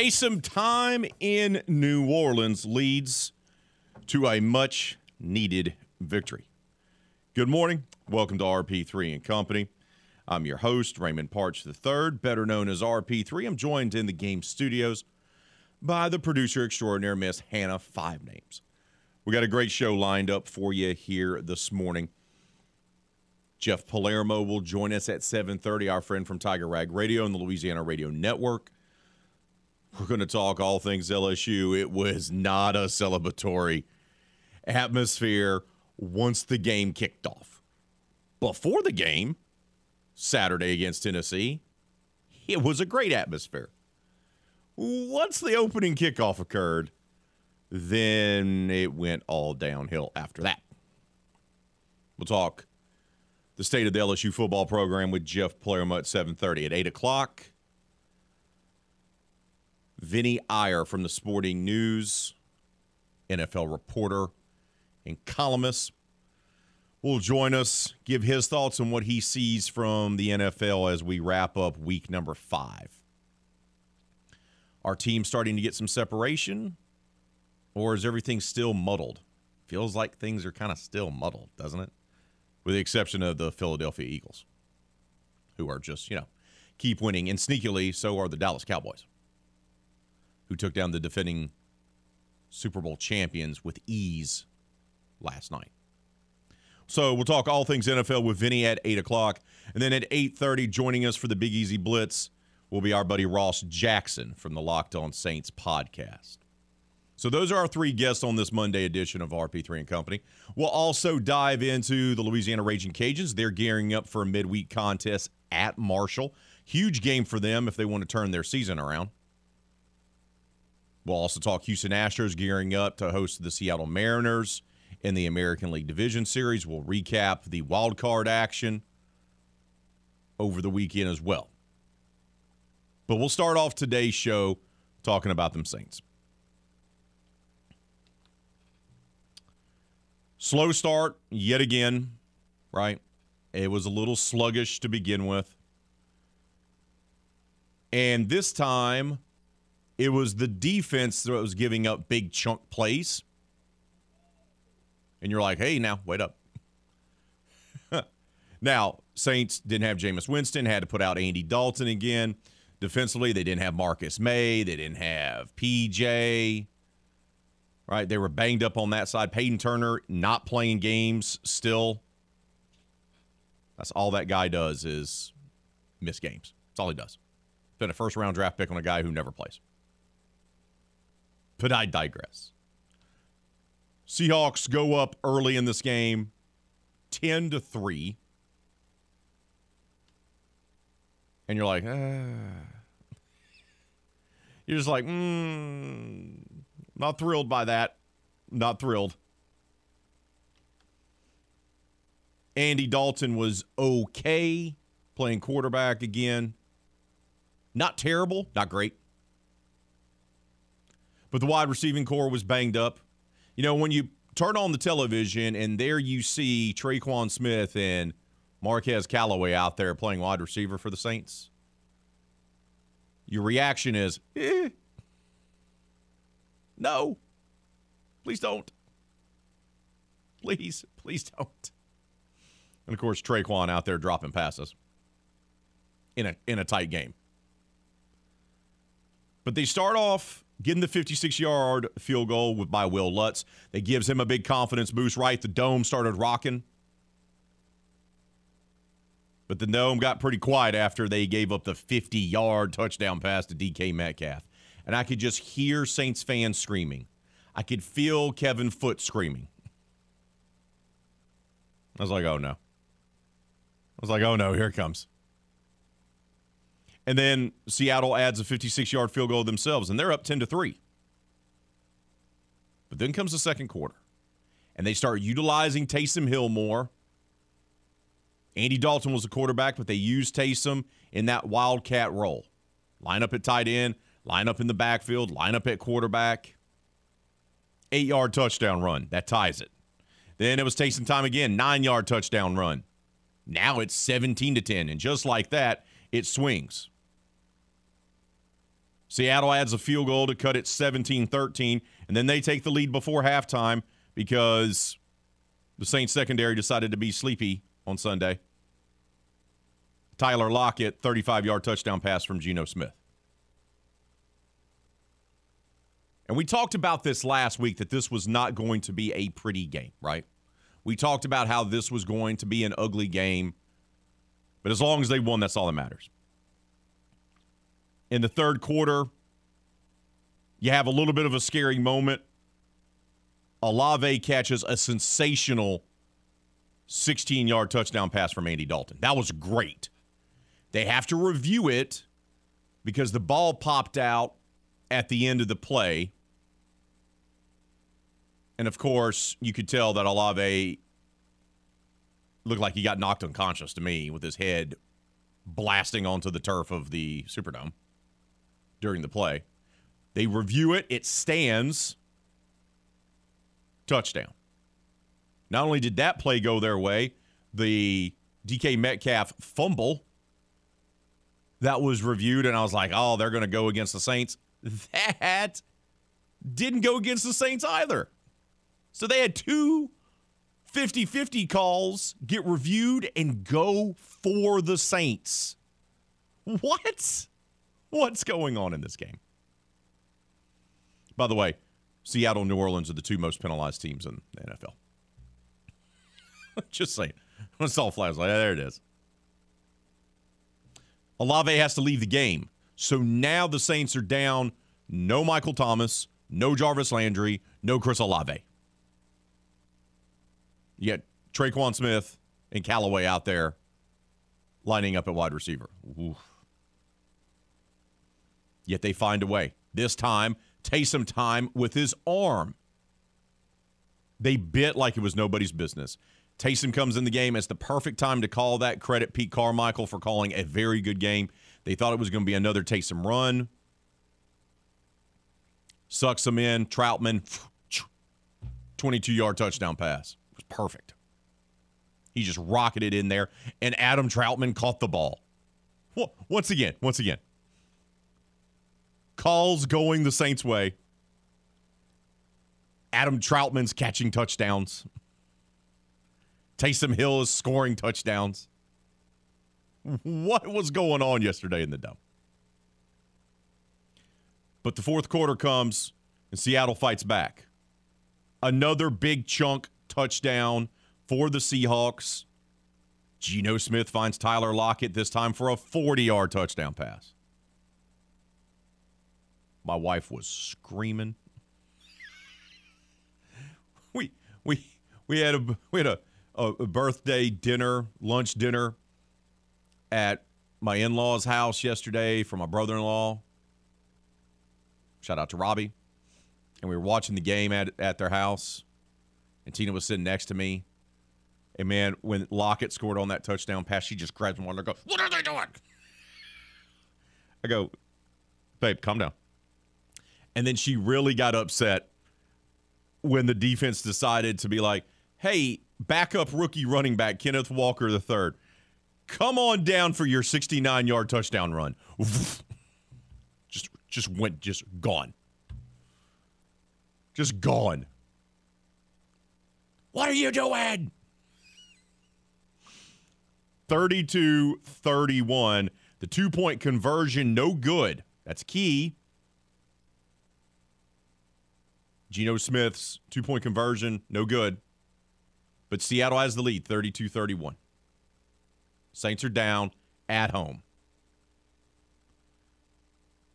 Taysom time in New Orleans leads to a much needed victory. Good morning. Welcome to RP3 and Company. I'm your host, Raymond Parks III, better known as RP3. I'm joined in the game studios by the producer extraordinaire, Miss Hannah Five Names. We got a great show lined up for you here this morning. Jeff Palermo will join us at 7:30. Our friend from Tiger Rag Radio and the Louisiana Radio Network. We're going to talk all things LSU. It was not a celebratory atmosphere once the game kicked off. Before the game, Saturday against Tennessee, it was a great atmosphere. Once the opening kickoff occurred, then it went all downhill after that. We'll talk the state of the LSU football program with Jeff Palermo at 7:30 at 8 o'clock. Vinny Iyer from the Sporting News, NFL reporter and columnist, will join us, give his thoughts on what he sees from the NFL as we wrap up week number five. Our team starting to get some separation, or is everything still muddled? Feels like things are kind of still muddled, doesn't it? With the exception of the Philadelphia Eagles, who are just, you know, keep winning. And sneakily, so are the Dallas Cowboys who took down the defending Super Bowl champions with ease last night. So we'll talk all things NFL with Vinny at 8 o'clock. And then at 8.30, joining us for the Big Easy Blitz will be our buddy Ross Jackson from the Locked On Saints podcast. So those are our three guests on this Monday edition of RP3 and Company. We'll also dive into the Louisiana Raging Cajuns. They're gearing up for a midweek contest at Marshall. Huge game for them if they want to turn their season around. We'll also talk Houston Astros gearing up to host the Seattle Mariners in the American League Division Series. We'll recap the wild card action over the weekend as well. But we'll start off today's show talking about them Saints. Slow start yet again, right? It was a little sluggish to begin with. And this time, it was the defense that was giving up big chunk plays. And you're like, hey, now, wait up. now, Saints didn't have Jameis Winston, had to put out Andy Dalton again. Defensively, they didn't have Marcus Maye. they didn't have PJ. Right? They were banged up on that side. Peyton Turner not playing games still. That's all that guy does is miss games. That's all he does. Been a first round draft pick on a guy who never plays. But I digress. Seahawks go up early in this game, 10 to 3. And you're like, ah. You're just like, mm, not thrilled by that. Not thrilled. Andy Dalton was okay playing quarterback again. Not terrible, not great. But the wide receiving core was banged up. You know, when you turn on the television and there you see Tre'Quan Smith and Marquez Callaway out there playing wide receiver for the Saints, your reaction is, eh, no, please don't. Please, please don't. And of course, Tre'Quan out there dropping passes in a in a tight game. But they start off getting the 56 yard field goal with, by Wil Lutz. That gives him a big confidence boost, right? The dome started rocking. But the Dome got pretty quiet after they gave up the 50 yard touchdown pass to DK Metcalf. And I could just hear Saints fans screaming. I could feel Kevin Foote screaming. I was like, oh no. I was like, oh no, here it comes. And then Seattle adds a 56 yard field goal themselves, and they're up 10 to 3. But then comes the second quarter, and they start utilizing Taysom Hill more. Andy Dalton was the quarterback, but they used Taysom in that wildcat role. Line up at tight end, line up in the backfield, line up at quarterback. Eight yard touchdown run. That ties it. Then it was Taysom time again, nine yard touchdown run. Now it's 17 to 10. And just like that, it swings. Seattle adds a field goal to cut it 17 13. And then they take the lead before halftime because the Saints secondary decided to be sleepy on Sunday. Tyler Lockett, 35 yard touchdown pass from Geno Smith. And we talked about this last week that this was not going to be a pretty game, right? We talked about how this was going to be an ugly game, but as long as they won, that's all that matters. In the third quarter, you have a little bit of a scary moment. Olave catches a sensational 16 yard touchdown pass from Andy Dalton. That was great. They have to review it because the ball popped out at the end of the play. And of course, you could tell that Olave looked like he got knocked unconscious to me with his head blasting onto the turf of the Superdome during the play. They review it, it stands. Touchdown. Not only did that play go their way, the DK Metcalf fumble that was reviewed, and I was like, oh, they're going to go against the Saints. That didn't go against the Saints either. So they had two 50 50 calls get reviewed and go for the Saints. What? What's going on in this game? By the way, Seattle and New Orleans are the two most penalized teams in the NFL. Just saying. When it's all flags like there it is. Olave has to leave the game. So now the Saints are down no Michael Thomas, no Jarvis Landry, no Chris Olave. You got Tre'Quan Smith and Callaway out there lining up at wide receiver. Oof. Yet they find a way. This time, Taysom time with his arm. They bit like it was nobody's business. Taysom comes in the game. It's the perfect time to call that credit Pete Carmichael for calling a very good game. They thought it was going to be another Taysom run. Sucks him in. Trautman, 22 yard touchdown pass. It was perfect. He just rocketed in there, and Adam Trautman caught the ball. Once again, once again. Calls going the Saints' way. Adam Trautman's catching touchdowns. Taysom Hill is scoring touchdowns. What was going on yesterday in the Dome? But the fourth quarter comes and Seattle fights back. Another big chunk touchdown for the Seahawks. Geno Smith finds Tyler Lockett this time for a 40 yard touchdown pass. My wife was screaming. We we we had a we had a a, birthday dinner, lunch dinner at my in law's house yesterday for my brother in law. Shout out to Robbie. And we were watching the game at, at their house, and Tina was sitting next to me. And man, when Lockett scored on that touchdown pass, she just grabs one and goes, What are they doing? I go, Babe, calm down. And then she really got upset when the defense decided to be like, Hey, backup rookie running back Kenneth Walker III. Come on down for your 69 yard touchdown run. Just just went just gone. Just gone. What are you doing? 32 31. The two point conversion, no good. That's key. Geno Smith's two point conversion, no good. But Seattle has the lead 32 31. Saints are down at home.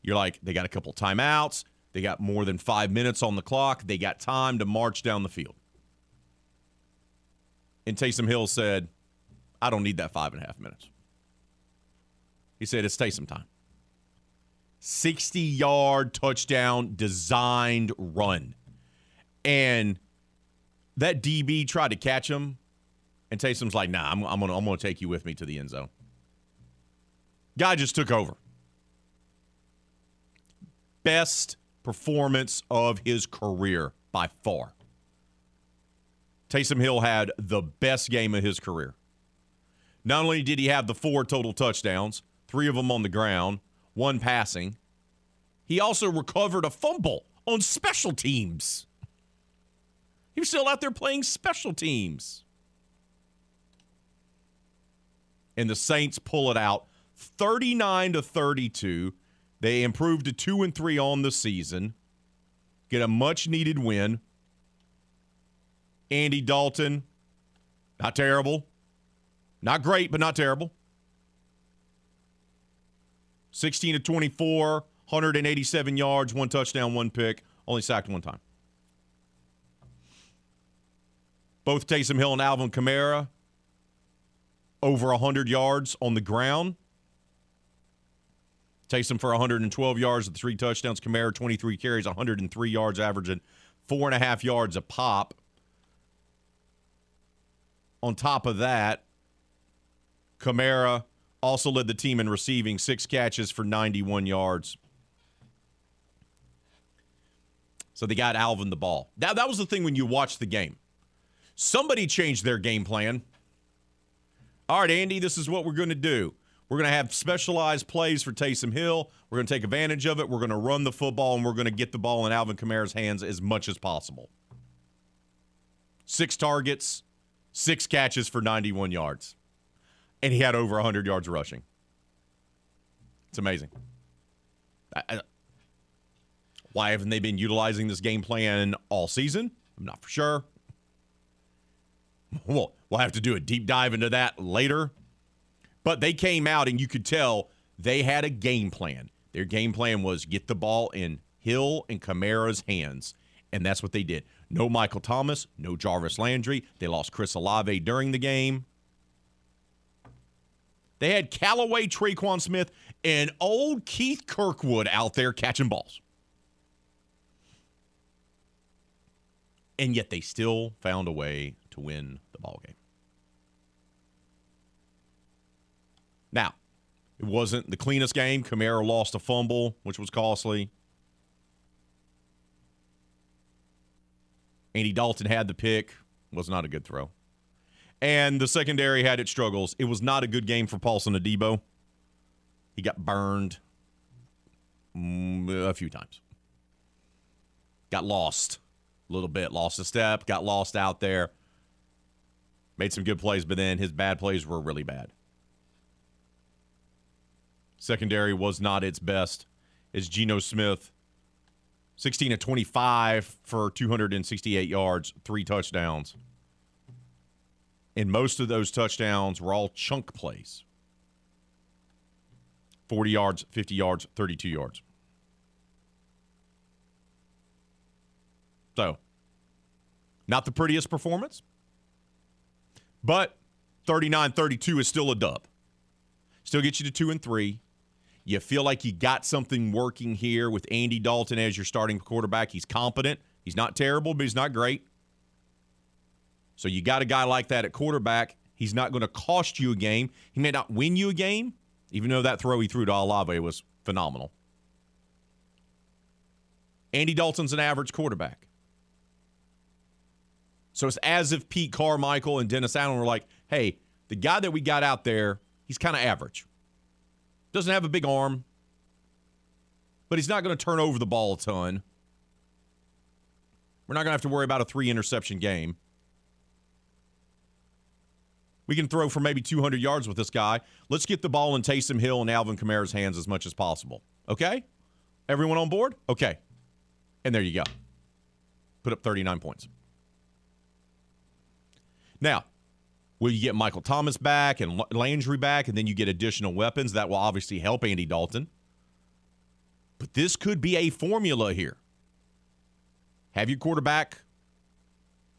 You're like, they got a couple timeouts. They got more than five minutes on the clock. They got time to march down the field. And Taysom Hill said, I don't need that five and a half minutes. He said, it's Taysom time. 60 yard touchdown designed run. And that DB tried to catch him, and Taysom's like, nah, I'm, I'm to I'm gonna take you with me to the end zone. Guy just took over. Best performance of his career by far. Taysom Hill had the best game of his career. Not only did he have the four total touchdowns, three of them on the ground, one passing, he also recovered a fumble on special teams. Was still out there playing special teams. And the Saints pull it out 39 to 32. They improved to 2 and 3 on the season. Get a much needed win. Andy Dalton, not terrible. Not great, but not terrible. 16 to 24, 187 yards, one touchdown, one pick, only sacked one time. Both Taysom Hill and Alvin Kamara over 100 yards on the ground. Taysom for 112 yards with three touchdowns. Kamara 23 carries, 103 yards, averaging four and a half yards a pop. On top of that, Kamara also led the team in receiving, six catches for 91 yards. So they got Alvin the ball. That, that was the thing when you watched the game. Somebody changed their game plan. All right, Andy, this is what we're going to do. We're going to have specialized plays for Taysom Hill. We're going to take advantage of it. We're going to run the football, and we're going to get the ball in Alvin Kamara's hands as much as possible. Six targets, six catches for 91 yards. And he had over 100 yards rushing. It's amazing. I, I, why haven't they been utilizing this game plan all season? I'm not for sure. Well, we'll have to do a deep dive into that later. But they came out and you could tell they had a game plan. Their game plan was get the ball in Hill and Kamara's hands. And that's what they did. No Michael Thomas, no Jarvis Landry. They lost Chris Olave during the game. They had Callaway, Tre'Quan Smith, and old Keith Kirkwood out there catching balls. And yet they still found a way to win Now, it wasn't the cleanest game. Kamara lost a fumble, which was costly. Andy Dalton had the pick, was not a good throw. And the secondary had its struggles. It was not a good game for Paulson Adebo. He got burned mm, a few times. Got lost a little bit, lost a step, got lost out there. Made some good plays, but then his bad plays were really bad. Secondary was not its best. As Geno Smith, 16 to 25 for 268 yards, three touchdowns. And most of those touchdowns were all chunk plays 40 yards, 50 yards, 32 yards. So, not the prettiest performance, but 39 32 is still a dub. Still gets you to two and three. You feel like you got something working here with Andy Dalton as your starting quarterback. He's competent. He's not terrible, but he's not great. So you got a guy like that at quarterback. He's not going to cost you a game. He may not win you a game, even though that throw he threw to Olave was phenomenal. Andy Dalton's an average quarterback. So it's as if Pete Carmichael and Dennis Allen were like, hey, the guy that we got out there, he's kind of average. Doesn't have a big arm, but he's not going to turn over the ball a ton. We're not going to have to worry about a three interception game. We can throw for maybe 200 yards with this guy. Let's get the ball in Taysom Hill and Alvin Kamara's hands as much as possible. Okay? Everyone on board? Okay. And there you go. Put up 39 points. Now, Will you get Michael Thomas back and Landry back, and then you get additional weapons that will obviously help Andy Dalton? But this could be a formula here. Have your quarterback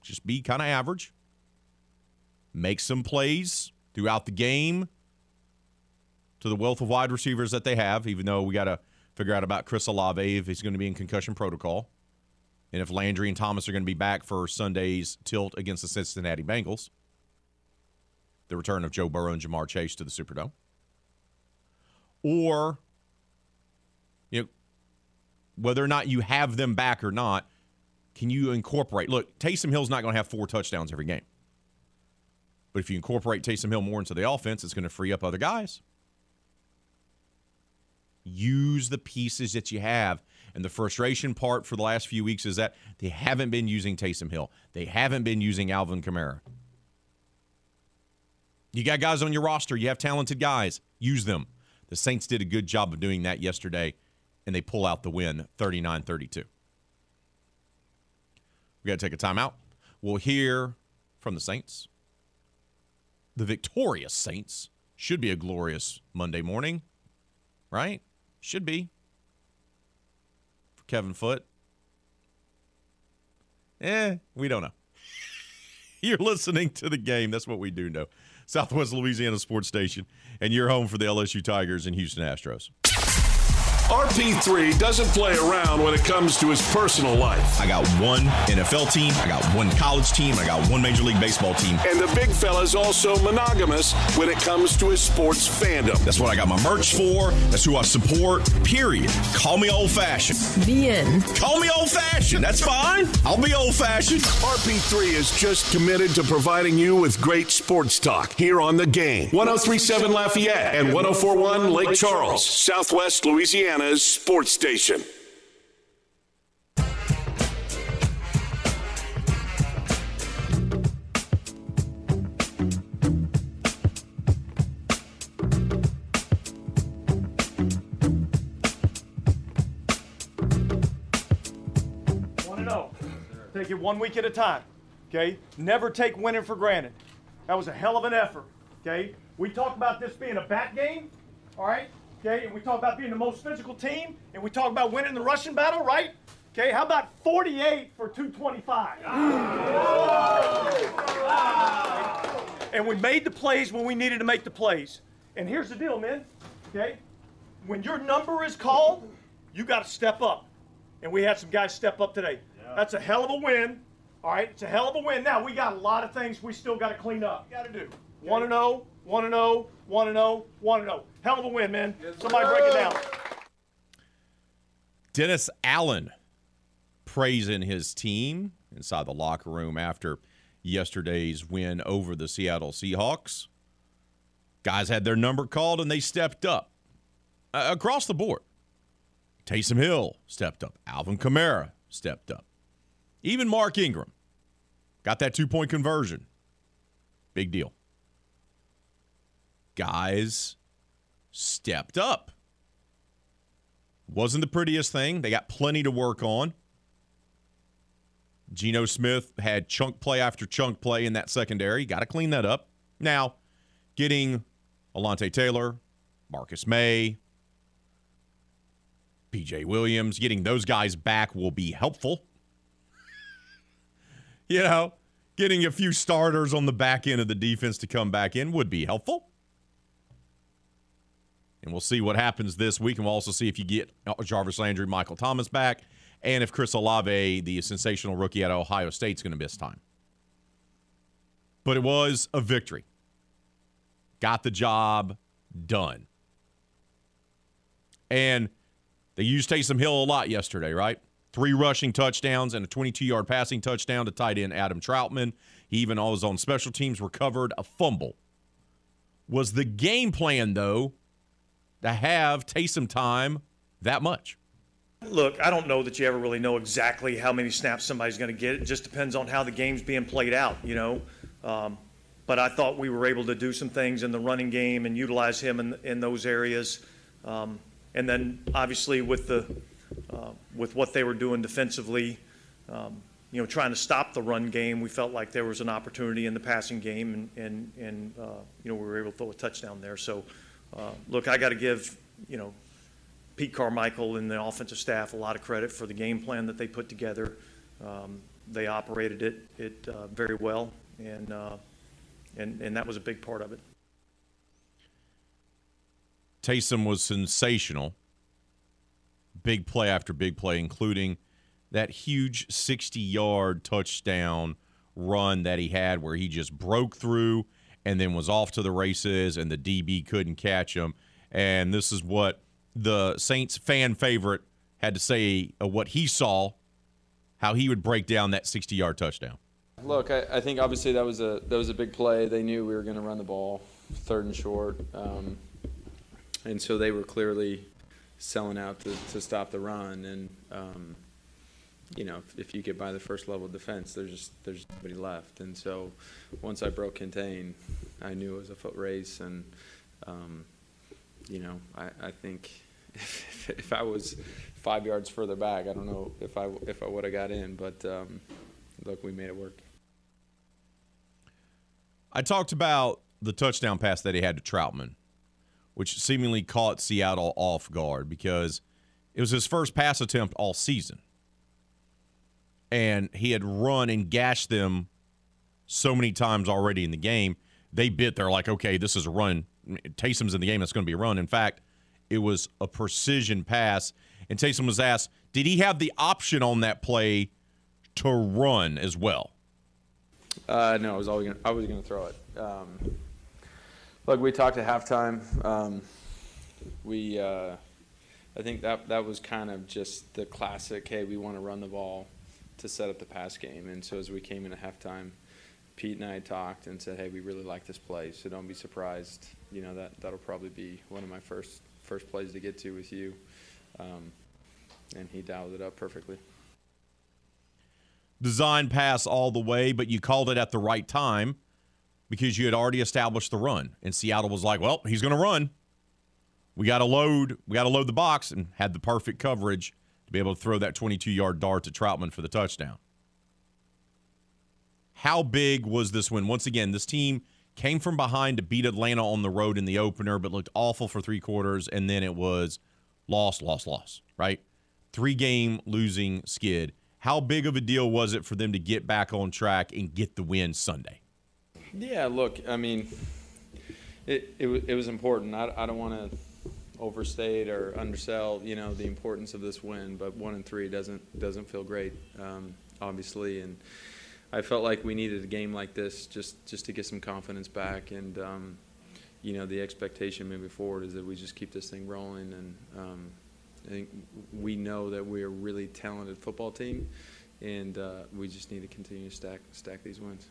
just be kind of average, make some plays throughout the game to the wealth of wide receivers that they have, even though we got to figure out about Chris Olave if he's going to be in concussion protocol. And if Landry and Thomas are going to be back for Sunday's tilt against the Cincinnati Bengals, the return of Joe Burrow and Ja'Marr Chase to the Superdome. Or, you know, whether or not you have them back or not, can you incorporate? Look, Taysom Hill's not going to have four touchdowns every game. But if you incorporate Taysom Hill more into the offense, it's going to free up other guys. Use the pieces that you have. And the frustration part for the last few weeks is that they haven't been using Taysom Hill. They haven't been using Alvin Kamara. You got guys on your roster. You have talented guys. Use them. The Saints did a good job of doing that yesterday, and they pull out the win 39 32. We got to take a timeout. We'll hear from the Saints. The victorious Saints. Should be a glorious Monday morning, right? Should be. Kevin Foote? Eh, we don't know. You're listening to the game. That's what we do know. Southwest Louisiana Sports Station, and you're home for the LSU Tigers and Houston Astros. RP3 doesn't play around when it comes to his personal life. I got one NFL team, I got one college team, I got one Major League Baseball team. And the big fella's also monogamous when it comes to his sports fandom. That's what I got my merch for. That's who I support, period. Call me old fashioned. Be in. Call me old fashioned. That's fine. I'll be old fashioned. RP3 is just committed to providing you with great sports talk here on the game. 1037 Lafayette and 1041 Lake Charles, Southwest Louisiana. Louisiana's sports station. Zero. Oh. Take it one week at a time. Okay. Never take winning for granted. That was a hell of an effort. Okay. We talked about this being a bat game. All right. Okay, and we talk about being the most physical team, and we talk about winning the Russian battle, right? Okay, how about 48 for 225? And we made the plays when we needed to make the plays. And here's the deal, men. Okay, when your number is called, you got to step up. And we had some guys step up today. Yeah. That's a hell of a win. All right, it's a hell of a win. Now we got a lot of things we still got to clean up. Got to do. One and zero, one and zero, 1 0, 1 0. Hell of a win, man. Yes, Somebody break it down. Dennis Allen praising his team inside the locker room after yesterday's win over the Seattle Seahawks. Guys had their number called and they stepped up uh, across the board. Taysom Hill stepped up. Alvin Kamara stepped up. Even Mark Ingram got that two point conversion. Big deal. Guys stepped up. Wasn't the prettiest thing. They got plenty to work on. Geno Smith had chunk play after chunk play in that secondary. Got to clean that up. Now, getting Alontae Taylor, Marcus Maye, PJ Williams, getting those guys back will be helpful. you know, getting a few starters on the back end of the defense to come back in would be helpful. And we'll see what happens this week. And we'll also see if you get Jarvis Landry, Michael Thomas back, and if Chris Olave, the sensational rookie at Ohio State, is going to miss time. But it was a victory. Got the job done. And they used Taysom Hill a lot yesterday, right? Three rushing touchdowns and a 22 yard passing touchdown to tight end Adam Trautman. He even all his own special teams recovered a fumble. Was the game plan, though, to have Taysom time that much? Look, I don't know that you ever really know exactly how many snaps somebody's going to get. It just depends on how the game's being played out, you know. Um, but I thought we were able to do some things in the running game and utilize him in, in those areas. Um, and then obviously with the uh, with what they were doing defensively, um, you know, trying to stop the run game. We felt like there was an opportunity in the passing game, and and and uh, you know we were able to throw a touchdown there. So, uh, look, I got to give you know Pete Carmichael and the offensive staff a lot of credit for the game plan that they put together. Um, they operated it it uh, very well, and uh, and and that was a big part of it. Taysom was sensational. Big play after big play, including that huge 60 yard touchdown run that he had where he just broke through and then was off to the races and the DB couldn't catch him. And this is what the Saints fan favorite had to say of what he saw, how he would break down that 60 yard touchdown. Look, I, I, think obviously that was a that was a big play. They knew we were going to run the ball, third and short, um, and so they were clearly selling out to, to stop the run. And um, you know, if, if, you get by the first level of defense, there's just there's nobody left. And so once I broke contain, I knew it was a foot race. And um, you know, I, I think if, if, I was five yards further back, I don't know if I if I would have got in. But um, look, we made it work. I talked about the touchdown pass that he had to Trautman, which seemingly caught Seattle off guard because it was his first pass attempt all season and he had run and gashed them so many times already in the game. They bit. They're like, okay, this is a run. Taysom's in the game. It's going to be a run. In fact, it was a precision pass. And Taysom was asked, did he have the option on that play to run as well? Uh, no, I was always gonna, I was going to throw it. Um, look, we talked at halftime. Um, we, uh, I think that that was kind of just the classic. Hey, we want to run the ball to set up the pass game. And so as we came into halftime, Pete and I talked and said, "Hey, we really like this play, so don't be surprised. You know that that'll probably be one of my first first plays to get to with you." Um, and he dialed it up perfectly. Design pass all the way, but you called it at the right time because you had already established the run. And Seattle was like, "Well, he's going to run. We got to load. We got to load the box," and had the perfect coverage to be able to throw that 22 yard dart to Trautman for the touchdown. How big was this win? Once again, this team came from behind to beat Atlanta on the road in the opener, but looked awful for three quarters, and then it was loss, loss, loss, right? Three game losing skid. How big of a deal was it for them to get back on track and get the win Sunday? Yeah, look, I mean, it, it, it was important. I, I don't want to overstate or undersell, you know, the importance of this win. But one and three doesn't doesn't feel great, um, obviously. And I felt like we needed a game like this just just to get some confidence back. And um, you know, the expectation moving forward is that we just keep this thing rolling. And um, I think we know that we're a really talented football team, and uh, we just need to continue to stack stack these wins.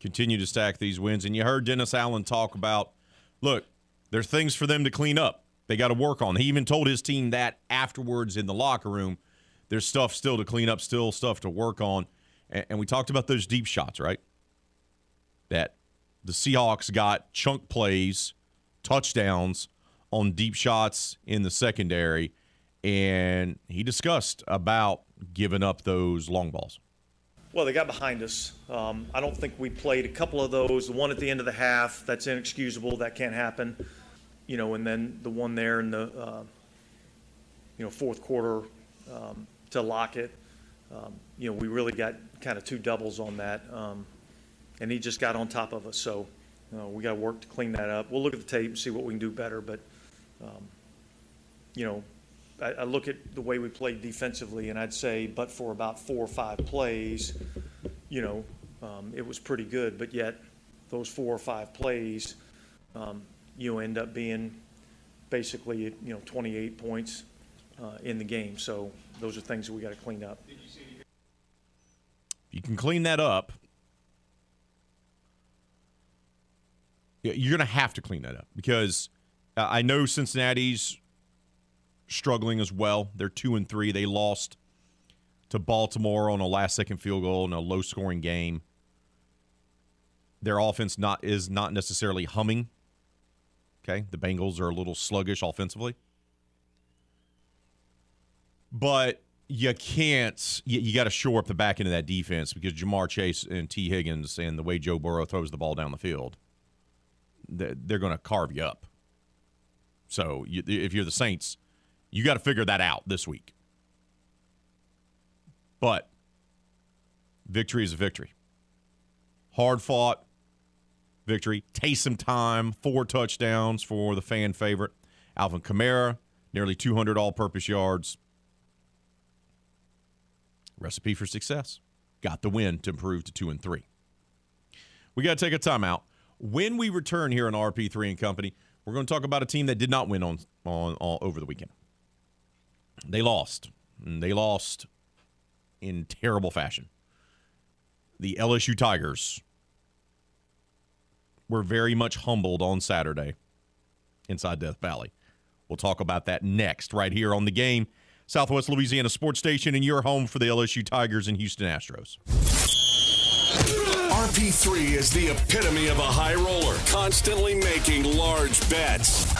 Continue to stack these wins, and you heard Dennis Allen talk about. Look, there's things for them to clean up. They got to work on. He even told his team that afterwards in the locker room. There's stuff still to clean up, still stuff to work on. And, we talked about those deep shots, right? That the Seahawks got chunk plays, touchdowns on deep shots in the secondary. And he discussed about giving up those long balls. Well, they got behind us. Um, I don't think we played a couple of those. The one at the end of the half, that's inexcusable. That can't happen you know, and then the one there in the, uh, you know, fourth quarter um, to Lockett. Um, you know, we really got kind of two doubles on that, um, and he just got on top of us. So uh, we got to work to clean that up. We'll look at the tape and see what we can do better. But um, you know, I, I, look at the way we played defensively, and I'd say, but for about four or five plays, you know, um, it was pretty good. But yet, those four or five plays, um, you end up being basically, you know, 28 points uh, in the game. So those are things that we got to clean up. You can clean that up. You're going to have to clean that up because uh, I know Cincinnati's struggling as well. They're two and three. They lost to Baltimore on a last second field goal in a low scoring game. Their offense not is not necessarily humming Okay. The Bengals are a little sluggish offensively. But you can't. You, you got to shore up the back end of that defense because Ja'Marr Chase and Tee Higgins and the way Joe Burrow throws the ball down the field, they're, going to carve you up. So you, if you're the Saints, you got to figure that out this week. But victory is a victory. Hard fought victory. Taysom time, four touchdowns for the fan favorite. Alvin Kamara, nearly 200 all purpose yards. Recipe for success. Got the win to improve to 2 and 3. We got to take a timeout. When we return here on RP3 and Company, we're going to talk about a team that did not win on, on, on over the weekend. They lost. They lost in terrible fashion. The LSU Tigers were very much humbled on Saturday inside Death Valley. We'll talk about that next, right here on the game. Southwest Louisiana Sports Station, and your home for the LSU Tigers and Houston Astros. RP3 is the epitome of a high roller, constantly making large bets.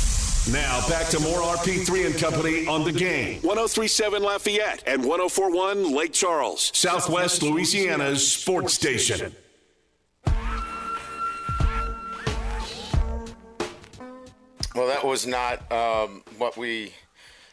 Now back to more RP3 and Company on the game. 1037 Lafayette and 1041 Lake Charles, Southwest Louisiana's sports station. Well, that was not um, what we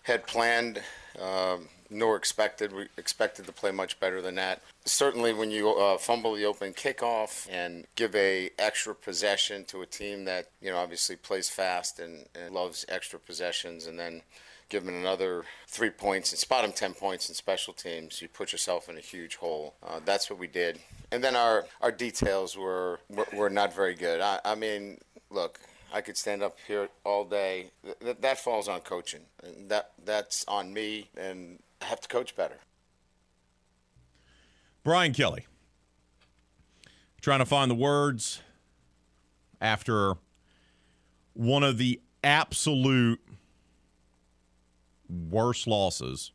had planned um, nor expected. We expected to play much better than that. Certainly, when you uh, fumble the open kickoff and give a extra possession to a team that you know obviously plays fast and, and loves extra possessions, and then give them another three points and spot them 10 points in special teams, you put yourself in a huge hole. Uh, that's what we did. And then our, our details were, were, were not very good. I, I mean, look, I could stand up here all day. Th- that falls on coaching. That that's on me, and I have to coach better. Brian Kelly trying to find the words after one of the absolute worst losses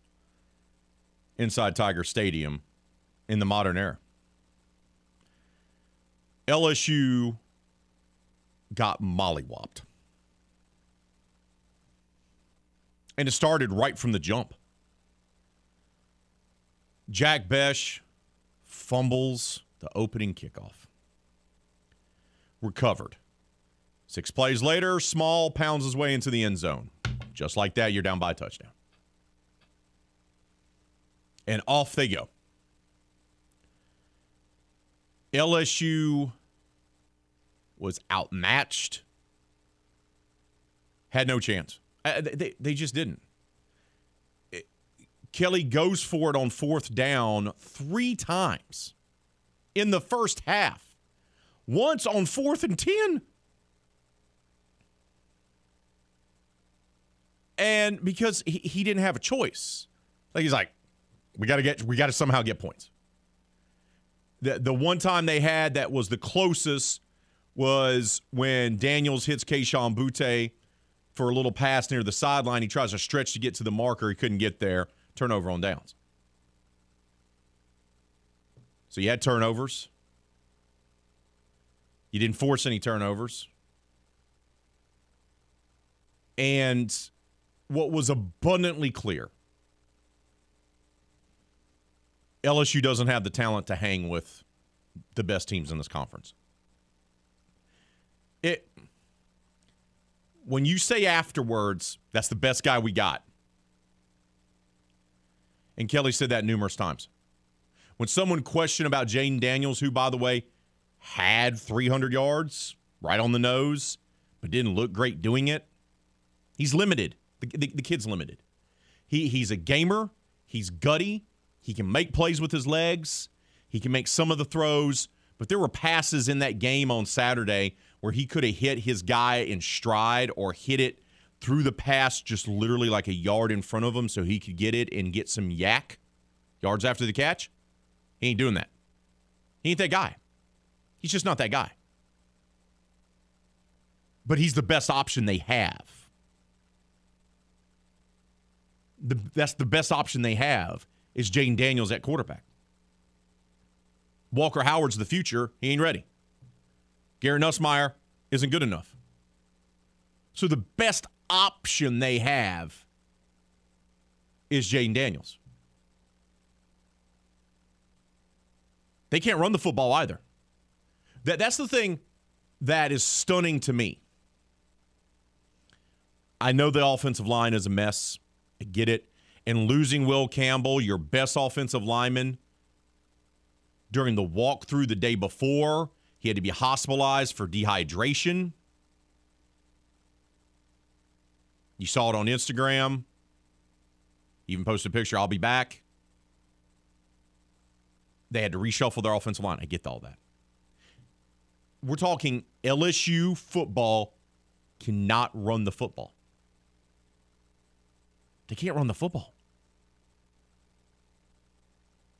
inside Tiger Stadium in the modern era. LSU got mollywopped. And it started right from the jump. Jack Bech fumbles the opening kickoff. Recovered. Six plays later, Small pounds his way into the end zone. Just like that, you're down by a touchdown. And off they go. LSU was outmatched, had no chance. Uh, they, they just didn't. Kelly goes for it on fourth down three times in the first half, once on fourth and 10. And because he, he didn't have a choice, like he's like, we got to get, we got to somehow get points. The, the one time they had that was the closest was when Daniels hits Kayshon Boutte for a little pass near the sideline. He tries to stretch to get to the marker. He couldn't get there. Turnover on downs. So you had turnovers. You didn't force any turnovers. And what was abundantly clear LSU doesn't have the talent to hang with the best teams in this conference. It when you say afterwards, that's the best guy we got. And Kelly said that numerous times. When someone questioned about Jayden Daniels, who, by the way, had 300 yards right on the nose, but didn't look great doing it, he's limited. The, the, the kid's limited. He, he's a gamer, he's gutty, he can make plays with his legs, he can make some of the throws, but there were passes in that game on Saturday where he could have hit his guy in stride or hit it through the pass just literally like a yard in front of him so he could get it and get some YAC yards after the catch. He ain't doing that. He ain't that guy. He's just not that guy. but he's the best option they have. The, that's the best option they have is Jayden Daniels at quarterback. Walker Howard's the future. He ain't ready. Gary Nussmeier isn't good enough. So the best option they have is Jayden Daniels. They can't run the football either. That, that's the thing that is stunning to me. I know the offensive line is a mess. I get it. And losing Will Campbell, your best offensive lineman, during the walkthrough the day before, he had to be hospitalized for dehydration. You saw it on Instagram. Even posted a picture, I'll be back. They had to reshuffle their offensive line. I get all that. We're talking LSU football cannot run the football. They can't run the football.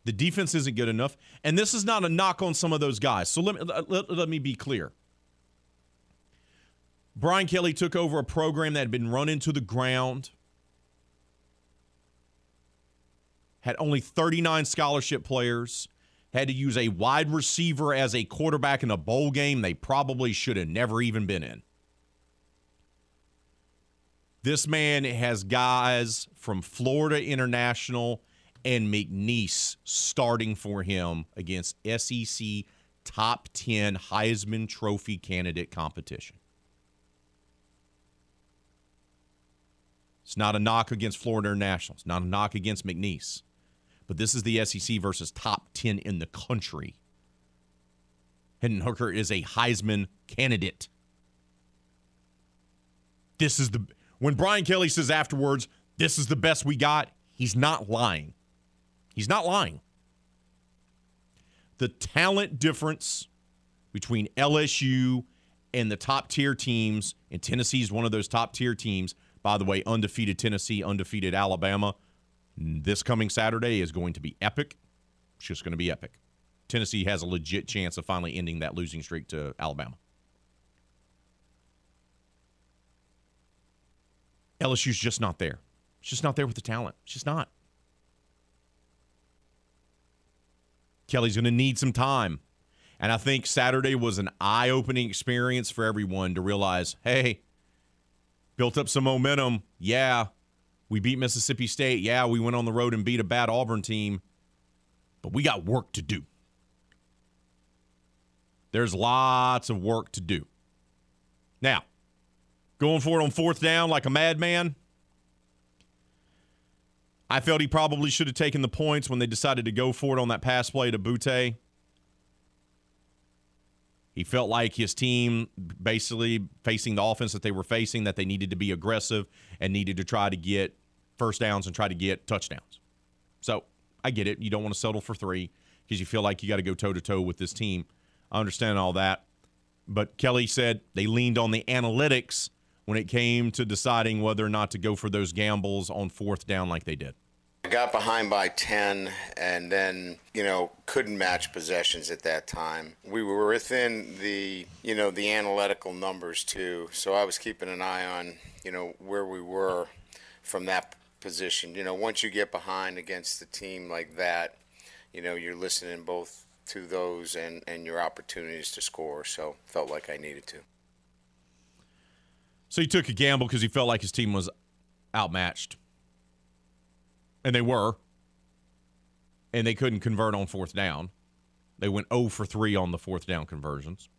The defense isn't good enough. And this is not a knock on some of those guys. So let me, let, let me be clear. Brian Kelly took over a program that had been run into the ground, had only 39 scholarship players, had to use a wide receiver as a quarterback in a bowl game they probably should have never even been in. This man has guys from Florida International and McNeese starting for him against SEC top 10 Heisman Trophy candidate competition. It's not a knock against Florida International. It's not a knock against McNeese. But this is the SEC versus top 10 in the country. Hendon Hooker is a Heisman candidate. This is the when Brian Kelly says afterwards, this is the best we got, he's not lying. He's not lying. The talent difference between LSU and the top tier teams, and Tennessee is one of those top tier teams. By the way, undefeated Tennessee, undefeated Alabama. This coming Saturday is going to be epic. It's just going to be epic. Tennessee has a legit chance of finally ending that losing streak to Alabama. LSU's just not there. It's just not there with the talent. It's just not. Kelly's going to need some time. And I think Saturday was an eye opening experience for everyone to realize hey, built up some momentum. Yeah, we beat Mississippi State. Yeah, we went on the road and beat a bad Auburn team, but we got work to do. There's lots of work to do. Now, going for it on fourth down like a madman. I felt he probably should have taken the points when they decided to go for it on that pass play to Boutte. He felt like his team, basically facing the offense that they were facing, that they needed to be aggressive and needed to try to get first downs and try to get touchdowns. So I get it. You don't want to settle for three because you feel like you got to go toe to toe with this team. I understand all that. But Kelly said they leaned on the analytics when it came to deciding whether or not to go for those gambles on fourth down like they did. I got behind by 10 and then, you know, couldn't match possessions at that time. We were within the, you know, the analytical numbers too. So I was keeping an eye on, you know, where we were from that position. You know, once you get behind against a team like that, you know, you're listening both to those and, and your opportunities to score. So felt like I needed to. So he took a gamble because he felt like his team was outmatched. And they were. And they couldn't convert on fourth down. They went 0 for 3 on the fourth down conversions.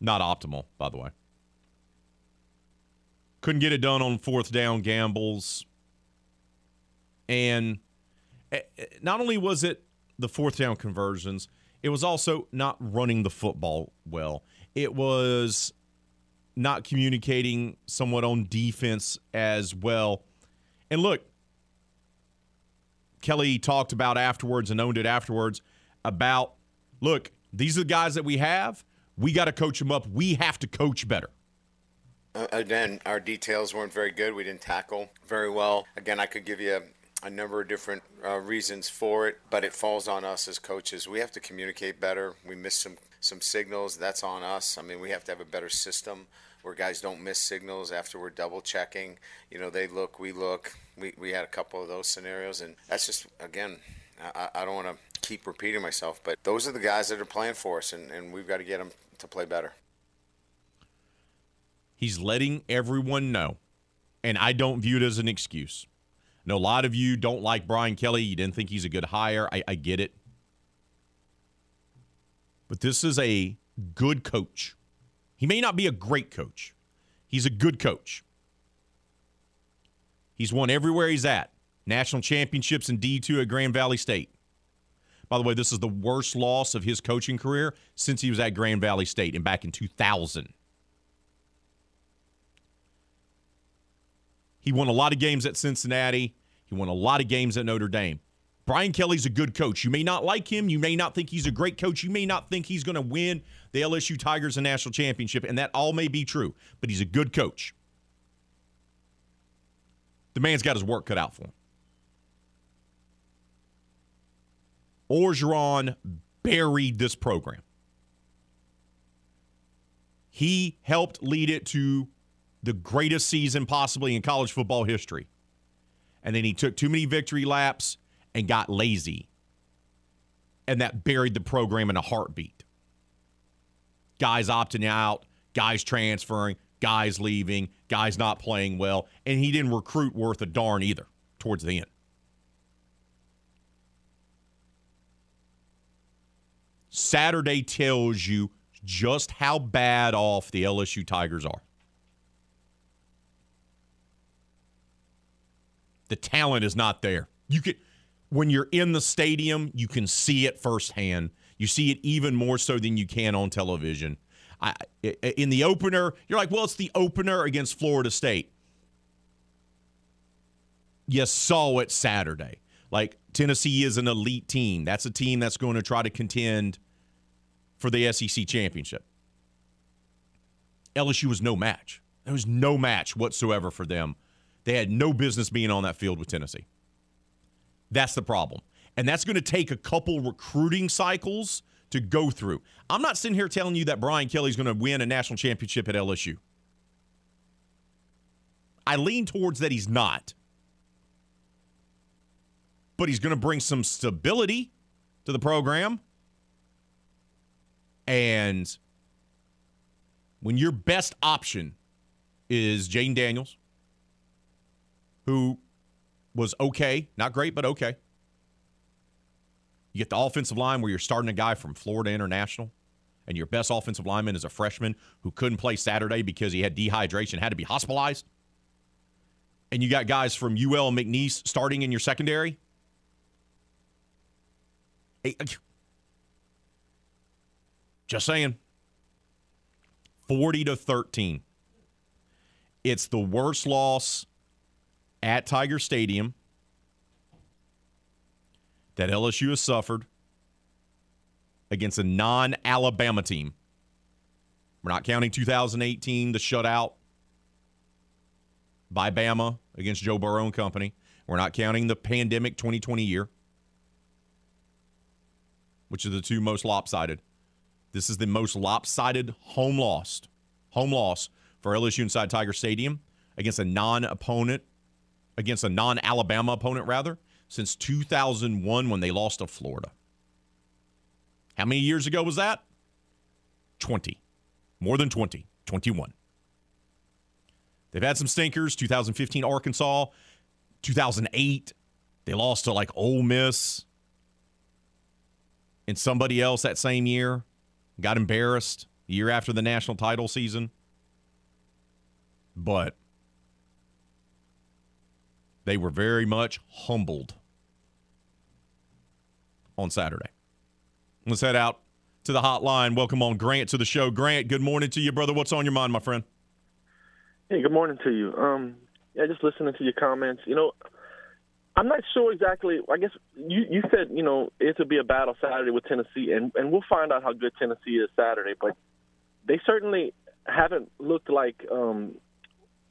Not optimal, by the way. Couldn't get it done on fourth down gambles. And eh, eh, not only was it the fourth down conversions, it was also not running the football well. It was not communicating somewhat on defense as well. And look, Kelly talked about afterwards and owned it afterwards about look, these are the guys that we have. We got to coach them up. We have to coach better. Uh, again, our details weren't very good. We didn't tackle very well. Again, I could give you a number of different uh, reasons for it, but it falls on us as coaches. We have to communicate better. We miss some some signals. That's on us. I mean, we have to have a better system where guys don't miss signals after we're double checking. You know, they look, we look. We we had a couple of those scenarios, and that's just again, I, I don't want to keep repeating myself, but those are the guys that are playing for us, and, and we've got to get them to play better. He's letting everyone know, and I don't view it as an excuse. I know a lot of you don't like Brian Kelly. You didn't think he's a good hire. I, I get it. But this is a good coach. He may not be a great coach, he's a good coach. He's won everywhere he's at national championships in D2 at Grand Valley State. By the way, this is the worst loss of his coaching career since he was at Grand Valley State and back in 2000. He won a lot of games at Cincinnati. He won a lot of games at Notre Dame. Brian Kelly's a good coach. You may not like him. You may not think he's a great coach. You may not think he's going to win the LSU Tigers a national championship, and that all may be true, but he's a good coach. The man's got his work cut out for him. Orgeron buried this program. He helped lead it to the greatest season possibly in college football history. And then he took too many victory laps and got lazy. And that buried the program in a heartbeat. Guys opting out, guys transferring, guys leaving, guys not playing well. And he didn't recruit worth a darn either towards the end. Saturday tells you just how bad off the LSU Tigers are. The talent is not there. You can when you're in the stadium, you can see it firsthand. You see it even more so than you can on television. I, in the opener, you're like, well, it's the opener against Florida State. You saw it Saturday. Like Tennessee is an elite team. That's a team that's going to try to contend for the SEC championship. LSU was no match. There was no match whatsoever for them. They had no business being on that field with Tennessee. That's the problem. And that's going to take a couple recruiting cycles to go through. I'm not sitting here telling you that Brian Kelly's going to win a national championship at LSU. I lean towards that he's not. But he's going to bring some stability to the program. And when your best option is Jayden Daniels, who was okay, not great, but okay. You get the offensive line where you're starting a guy from Florida International, and your best offensive lineman is a freshman who couldn't play Saturday because he had dehydration, had to be hospitalized. And you got guys from UL and McNeese starting in your secondary. Uh, just saying. 40 to 13. It's the worst loss at Tiger Stadium that LSU has suffered against a non Alabama team. We're not counting 2018, the shutout by Bama against Joe Burrow and company. We're not counting the pandemic 2020 year, which are the two most lopsided. This is the most lopsided home loss, home loss for LSU inside Tiger Stadium against a non-opponent against a non Alabama opponent, rather, since 2001 when they lost to Florida. How many years ago was that? 20. More than 20. 21. They've had some stinkers 2015 Arkansas, 2008. They lost to like Ole Miss and somebody else that same year. Got embarrassed year after the national title season. But they were very much humbled on Saturday. Let's head out to the hotline. Welcome on Grant to the show. Grant, good morning to you, brother. What's on your mind, my friend? Hey, good morning to you. Um, yeah, just listening to your comments. You know, I'm not sure exactly. I guess you you said you know it would be a battle Saturday with Tennessee, and and we'll find out how good Tennessee is Saturday. But they certainly haven't looked like um,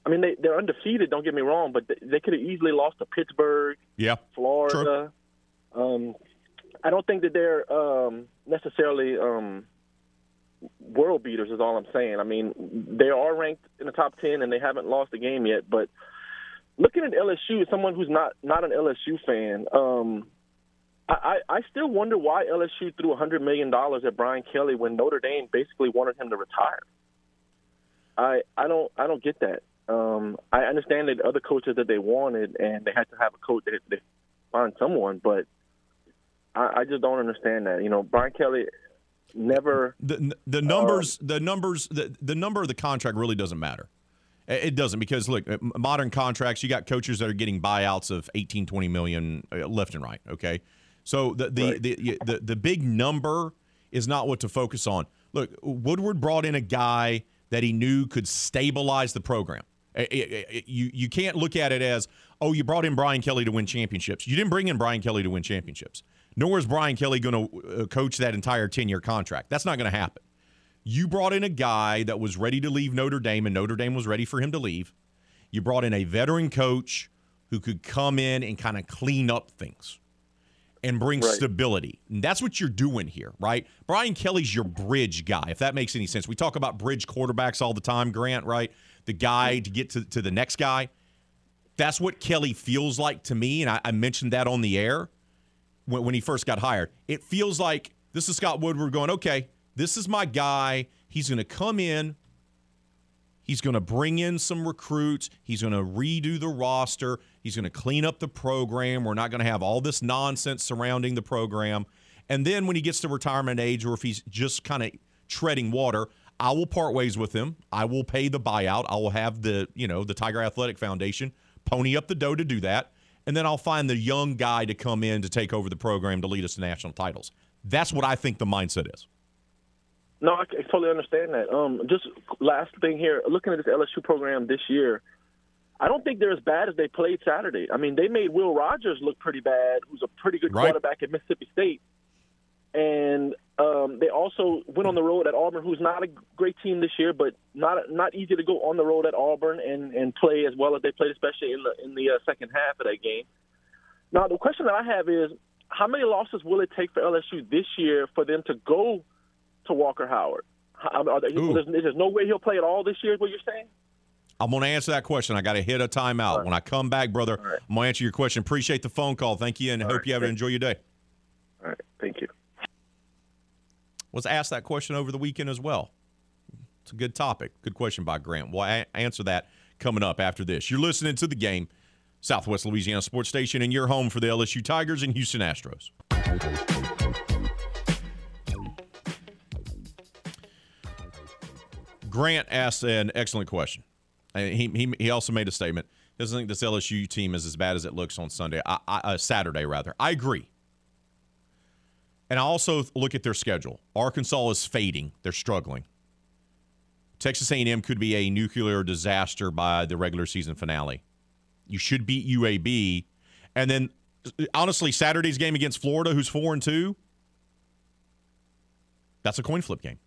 I mean, they they're undefeated. Don't get me wrong, but they, they could have easily lost to Pittsburgh, Yeah. Florida. Um, I don't think that they're um, necessarily um, world beaters. Is all I'm saying. I mean, they are ranked in the top ten, and they haven't lost a game yet. But looking at LSU, as someone who's not not an LSU fan, um, I, I I still wonder why LSU threw $100 million at Brian Kelly when Notre Dame basically wanted him to retire. I I don't I don't get that. Um, I understand that other coaches that they wanted, and they had to have a coach that they find someone, but I, I just don't understand that. You know, Brian Kelly never. The the numbers the numbers the, the number of the contract really doesn't matter. It doesn't because look, modern contracts, you got coaches that are getting buyouts of 18, 20 million uh, left and right. Okay, so the the, Right. the, the the big number is not what to focus on. Look, Woodward brought in a guy that he knew could stabilize the program. Uh, uh, uh, You you can't look at it as oh you brought in Brian Kelly to win championships. You didn't bring in Brian Kelly to win championships. Nor is Brian Kelly going to uh, coach that entire ten year contract. That's not going to happen. You brought in a guy that was ready to leave Notre Dame, and Notre Dame was ready for him to leave. You brought in a veteran coach who could come in and kind of clean up things and bring Right. stability. And that's what you're doing here, right? Brian Kelly's your bridge guy, if that makes any sense. We talk about bridge quarterbacks all the time, Grant, right? The guy to get to, to the next guy. That's what Kelly feels like to me. And I, I mentioned that on the air when, when he first got hired. It feels like this is Scott Woodward going, okay, this is my guy. He's going to come in. He's going to bring in some recruits. He's going to redo the roster. He's going to clean up the program. We're not going to have all this nonsense surrounding the program. And then when he gets to retirement age, or if he's just kind of treading water, I will part ways with him. I will pay the buyout. I will have the you know the Tiger Athletic Foundation pony up the dough to do that, and then I'll find the young guy to come in to take over the program to lead us to national titles. That's what I think the mindset is. No, I, I totally understand that. Um, just last thing here, looking at this LSU program this year, I don't think they're as bad as they played Saturday. I mean, they made Will Rogers look pretty bad, who's a pretty good Right. quarterback at Mississippi State, and um, they also went on the road at Auburn, who's not a great team this year, but not not easy to go on the road at Auburn and and play as well as they played, especially in the in the uh, second half of that game. Now, the question that I have is, how many losses will it take for LSU this year for them to go to Walker Howard? How- Are there, Ooh. there's, there's no way he'll play at all this year. Is what you're saying? I'm going to answer that question. I got to hit a timeout. When I come back, brother, right. I'm going to answer your question. Appreciate the phone call. Thank you, and hope right. you have Thank- enjoy your day. All right, thank you. Was asked that question over the weekend as well. It's a good topic. Good question by Grant. We'll a- answer that coming up after this. You're listening to the game, Southwest Louisiana Sports Station, and your home for the LSU Tigers and Houston Astros. Grant asked an excellent question. He, he, he also made a statement. Doesn't think this LSU team is as bad as it looks on Sunday, I, I, uh, Saturday rather. I agree. And I also look at their schedule. Arkansas is fading; they're struggling. Texas A&M could be a nuclear disaster by the regular season finale. You should beat UAB, and then honestly, Saturday's game against Florida, who's four and two, that's a coin flip game.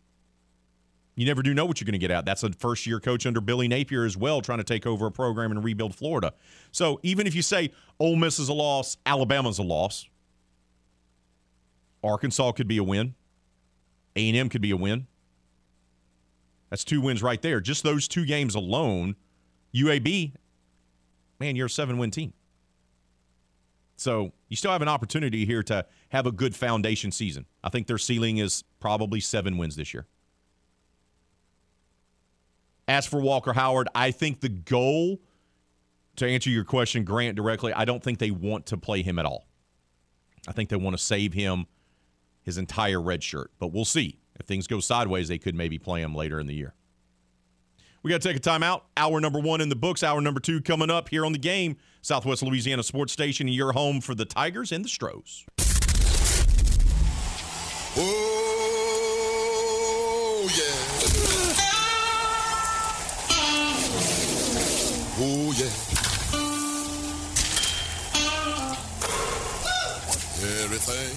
You never do know what you're going to get out. That's a first year coach under Billy Napier as well, trying to take over a program and rebuild Florida. So even if you say Ole Miss is a loss, Alabama's a loss, Arkansas could be a win. A&M could be a win. That's two wins right there. Just those two games alone, UAB, man, you're a seven-win team. So you still have an opportunity here to have a good foundation season. I think their ceiling is probably seven wins this year. As for Walker Howard, I think the goal, to answer your question, Grant, directly, I don't think they want to play him at all. I think they want to save him his entire red shirt, but we'll see. If things go sideways, they could maybe play him later in the year. We got to take a timeout. Hour number one in the books. Hour number two coming up here on the game. Southwest Louisiana Sports Station, your home for the Tigers and the Stros. Oh, yeah. Oh, yeah. Everything,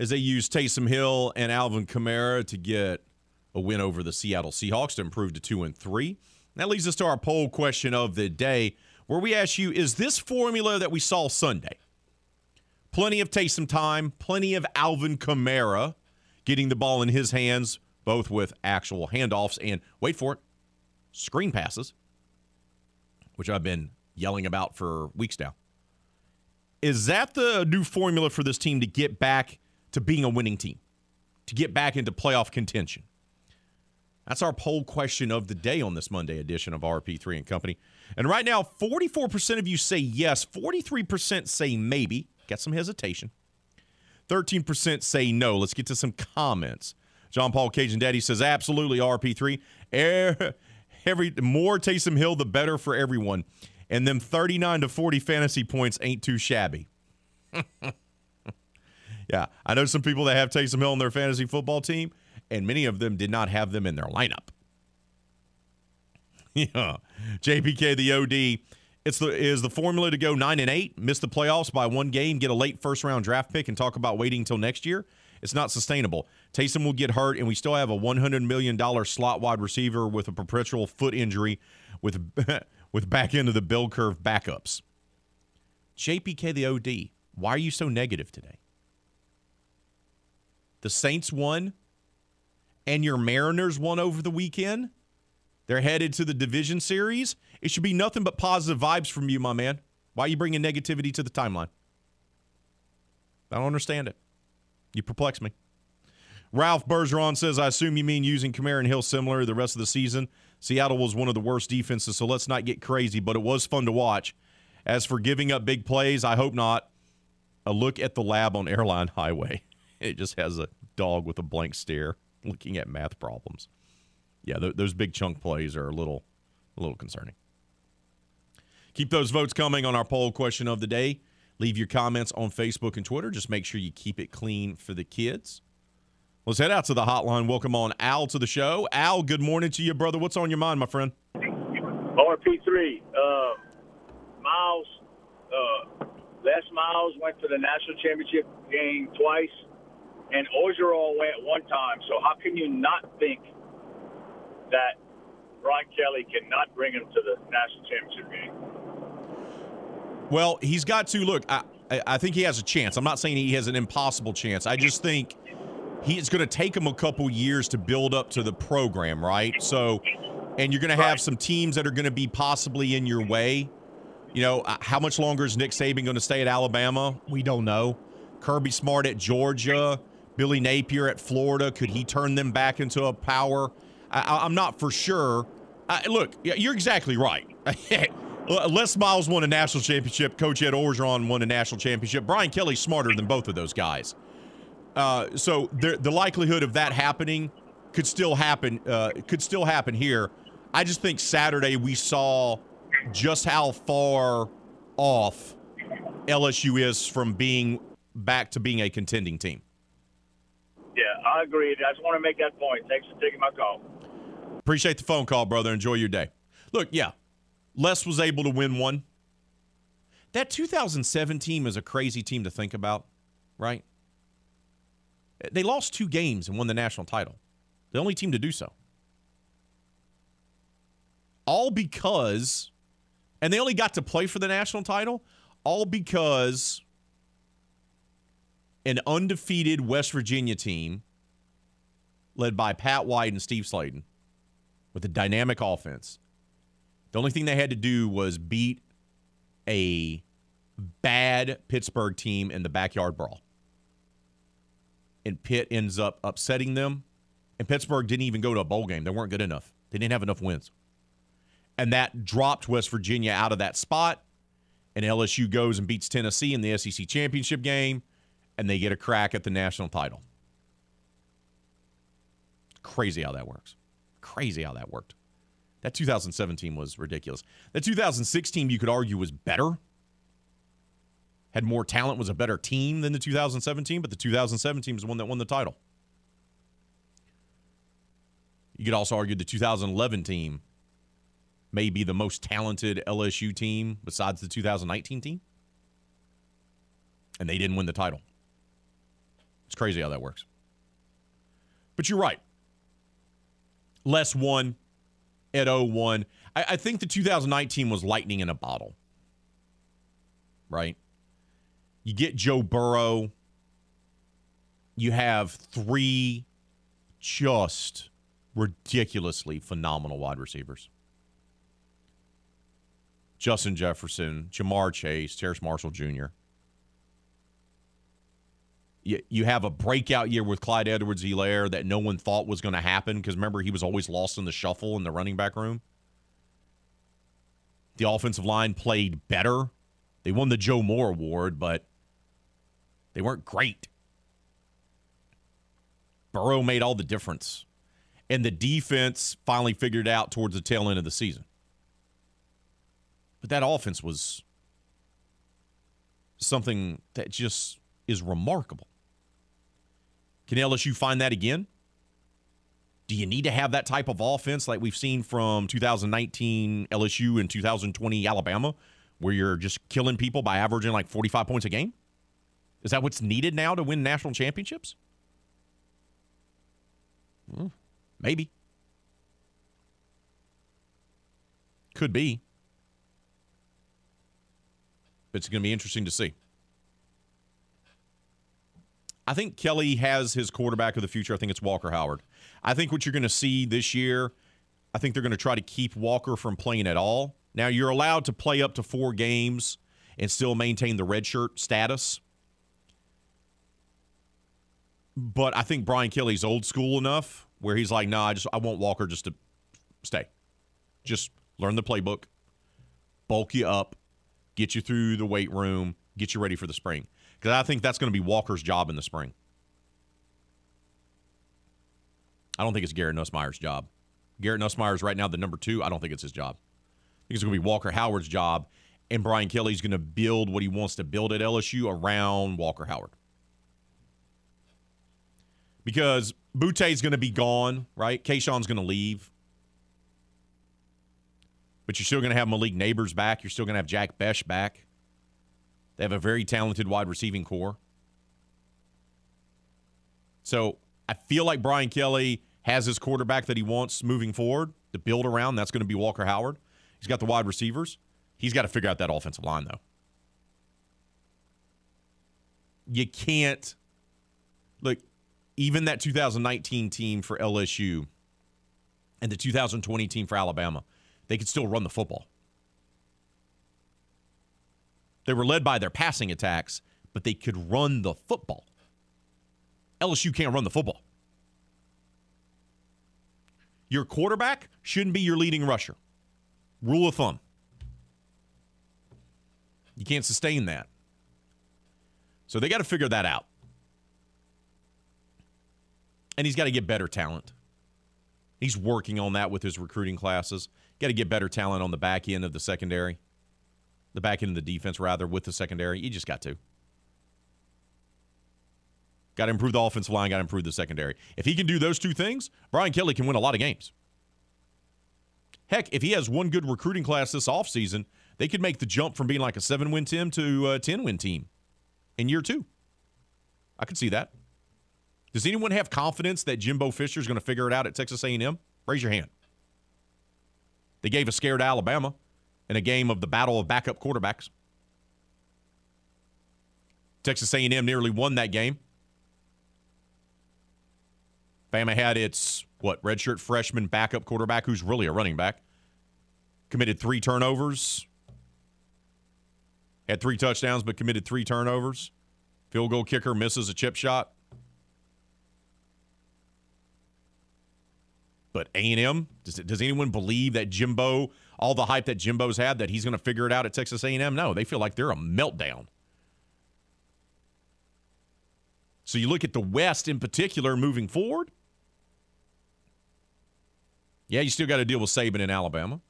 as they use Taysom Hill and Alvin Kamara to get a win over the Seattle Seahawks to improve to 2 and 3. That leads us to our poll question of the day, where we ask you is this formula that we saw Sunday? Plenty of Taysom time, plenty of Alvin Kamara getting the ball in his hands, both with actual handoffs and, wait for it, screen passes, which I've been yelling about for weeks now. Is that the new formula for this team to get back to being a winning team, to get back into playoff contention? That's our poll question of the day on this Monday edition of RP3 and Company. And right now, 44% of you say yes, 43% say maybe, got some hesitation. 13% say no. Let's get to some comments. John Paul Cajun Daddy says absolutely RP3. Every more Taysom Hill, the better for everyone. And them 39 to 40 fantasy points ain't too shabby. yeah, I know some people that have Taysom Hill on their fantasy football team and many of them did not have them in their lineup. yeah. JPK the OD. It's the is the formula to go nine and eight, miss the playoffs by one game, get a late first round draft pick, and talk about waiting until next year. It's not sustainable. Taysom will get hurt, and we still have a one hundred million dollar slot wide receiver with a perpetual foot injury, with with back end of the bill curve backups. JPK the OD. Why are you so negative today? The Saints won and your Mariners won over the weekend. They're headed to the division series. It should be nothing but positive vibes from you, my man. Why are you bringing negativity to the timeline? I don't understand it. You perplex me. Ralph Bergeron says, I assume you mean using Kamara and Hill similar the rest of the season. Seattle was one of the worst defenses, so let's not get crazy, but it was fun to watch. As for giving up big plays, I hope not. A look at the lab on Airline Highway. It just has a dog with a blank stare looking at math problems. Yeah, th- those big chunk plays are a little, a little concerning. Keep those votes coming on our poll question of the day. Leave your comments on Facebook and Twitter. Just make sure you keep it clean for the kids. Let's head out to the hotline. Welcome on Al to the show. Al, good morning to you, brother. What's on your mind, my friend? RP3. Uh, Miles, uh, Les Miles went to the national championship game twice and Orgeron away at one time. So how can you not think that Brian Kelly cannot bring him to the national championship game? Well, he's got to look. I, I think he has a chance. I'm not saying he has an impossible chance. I just think he's going to take him a couple years to build up to the program, right? So, and you're going to have some teams that are going to be possibly in your way. You know, uh, how much longer is Nick Saban going to stay at Alabama? We don't know. Kirby Smart at Georgia. Billy Napier at Florida, could he turn them back into a power? I, am not for sure. I, look, you're exactly right. Les Miles won a national championship. Coach Ed Orgeron won a national championship. Brian Kelly's smarter than both of those guys. Uh, so the, the likelihood of that happening could still happen. Uh, could still happen here. I just think Saturday we saw just how far off LSU is from being back to being a contending team. Yeah, I agree. I just want to make that point. Thanks for taking my call. Appreciate the phone call, brother. Enjoy your day. Look, yeah, Les was able to win one. That 2007 team is a crazy team to think about, right? They lost two games and won the national title. The only team to do so. All because, and they only got to play for the national title, all because an undefeated West Virginia team led by Pat White and Steve Slaton with a dynamic offense. The only thing they had to do was beat a bad Pittsburgh team in the backyard brawl. And Pitt ends up upsetting them. And Pittsburgh didn't even go to a bowl game. They weren't good enough. They didn't have enough wins. And that dropped West Virginia out of that spot. And LSU goes and beats Tennessee in the SEC championship game and they get a crack at the national title. Crazy how that works. Crazy how that worked. That 2017 was ridiculous. That 2016, you could argue, was better. Had more talent, was a better team than the 2017, but the 2017 was the one that won the title. You could also argue the 2011 team may be the most talented LSU team besides the 2019 team. And they didn't win the title. It's crazy how that works. But you're right. Les one at won. I, I think the 2019 was lightning in a bottle. Right? You get Joe Burrow. You have three just ridiculously phenomenal wide receivers. Justin Jefferson, Ja'Marr Chase, Terrace Marshall Jr. You, you have a breakout year with Clyde Edwards Helaire that no one thought was going to happen because remember, he was always lost in the shuffle in the running back room. The offensive line played better. They won the Joe Moore Award, but they weren't great. Burrow made all the difference. And the defense finally figured out towards the tail end of the season. But that offense was something that just is remarkable. Can LSU find that again? Do you need to have that type of offense like we've seen from 2019 LSU and 2020 Alabama, where you're just killing people by averaging like 45 points a game? Is that what's needed now to win national championships? Hmm, maybe. Could be. It's going to be interesting to see. I think Kelly has his quarterback of the future. I think it's Walker Howard. I think what you're going to see this year, I think they're going to try to keep Walker from playing at all. Now, you're allowed to play up to four games and still maintain the redshirt status. But I think Brian Kelly's old school enough where he's like, no, nah, I just I want Walker just to stay. Just learn the playbook, bulk you up, get you through the weight room, get you ready for the spring because I think that's going to be Walker's job in the spring. I don't think it's Garrett Nussmeier's job. Garrett Nussmeier is right now the number two. I don't think it's his job. I think it's going to be Walker Howard's job, and Brian Kelly's going to build what he wants to build at LSU around Walker Howard. Because Boutte going to be gone, right? Kayshon's going to leave. But you're still going to have Malik Neighbors back. You're still going to have Jack Bech back. They have a very talented wide receiving core. So I feel like Brian Kelly has his quarterback that he wants moving forward to build around. That's going to be Walker Howard. He's got the wide receivers. He's got to figure out that offensive line, though. You can't look, even that 2019 team for LSU and the 2020 team for Alabama, they could still run the football. They were led by their passing attacks, but they could run the football. LSU can't run the football. Your quarterback shouldn't be your leading rusher. Rule of thumb. You can't sustain that. So they got to figure that out. And he's got to get better talent. He's working on that with his recruiting classes. Got to get better talent on the back end of the secondary the back end of the defense, rather, with the secondary. You just got to. Got to improve the offensive line, got to improve the secondary. If he can do those two things, Brian Kelly can win a lot of games. Heck, if he has one good recruiting class this offseason, they could make the jump from being like a seven win team to a 10 win team in year two. I could see that. Does anyone have confidence that Jimbo Fisher is going to figure it out at Texas A&M? Raise your hand. They gave a scared Alabama in a game of the battle of backup quarterbacks. Texas A&M nearly won that game. Bama had its what redshirt freshman backup quarterback, who's really a running back, committed three turnovers, had three touchdowns, but committed three turnovers. Field goal kicker misses a chip shot. But A&M, does, does anyone believe that Jimbo all the hype that Jimbo's had that he's going to figure it out at Texas A&M. No, they feel like they're a meltdown. So you look at the West in particular moving forward. Yeah, you still got to deal with Saban in Alabama.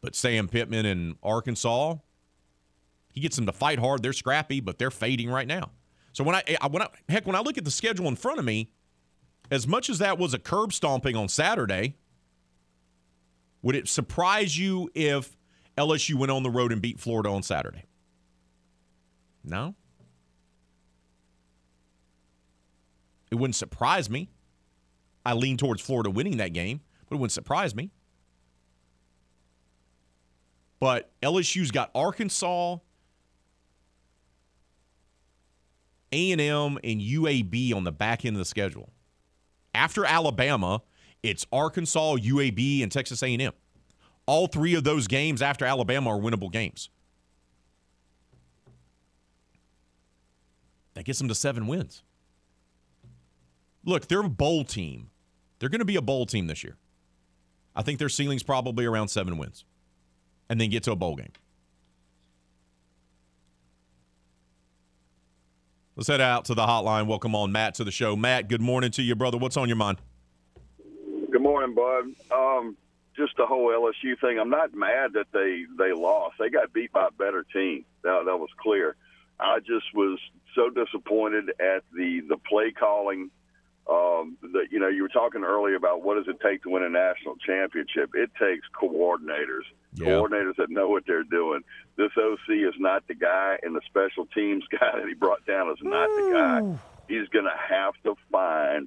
But Sam Pittman in Arkansas, he gets them to fight hard. They're scrappy, but they're fading right now. So when I, when I heck when I look at the schedule in front of me, as much as that was a curb stomping on Saturday, would it surprise you if LSU went on the road and beat Florida on Saturday? No. It wouldn't surprise me. I lean towards Florida winning that game, but it wouldn't surprise me. But LSU's got Arkansas, A&M, and UAB on the back end of the schedule. After Alabama, it's Arkansas, UAB, and Texas A&M. All three of those games after Alabama are winnable games. That gets them to seven wins. Look, they're a bowl team. They're going to be a bowl team this year. I think their ceiling's probably around seven wins and then get to a bowl game. Let's head out to the hotline. Welcome on Matt to the show. Matt, good morning to you, brother. What's on your mind? Morning, Bud. Um, just the whole LSU thing. I'm not mad that they they lost. They got beat by a better team. That that was clear. I just was so disappointed at the the play calling um, that you know you were talking earlier about what does it take to win a national championship. It takes coordinators, yeah. coordinators that know what they're doing. This OC is not the guy, and the special teams guy that he brought down is not Ooh. the guy. He's going to have to find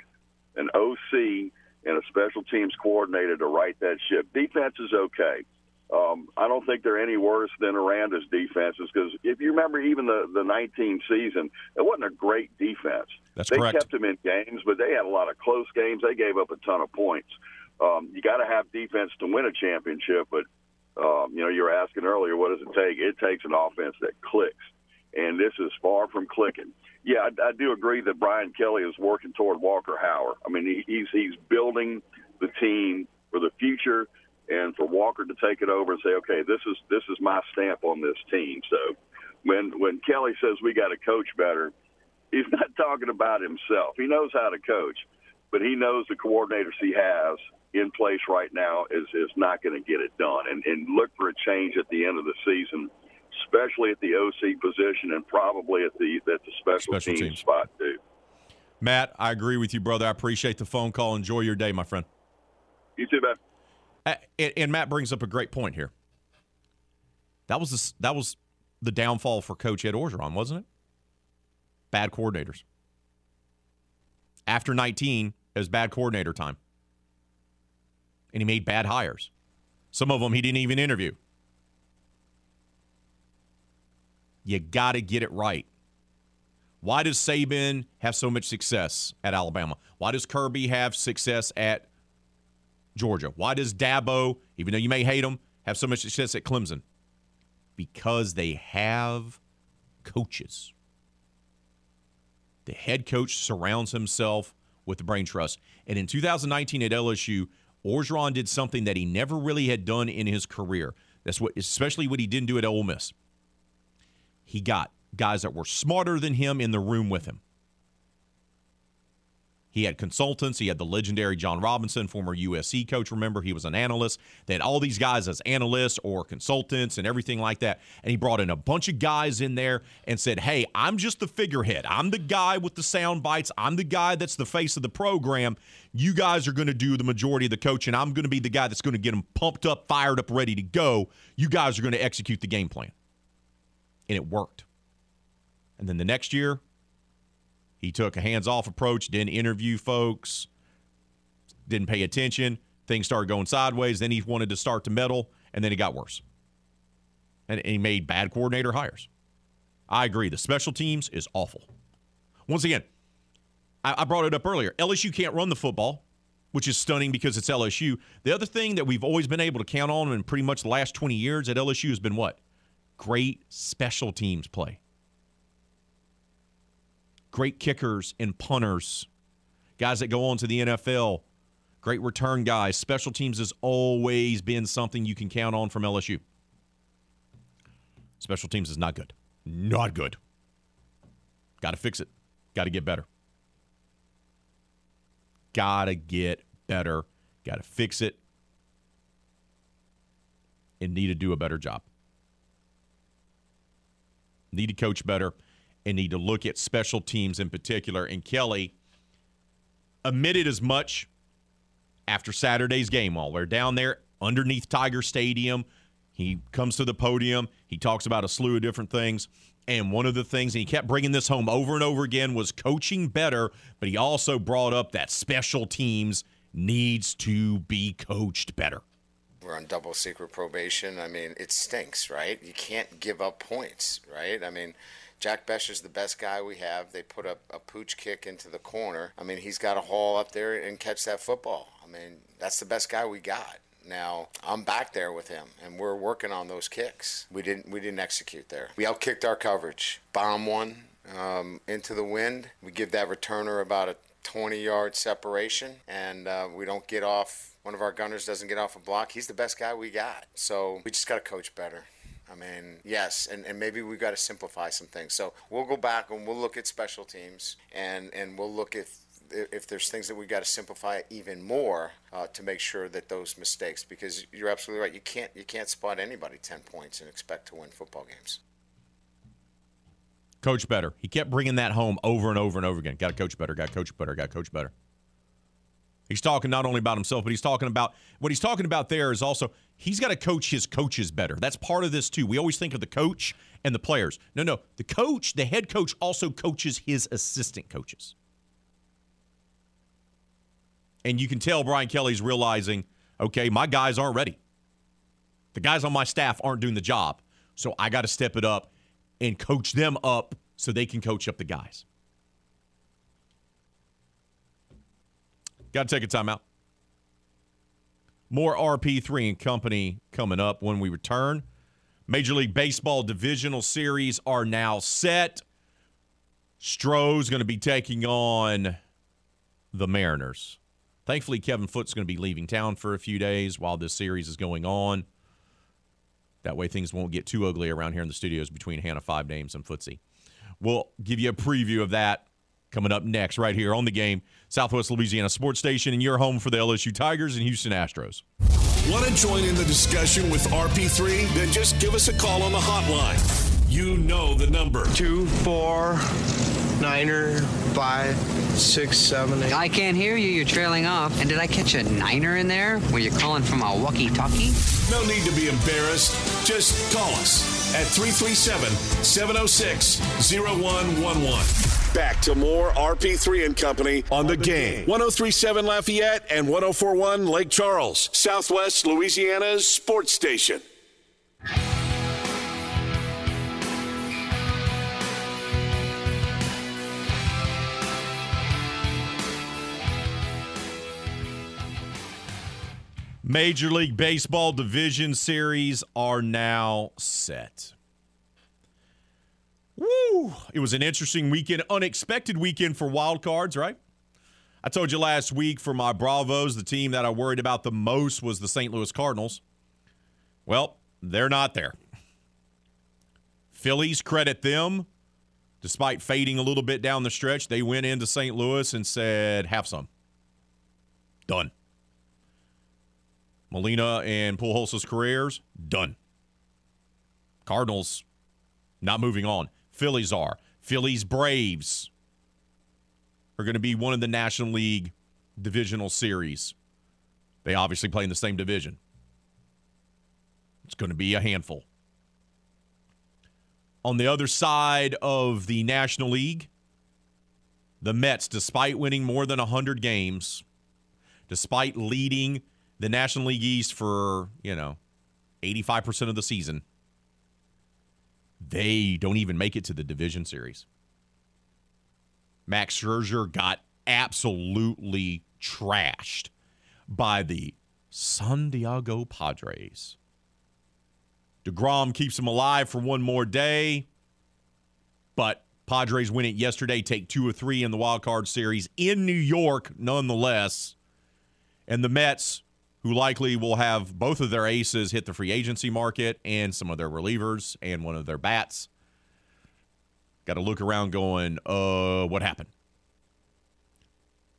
an OC and a special teams coordinator to right that ship. Defense is okay. Um, I don't think they're any worse than Aranda's defenses because if you remember, even the the 19 season, it wasn't a great defense. That's they correct. kept them in games, but they had a lot of close games. They gave up a ton of points. Um, you got to have defense to win a championship, but um, you know you were asking earlier, what does it take? It takes an offense that clicks, and this is far from clicking. Yeah, I, I do agree that Brian Kelly is working toward Walker Howard. I mean, he, he's he's building the team for the future and for Walker to take it over and say, okay, this is this is my stamp on this team. So when when Kelly says we got to coach better, he's not talking about himself. He knows how to coach, but he knows the coordinators he has in place right now is is not going to get it done. And and look for a change at the end of the season, especially at the OC position and probably at the at the special, special team spot too. Matt, I agree with you, brother. I appreciate the phone call. Enjoy your day, my friend. You too, man. Uh, and, and, Matt brings up a great point here. That was the, that was the downfall for Coach Ed Orgeron, wasn't it? Bad coordinators. After 19, it was bad coordinator time, and he made bad hires. Some of them he didn't even interview. You got to get it right. Why does Saban have so much success at Alabama? Why does Kirby have success at Georgia? Why does Dabo, even though you may hate him, have so much success at Clemson? Because they have coaches. The head coach surrounds himself with the brain trust. And in 2019 at LSU, Orgeron did something that he never really had done in his career. That's what, especially what he didn't do at Ole Miss. He got guys that were smarter than him in the room with him. He had consultants. He had the legendary John Robinson, former USC coach. Remember, he was an analyst. They had all these guys as analysts or consultants and everything like that. And he brought in a bunch of guys in there and said, Hey, I'm just the figurehead. I'm the guy with the sound bites. I'm the guy that's the face of the program. You guys are going to do the majority of the coaching. I'm going to be the guy that's going to get them pumped up, fired up, ready to go. You guys are going to execute the game plan. And it worked. And then the next year, he took a hands off approach, didn't interview folks, didn't pay attention. Things started going sideways. Then he wanted to start to meddle, and then it got worse. And, he made bad coordinator hires. I agree. The special teams is awful. Once again, I, brought it up earlier. LSU can't run the football, which is stunning because it's LSU. The other thing that we've always been able to count on in pretty much the last 20 years at LSU has been what? Great special teams play great kickers and punters, guys that go on to the NFL, great return guys. Special teams has always been something you can count on from LSU. Special teams is not good. Not good. Got to fix it. Got to get better. Got to get better got to fix it, and need to do a better job. Need to coach better and need to look at special teams in particular. And Kelly admitted as much after Saturday's game while we're down there underneath Tiger Stadium. He comes to the podium. He talks about a slew of different things. And one of the things, and he kept bringing this home over and over again, was coaching better. But he also brought up that special teams needs to be coached better. We're on double secret probation. I mean, it stinks, right? You can't give up points, right? I mean, Jack Bech's the best guy we have. They put a, a pooch kick into the corner. I mean, he's got to haul up there and catch that football. I mean, that's the best guy we got. Now I'm back there with him, and we're working on those kicks. We didn't we didn't execute there. We outkicked our coverage. Bomb one um, into the wind. We give that returner about a 20 yard separation, and uh, we don't get off. One of our gunners doesn't get off a block. He's the best guy we got. So we just got to coach better. I mean, yes, and, and maybe we've got to simplify some things. So we'll go back and we'll look at special teams and, and we'll look at if there's things that we got to simplify even more uh, to make sure that those mistakes, because you're absolutely right, you can't you can't spot anybody ten points and expect to win football games. Coach better. He kept bringing that home over and over and over again. Got to coach better. Got to coach better. Got to coach better. He's talking not only about himself, but he's talking about what he's talking about there is also he's got to coach his coaches better. That's part of this too. We always think of the coach and the players. No, no. The coach, the head coach also coaches his assistant coaches. And you can tell Brian Kelly's realizing, okay, my guys aren't ready. The guys on my staff aren't doing the job. So I got to step it up and coach them up so they can coach up the guys. Got to take a timeout. More RP3 and company coming up when we return. Major League Baseball divisional series are now set. Stros going to be taking on the Mariners. Thankfully, Kevin Foote's going to be leaving town for a few days while this series is going on. That way, things won't get too ugly around here in the studios between Hannah Five Names and Footsie. We'll give you a preview of that coming up next, right here on the game, Southwest Louisiana Sports Station, and your home for the LSU Tigers and Houston Astros. Want to join in the discussion with RP3? Then just give us a call on the hotline. You know the number. Two, four, niner, five, six, seven, eight. I can't hear you. You're trailing off. And did I catch a niner in there? Were you calling from a walkie-talkie? No need to be embarrassed. Just call us at 337 706 0111. Back to more RP3 and Company on the game. 1037 Lafayette and 1041 Lake Charles, Southwest Louisiana's sports station. Major League Baseball division series are now set. Woo! It was an interesting weekend, unexpected weekend for wild cards, right? I told you last week for my Bravos, the team that I worried about the most was the St. Louis Cardinals. Well, they're not there. Phillies credit them. Despite fading a little bit down the stretch, they went into St. Louis and said, have some. Done. Molina and Pujols' careers, done. Cardinals, not moving on. Phillies are. Phillies Braves are going to be one of the National League divisional series. They obviously play in the same division. It's going to be a handful. On the other side of the National League, the Mets, despite winning more than 100 games, despite leading the National League East for, you know, 85% of the season, they don't even make it to the division series. Max Scherzer got absolutely trashed by the San Diego Padres. DeGrom keeps him alive for one more day, but Padres win it yesterday, take two or three in the wild card series in New York, nonetheless. And the Mets, who likely will have both of their aces hit the free agency market and some of their relievers and one of their bats, got to look around going, uh, what happened?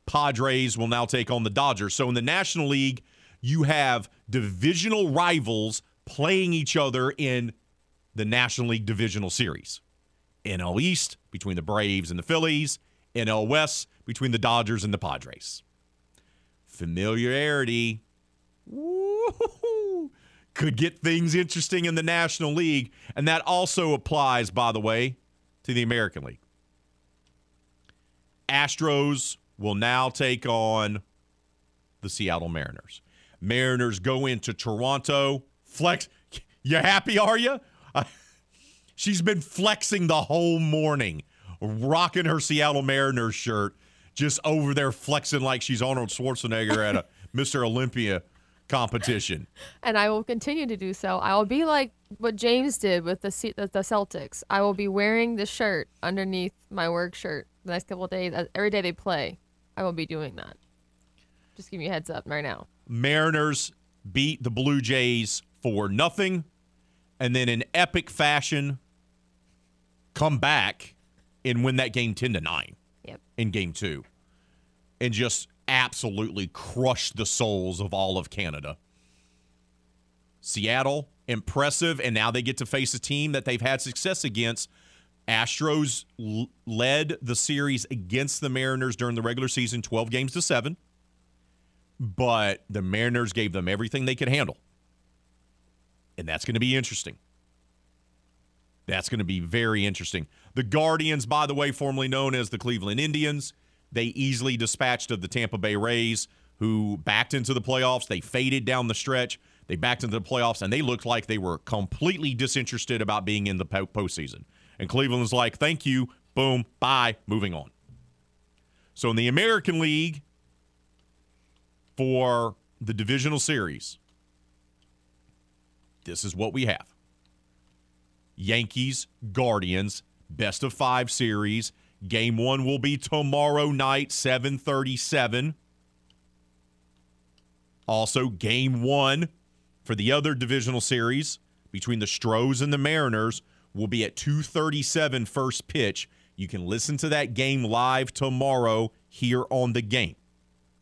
Padres will now take on the Dodgers. So in the National League, you have divisional rivals playing each other in the National League Divisional Series. NL East between the Braves and the Phillies, NL West between the Dodgers and the Padres. Familiarity woo, could get things interesting in the National League, and that also applies, by the way, to the American League. Astros will now take on the Seattle Mariners. Mariners go into Toronto. Flex. You happy, are you? she's been flexing the whole morning, rocking her Seattle Mariners shirt, just over there flexing like she's Arnold Schwarzenegger at a Mr. Olympia competition. And I will continue to do so. I will be like what James did with the C- the Celtics. I will be wearing the shirt underneath my work shirt the next couple of days. Every day they play, I will be doing that. Just give me a heads up right now. Mariners beat the Blue Jays for nothing, and then in epic fashion, come back and win that game ten to nine. Yep. In game two, and just absolutely crushed the souls of all of Canada. Seattle, impressive, and now they get to face a team that they've had success against. Astros l- led the series against the Mariners during the regular season, 12 games to 7. But the Mariners gave them everything they could handle. And that's going to be interesting. That's going to be very interesting. The Guardians, by the way, formerly known as the Cleveland Indians, they easily dispatched of the Tampa Bay Rays, who backed into the playoffs. They faded down the stretch. They backed into the playoffs, and they looked like they were completely disinterested about being in the postseason. And Cleveland's like, thank you, boom, bye, moving on. So in the American League, for the divisional series, this is what we have Yankees, Guardians, best of five series. Game one will be tomorrow night, 737. Also, game one for the other divisional series between the Stros and the Mariners will be at 237 first pitch. You can listen to that game live tomorrow here on the game.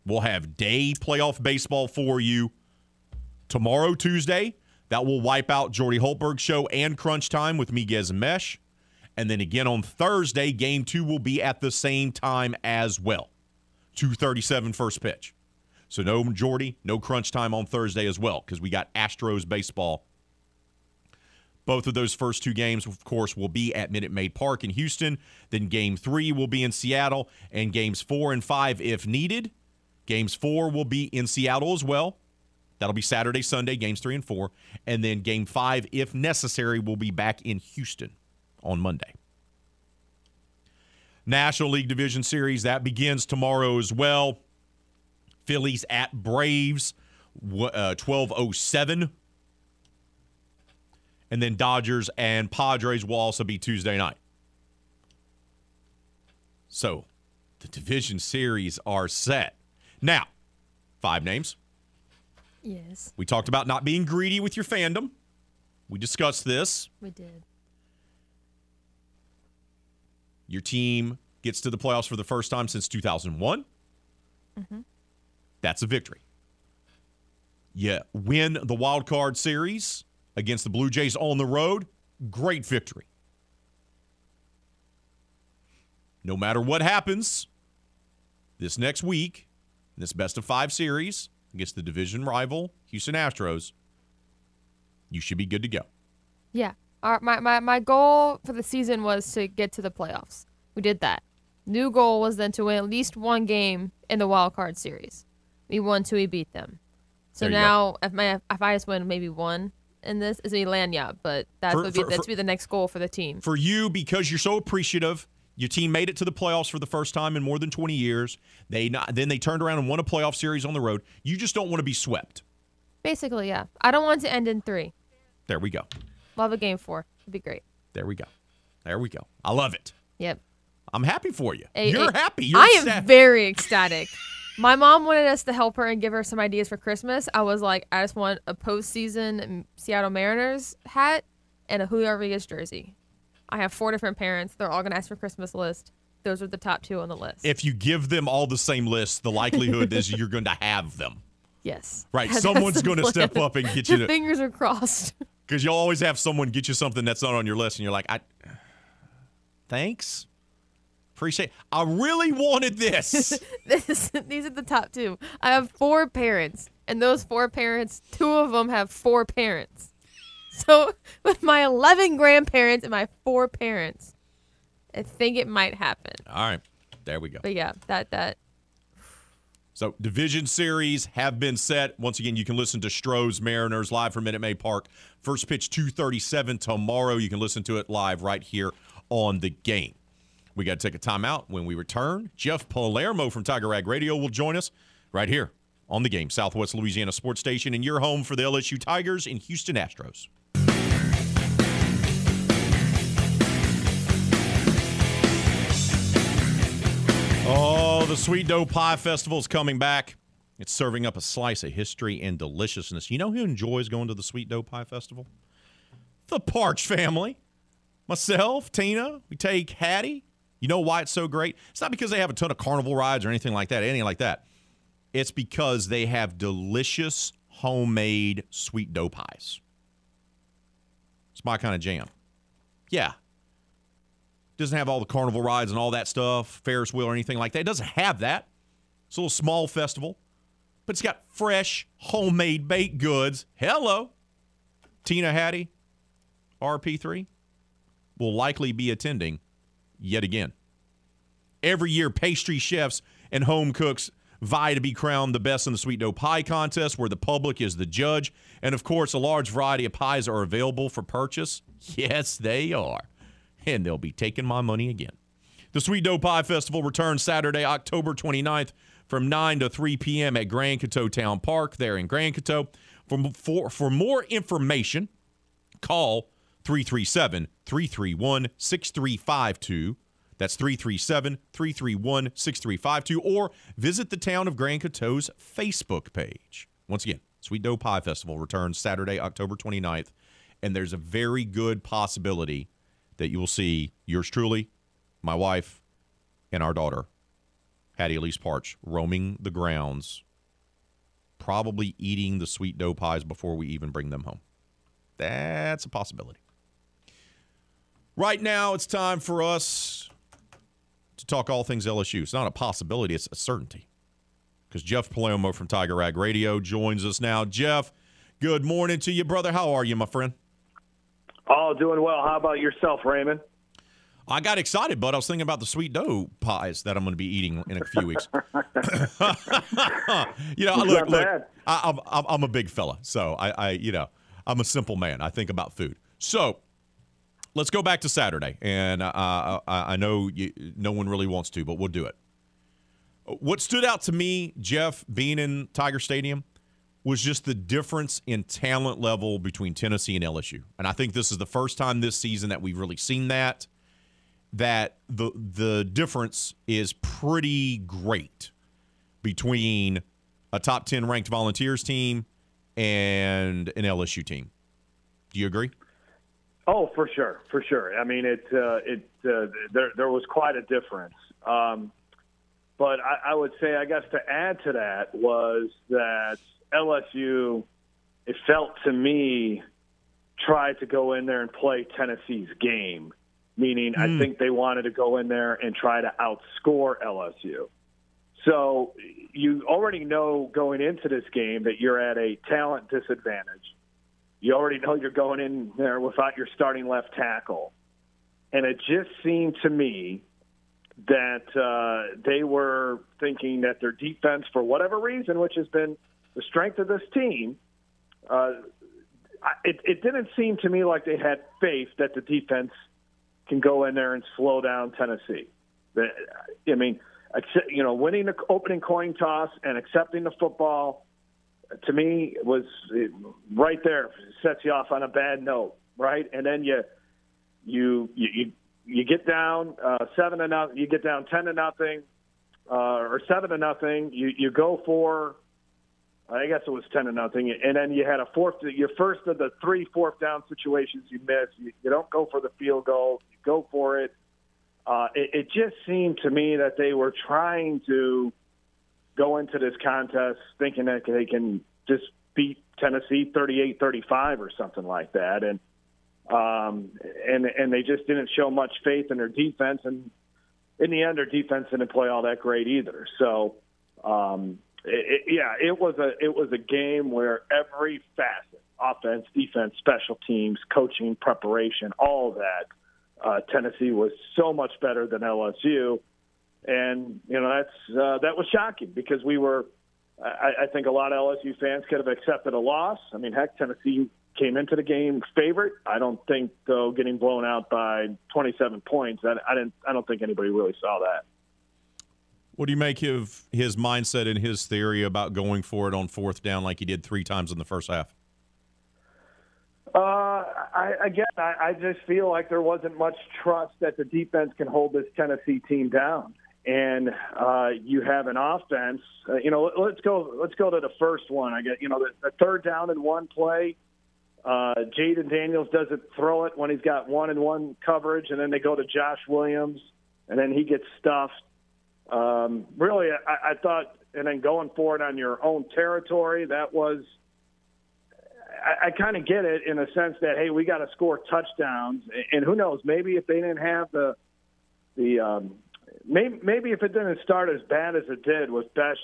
We'll have day playoff baseball for you tomorrow, Tuesday. That will wipe out Jordy Holtberg's show and Crunch Time with me, Gez Mesh. And then again on Thursday, game two will be at the same time as well. 237 first pitch. So no Jordy, no crunch time on Thursday as well, because we got Astros baseball. Both of those first two games, of course, will be at Minute Maid Park in Houston. Then game three will be in Seattle, and games four and five, if needed. Games four will be in Seattle as well. That'll be Saturday, Sunday, games three and four. And then game five, if necessary, will be back in Houston on Monday. National League Division Series, that begins tomorrow as well. Phillies at Braves, uh, 1207. And then Dodgers and Padres will also be Tuesday night. So the division series are set. Now, five names. Yes. We talked about not being greedy with your fandom. We discussed this. We did. Your team gets to the playoffs for the first time since 2001. Mm-hmm. That's a victory. You win the wild card series against the Blue Jays on the road. Great victory. No matter what happens this next week, in this best of five series against the division rival Houston Astros, you should be good to go. Yeah. Our, my, my, my goal for the season was to get to the playoffs. We did that. New goal was then to win at least one game in the wild card series. We won two, we beat them. So now, if my if I just win maybe one in this, is a lanyard, but that For- would be for- that's for- be the next goal for the team. For you, because you're so appreciative, your team made it to the playoffs for the first time in more than 20 years. They not, then they turned around and won a playoff series on the road. You just don't want to be swept. Basically, yeah. I don't want it to end in three. There we go. We'll have a game four. It'd be great. There we go. There we go. I love it. Yep. I'm happy for you. A- You're a- happy. You're I am very ecstatic. My mom wanted us to help her and give her some ideas for Christmas. I was like, I just want a postseason Seattle Mariners hat and a Julio Rodriguez jersey. I have four different parents. They're all gonna ask for Christmas list. those are the top two on the list. If you give them all the same list, the likelihood is you're going to have them. Yes. Right. That's Someone's going to step up and get Your you to- fingers are crossed. Because you'll always have someone get you something that's not on your list, and you're like, I, thanks, appreciate. I really wanted this. this, these are the top two. I have four parents, and those four parents, two of them have four parents. So with my 11 grandparents and my four parents, I think it might happen. all right, there we go. But yeah, that that So division series have been set. Once again, you can listen to Stros Mariners live from Minute Maid Park. First pitch 237 tomorrow. You can listen to it live right here on the game. We got to take a timeout. When we return, Jeff Palermo from Tiger Rag Radio will join us right here on the game, Southwest Louisiana Sports Station, and your home for the LSU Tigers and Houston Astros. Oh, the Sweet Dough Pie Festival is coming back. It's serving up a slice of history and deliciousness. You know who enjoys going to the Sweet Dough Pie Festival? The Parks family. Myself, Tina, we take Hattie. You know why it's so great? It's not because they have a ton of carnival rides or anything like that, anything like that. It's because they have delicious homemade sweet dough pies. It's my kind of jam. Yeah, doesn't have all the carnival rides and all that stuff, Ferris wheel or anything like that. It doesn't have that. It's a little small festival, but it's got fresh, homemade baked goods. Hello, Tina Hattie, RP3 will likely be attending yet again. Every year, pastry chefs and home cooks vie to be crowned the best in the sweet dough pie contest, where the public is the judge. And of course, a large variety of pies are available for purchase. Yes, they are and they'll be taking my money again. The Sweet Dough Pie Festival returns Saturday, October 29th from 9 to 3 p.m. at Grand Coteau Town Park there in Grand Coteau. For, for, for more information, call 337 331 6352. That's 337 331 6352. Or visit the town of Grand Coteau's Facebook page. Once again, Sweet Dough Pie Festival returns Saturday, October 29th. And there's a very good possibility that you will see yours truly, my wife, and our daughter, Hattie Elise Parks, roaming the grounds, probably eating the sweet dough pies before we even bring them home. That's a possibility. Right now, it's time for us to talk all things LSU. It's not a possibility, it's a certainty. Because Jeff Palermo from Tiger Rag Radio joins us now. Jeff, good morning to you, brother. How are you, my friend? Oh, doing well. How about yourself, Raymond? I got excited, but I was thinking about the sweet dough pies that I'm going to be eating in a few weeks. you know, look, look. I, I'm, I'm I'm a big fella, so I, I, you know, I'm a simple man. I think about food. So let's go back to Saturday, and uh, I, I know you, no one really wants to, but we'll do it. What stood out to me, Jeff, being in Tiger Stadium, was just the difference in talent level between Tennessee and LSU. And I think this is the first time this season that we've really seen that that the the difference is pretty great between a top 10 ranked Volunteers team and an LSU team. Do you agree? Oh, for sure, for sure. I mean, it uh, it uh, there there was quite a difference. Um, but I, I would say, I guess, to add to that was that LSU, it felt to me, tried to go in there and play Tennessee's game. Meaning, I think they wanted to go in there and try to outscore LSU. So you already know going into this game that you're at a talent disadvantage. You already know you're going in there without your starting left tackle. And it just seemed to me that uh, they were thinking that their defense, for whatever reason, which has been the strength of this team, uh, it, it didn't seem to me like they had faith that the defense can go in there and slow down Tennessee. I mean, you know, winning the opening coin toss and accepting the football to me was right there sets you off on a bad note, right? And then you you you you, get down uh, seven to nothing, you get down ten to nothing, uh, or seven to nothing. You you go for, I guess it was ten to nothing, and then you had a fourth, your first of the three fourth down situations you miss. You, you don't go for the field goal, you go for it. uh, it, it just seemed to me that they were trying to go into this contest thinking that they can just beat Tennessee 38-35 or something like that, and um, and and they just didn't show much faith in their defense, and in the end, their defense didn't play all that great either. So, um, it, yeah, it was a it was a game where every facet, offense, defense, special teams, coaching, preparation, all of that, uh, Tennessee was so much better than LSU, and you know that's uh, that was shocking because we were. I, I think a lot of LSU fans could have accepted a loss. I mean, heck, Tennessee came into the game favorite. I don't think though getting blown out by 27 points. I, I didn't. I don't think anybody really saw that. What do you make of his mindset and his theory about going for it on fourth down like he did three times in the first half? Uh, I, again, I, I just feel like there wasn't much trust that the defense can hold this Tennessee team down, and uh, you have an offense. Uh, you know, let's go. Let's go to the first one. I get. You know, the, the third down in one play. Uh, Jayden Daniels doesn't throw it when he's got one and one coverage, and then they go to Josh Williams, and then he gets stuffed. Um, really, I, I thought, and then going for it on your own territory, that was. I, I kind of get it in a sense that hey, we got to score touchdowns, and who knows? Maybe if they didn't have the the um, maybe maybe if it didn't start as bad as it did with Bech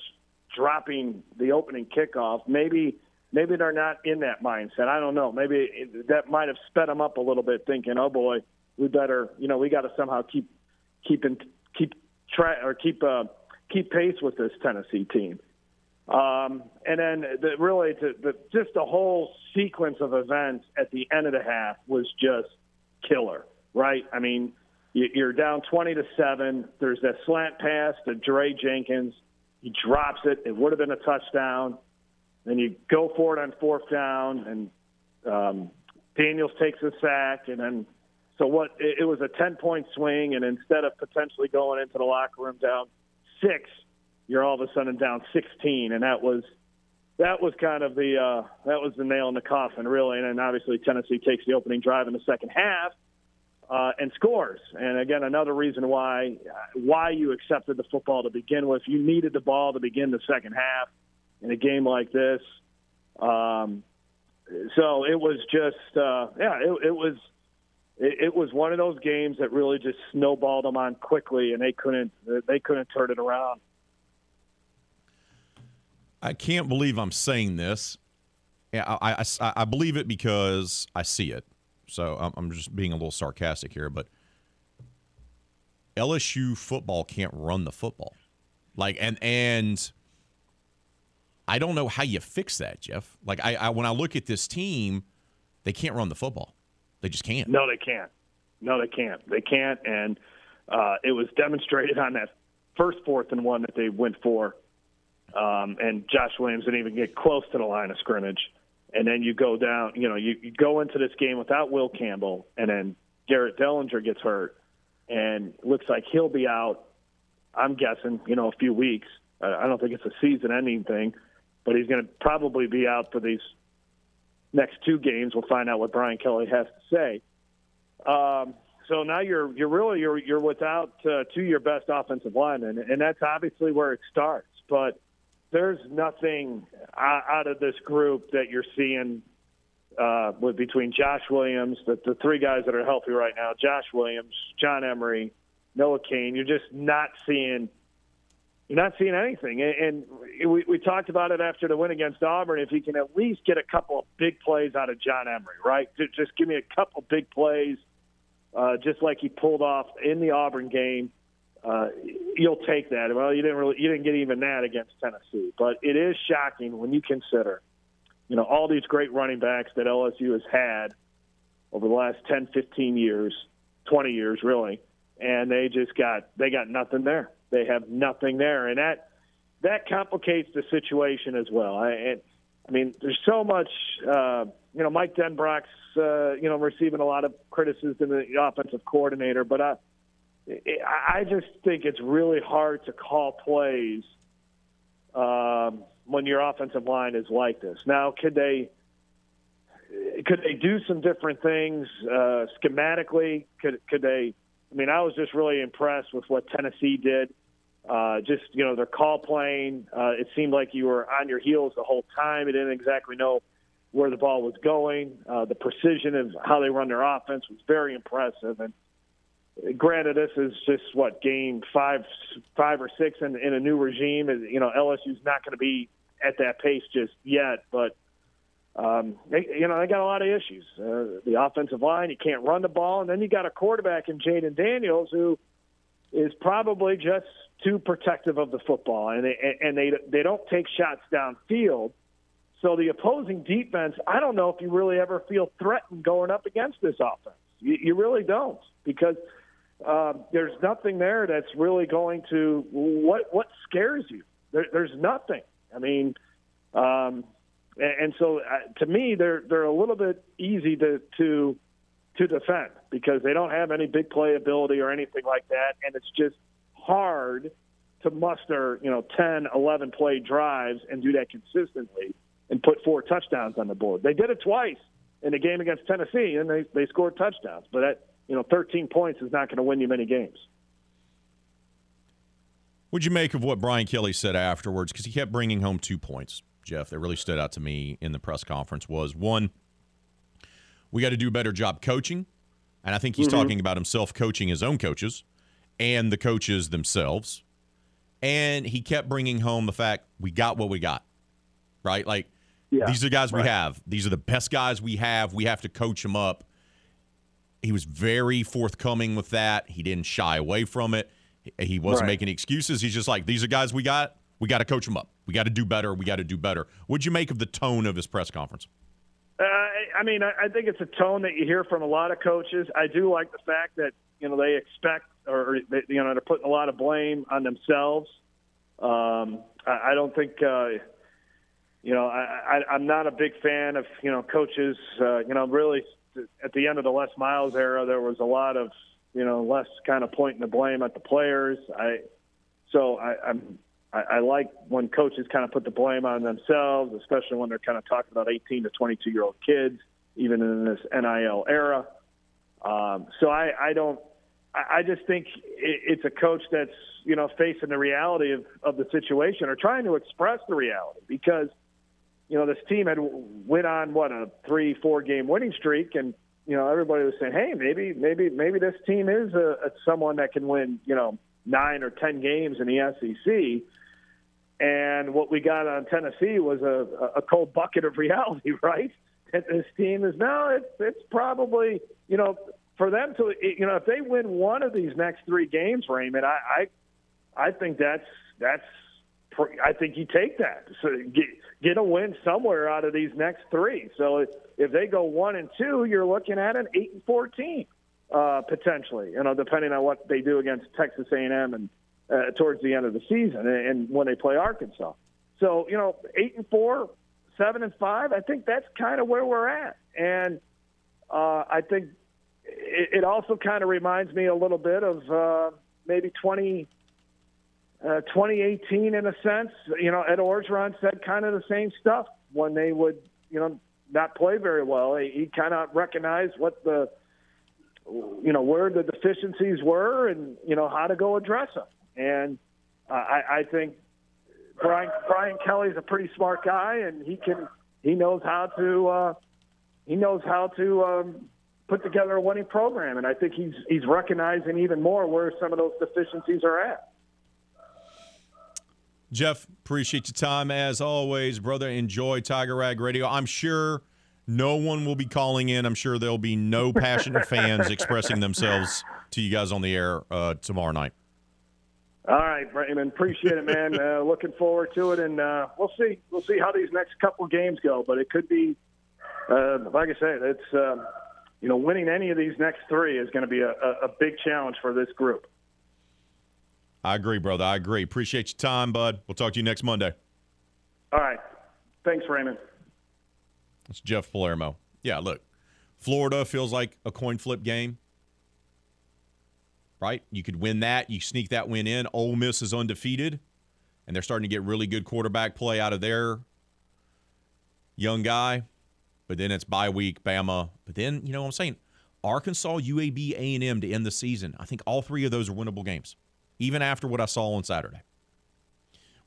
dropping the opening kickoff, maybe maybe they're not in that mindset. I don't know. Maybe it, that might have sped them up a little bit, thinking, "Oh boy, we better, you know, we got to somehow keep keep in, keep try or keep uh, keep pace with this Tennessee team." Um, and then the, really, to, the, just the whole sequence of events at the end of the half was just killer, right? I mean, you, you're down twenty to seven. There's that slant pass to Dre Jenkins. He drops it. It would have been a touchdown then you go for it on fourth down, and um, Daniels takes a sack, and then so what? It, was a ten point swing, and instead of potentially going into the locker room down six, you're all of a sudden down sixteen, and that was that was kind of the uh, that was the nail in the coffin, really. And then obviously Tennessee takes the opening drive in the second half uh, and scores. And again, another reason why why you accepted the football to begin with. You needed the ball to begin the second half in a game like this. Um, so it was just, uh, yeah, it, it was. It, it was one of those games that really just snowballed them on quickly, and they couldn't. They couldn't turn it around. I can't believe I'm saying this. I, I, I believe it because I see it. So I'm, I'm just being a little sarcastic here, but LSU football can't run the football. Like and and I don't know how you fix that, Jeff. Like I, I when I look at this team, they can't run the football. They just can't. No, they can't. No, they can't. They can't. And uh, it was demonstrated on that first fourth and one that they went for. Um, and Josh Williams didn't even get close to the line of scrimmage. And then you go down, you know, you, you go into this game without Will Campbell, and then Garrett Dellinger gets hurt, and looks like he'll be out. I'm guessing, you know, a few weeks. I don't think it's a season-ending thing but he's going to probably be out for these next two games. We'll find out what Brian Kelly has to say. Um, so now you're you're really you're you're without uh, two of your best offensive linemen, and that's obviously where it starts. But there's nothing out of this group that you're seeing uh, with between Josh Williams, the, the three guys that are healthy right now, Josh Williams, John Emery, Noah Cain. You're just not seeing you're not seeing anything. And we, we talked about it after the win against Auburn. If you can at least get a couple of big plays out of John Emery, right? Just give me a couple big plays, uh, just like he pulled off in the Auburn game. Uh, you'll take that. Well, you didn't really, you didn't get even that against Tennessee, but it is shocking when you consider, you know, all these great running backs that LSU has had over the last 10, 15 years, 20 years, really, and they just got they got nothing there. They have nothing there, and that that complicates the situation as well. I, and, I mean, there's so much. Uh, you know, Mike Denbrock's uh, you know receiving a lot of criticism, the offensive coordinator, but I I just think it's really hard to call plays um, when your offensive line is like this. Now, could they? Could they do some different things uh, schematically? Could could they I mean, I was just really impressed with what Tennessee did. Uh, just you know, their call playing. Uh, it seemed like you were on your heels the whole time. You didn't exactly know where the ball was going. Uh, the precision of how they run their offense was very impressive. And granted, this is just what game five, five or six in, in a new regime. You know, LSU's not going to be at that pace just yet, but um, they, you know, they got a lot of issues. Uh, the offensive line, you can't run the ball, and then you got a quarterback in Jayden Daniels who is probably just too protective of the football, and they, and they they don't take shots downfield. So the opposing defense, I don't know if you really ever feel threatened going up against this offense. You, you really don't because uh, there's nothing there that's really going to what what scares you. There, there's nothing. I mean, um, and, so uh, to me, they're they're a little bit easy to to to defend because they don't have any big playability or anything like that, and it's just hard to muster, you know, 10, 11 play drives and do that consistently and put four touchdowns on the board. They did it twice in the game against Tennessee, and they they scored touchdowns, but that you know, 13 points is not going to win you many games. What'd you make of what Brian Kelly said afterwards? Because he kept bringing home two points, Jeff, that really stood out to me in the press conference was one, we got to do a better job coaching. And I think he's mm-hmm. talking about himself coaching his own coaches and the coaches themselves. And he kept bringing home the fact we got what we got, right? Like, yeah, these are the guys right. we have. These are the best guys we have. We have to coach them up. He was very forthcoming with that. He didn't shy away from it. He wasn't right. making excuses. He's just like, these are guys we got. We got to coach them up. We got to do better. We got to do better. What'd you make of the tone of his press conference? Uh, I mean, I think it's a tone that you hear from a lot of coaches. I do like the fact that you know they expect, or you know, they're putting a lot of blame on themselves. Um, I, I don't think, uh, you know, I, I, I'm not a big fan of you know coaches. Uh, you know, really at the end of the Les Miles era, there was a lot of you know, less kind of pointing the blame at the players. I so I, I'm I, I like when coaches kind of put the blame on themselves, especially when they're kind of talking about 18 to 22 year old kids, even in this NIL era. Um, so I, I don't. I, I just think it, it's a coach that's you know facing the reality of, of the situation or trying to express the reality because you know this team had went on what a three four game winning streak and you know, everybody was saying, hey, maybe, maybe, maybe this team is a, a someone that can win, you know, nine or ten games in the SEC. And what we got on Tennessee was a, a cold bucket of reality, right? And this team is now it's it's probably you know for them to you know if they win one of these next three games, Raymond, I I, I think that's that's I think you take that. So get get a win somewhere out of these next three. So if they go one and two, you're looking at an eight and fourteen uh, potentially. You know, depending on what they do against Texas A&M and uh, towards the end of the season, and, and when they play Arkansas. So you know, eight and four, seven and five. I think that's kind of where we're at, and uh, I think it, it also kind of reminds me a little bit of uh, maybe twenty. Uh, 2018, in a sense, you know, Ed Orgeron said kind of the same stuff when they would, you know, not play very well. He, he kind of recognized what the, you know, where the deficiencies were and, you know, how to go address them. And uh, I, I think Brian, Brian Kelly's a pretty smart guy and he can, he knows how to, uh, he knows how to, um, put together a winning program. And I think he's, he's recognizing even more where some of those deficiencies are at. Jeff, appreciate your time as always, brother. Enjoy Tiger Rag Radio. I'm sure no one will be calling in. I'm sure there'll be no passionate fans expressing themselves to you guys on the air uh, tomorrow night. All right, Raymond. Appreciate it, man. uh, looking forward to it, and uh, we'll see. We'll see how these next couple games go. But it could be, uh, like I said, it's um, you know, winning any of these next three is going to be a, a big challenge for this group. I agree, brother. I agree. Appreciate your time, bud. We'll talk to you next Monday. All right. Thanks, Raymond. It's Jeff Palermo. Yeah, look, Florida feels like a coin flip game, right? You could win that. You sneak that win in. Ole Miss is undefeated, and they're starting to get really good quarterback play out of their young guy. But then it's bye week, Bama. But then, you know what I'm saying? Arkansas, UAB, A&M to end the season. I think all three of those are winnable games, even after what I saw on Saturday.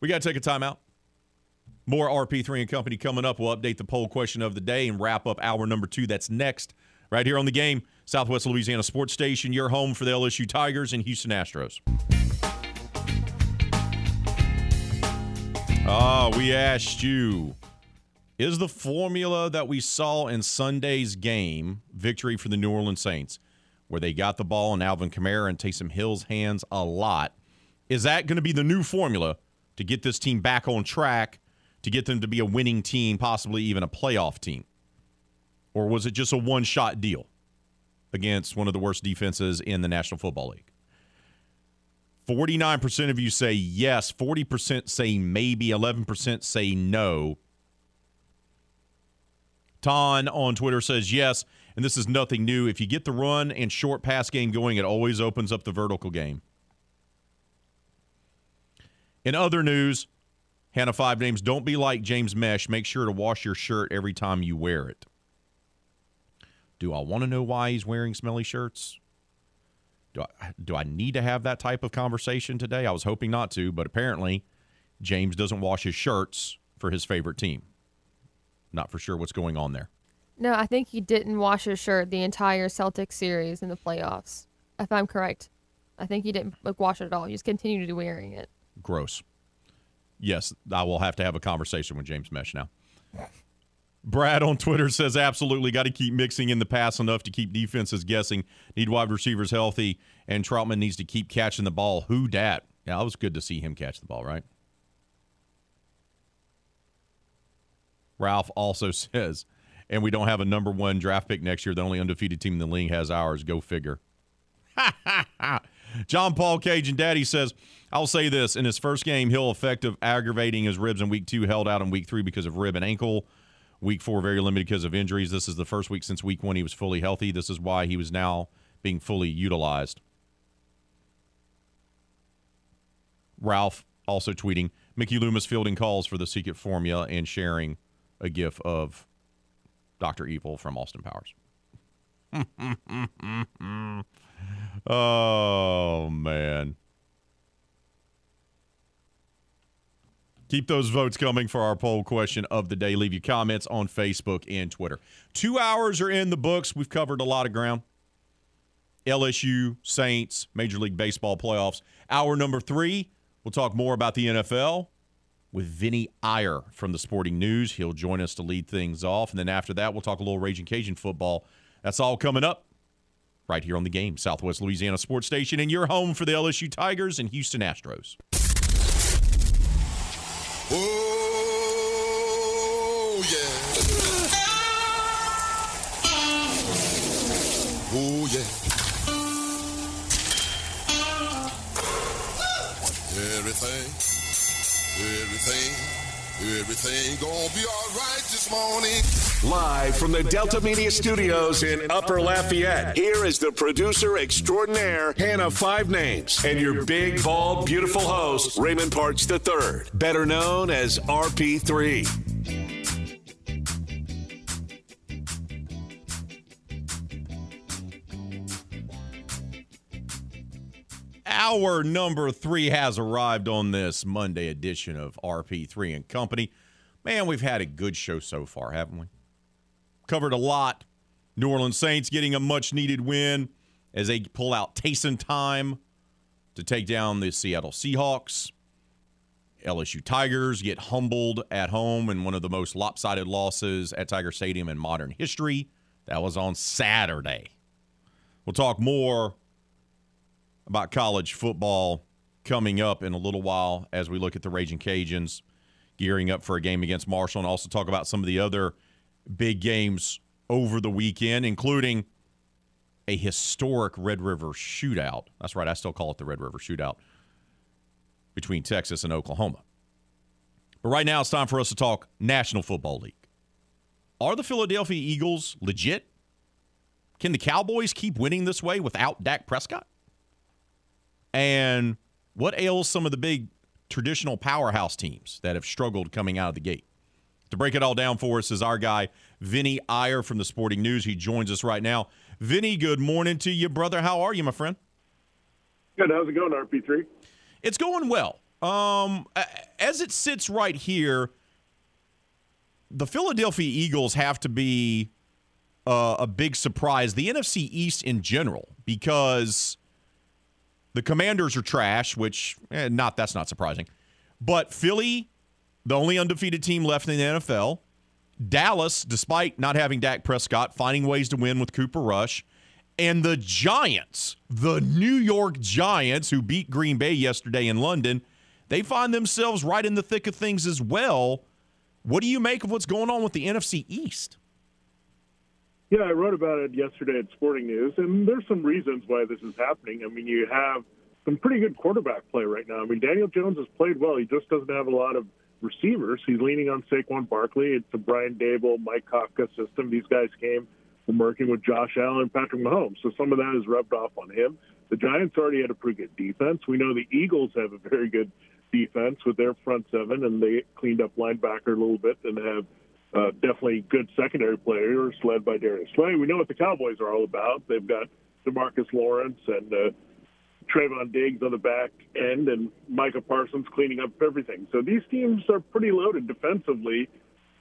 We got to take a timeout. More RP3 and Company coming up. We'll update the poll question of the day and wrap up hour number two. That's next, right here on the game. Southwest Louisiana Sports Station, your home for the LSU Tigers and Houston Astros. Oh, we asked you is the formula that we saw in Sunday's game, victory for the New Orleans Saints, where they got the ball in Alvin Kamara and Taysom Hill's hands a lot, is that going to be the new formula to get this team back on track, to get them to be a winning team, possibly even a playoff team? Or was it just a one shot deal against one of the worst defenses in the National Football League? 49% of you say yes, 40% say maybe, 11% say no. Ton on Twitter says yes, and this is nothing new. If you get the run and short pass game going, it always opens up the vertical game. In other news, Hannah Five Names, don't be like James Mesh. Make sure to wash your shirt every time you wear it. Do I want to know why he's wearing smelly shirts? Do I, do I need to have that type of conversation today? I was hoping not to, but apparently James doesn't wash his shirts for his favorite team. Not for sure what's going on there. No, I think he didn't wash his shirt the entire Celtic series in the playoffs. If I'm correct, I think he didn't like, wash it at all. He just continued to wearing it. Gross. Yes, I will have to have a conversation with James Mesh now. Brad on Twitter says absolutely got to keep mixing in the pass enough to keep defenses guessing. Need wide receivers healthy, and Trautman needs to keep catching the ball. Who dat? Yeah, it was good to see him catch the ball, right? Ralph also says, and we don't have a number one draft pick next year. The only undefeated team in the league has ours. Go figure. John Paul Cage and Daddy says, I'll say this. In his first game, Hill effective aggravating his ribs in week two, held out in week three because of rib and ankle. Week four, very limited because of injuries. This is the first week since week one he was fully healthy. This is why he was now being fully utilized. Ralph also tweeting, Mickey Loomis fielding calls for the secret formula and sharing a gif of Dr. Evil from Austin Powers. oh, man. Keep those votes coming for our poll question of the day. Leave your comments on Facebook and Twitter. Two hours are in the books. We've covered a lot of ground. LSU, Saints, Major League Baseball playoffs. Hour number three, we'll talk more about the NFL with Vinny Iyer from the Sporting News. He'll join us to lead things off. And then after that, we'll talk a little Raging Cajun football. That's all coming up right here on the game, Southwest Louisiana Sports Station, and your home for the LSU Tigers and Houston Astros. Oh, yeah. Oh, yeah. Everything, everything, everything gonna be all right this morning. Live from the Delta Media Studios in Upper Lafayette, here is the producer extraordinaire, Hannah Five Names, and your big, bald, beautiful host, Raymond Parks III, better known as RP3. Hour number three has arrived on this Monday edition of RP3 and Company. Man, we've had a good show so far, haven't we? Covered a lot. New Orleans Saints getting a much needed win as they pull out Taysom time to take down the Seattle Seahawks. LSU Tigers get humbled at home in one of the most lopsided losses at Tiger Stadium in modern history. That was on Saturday. We'll talk more about college football coming up in a little while as we look at the Raging Cajuns gearing up for a game against Marshall and also talk about some of the other big games over the weekend, including a historic Red River shootout. That's right, I still call it the Red River shootout between Texas and Oklahoma. But right now, it's time for us to talk National Football League. Are the Philadelphia Eagles legit? Can the Cowboys keep winning this way without Dak Prescott? And what ails some of the big traditional powerhouse teams that have struggled coming out of the gate? To break it all down for us is our guy, Vinny Iyer from the Sporting News. He joins us right now. Vinny, good morning to you, brother. How are you, my friend? Good. How's it going, RP3? It's going well. Um, as it sits right here, the Philadelphia Eagles have to be uh, a big surprise. The NFC East in general, because the Commanders are trash, which eh, not that's not surprising. But Philly, the only undefeated team left in the NFL. Dallas, despite not having Dak Prescott, finding ways to win with Cooper Rush. And the Giants, the New York Giants, who beat Green Bay yesterday in London, they find themselves right in the thick of things as well. What do you make of what's going on with the NFC East? Yeah, I wrote about it yesterday at Sporting News, and there's some reasons why this is happening. I mean, you have some pretty good quarterback play right now. I mean, Daniel Jones has played well. He just doesn't have a lot of receivers. He's leaning on Saquon Barkley. It's the Brian Daboll, Mike Kafka system. These guys came from working with Josh Allen and Patrick Mahomes, so some of that is rubbed off on him. The Giants already had a pretty good defense. We know the Eagles have a very good defense with their front seven, and they cleaned up linebacker a little bit and have uh, definitely good secondary players led by Darius Slay. We know what the Cowboys are all about. They've got Demarcus Lawrence and uh, Trevon Diggs on the back end, and Micah Parsons cleaning up everything. So these teams are pretty loaded defensively,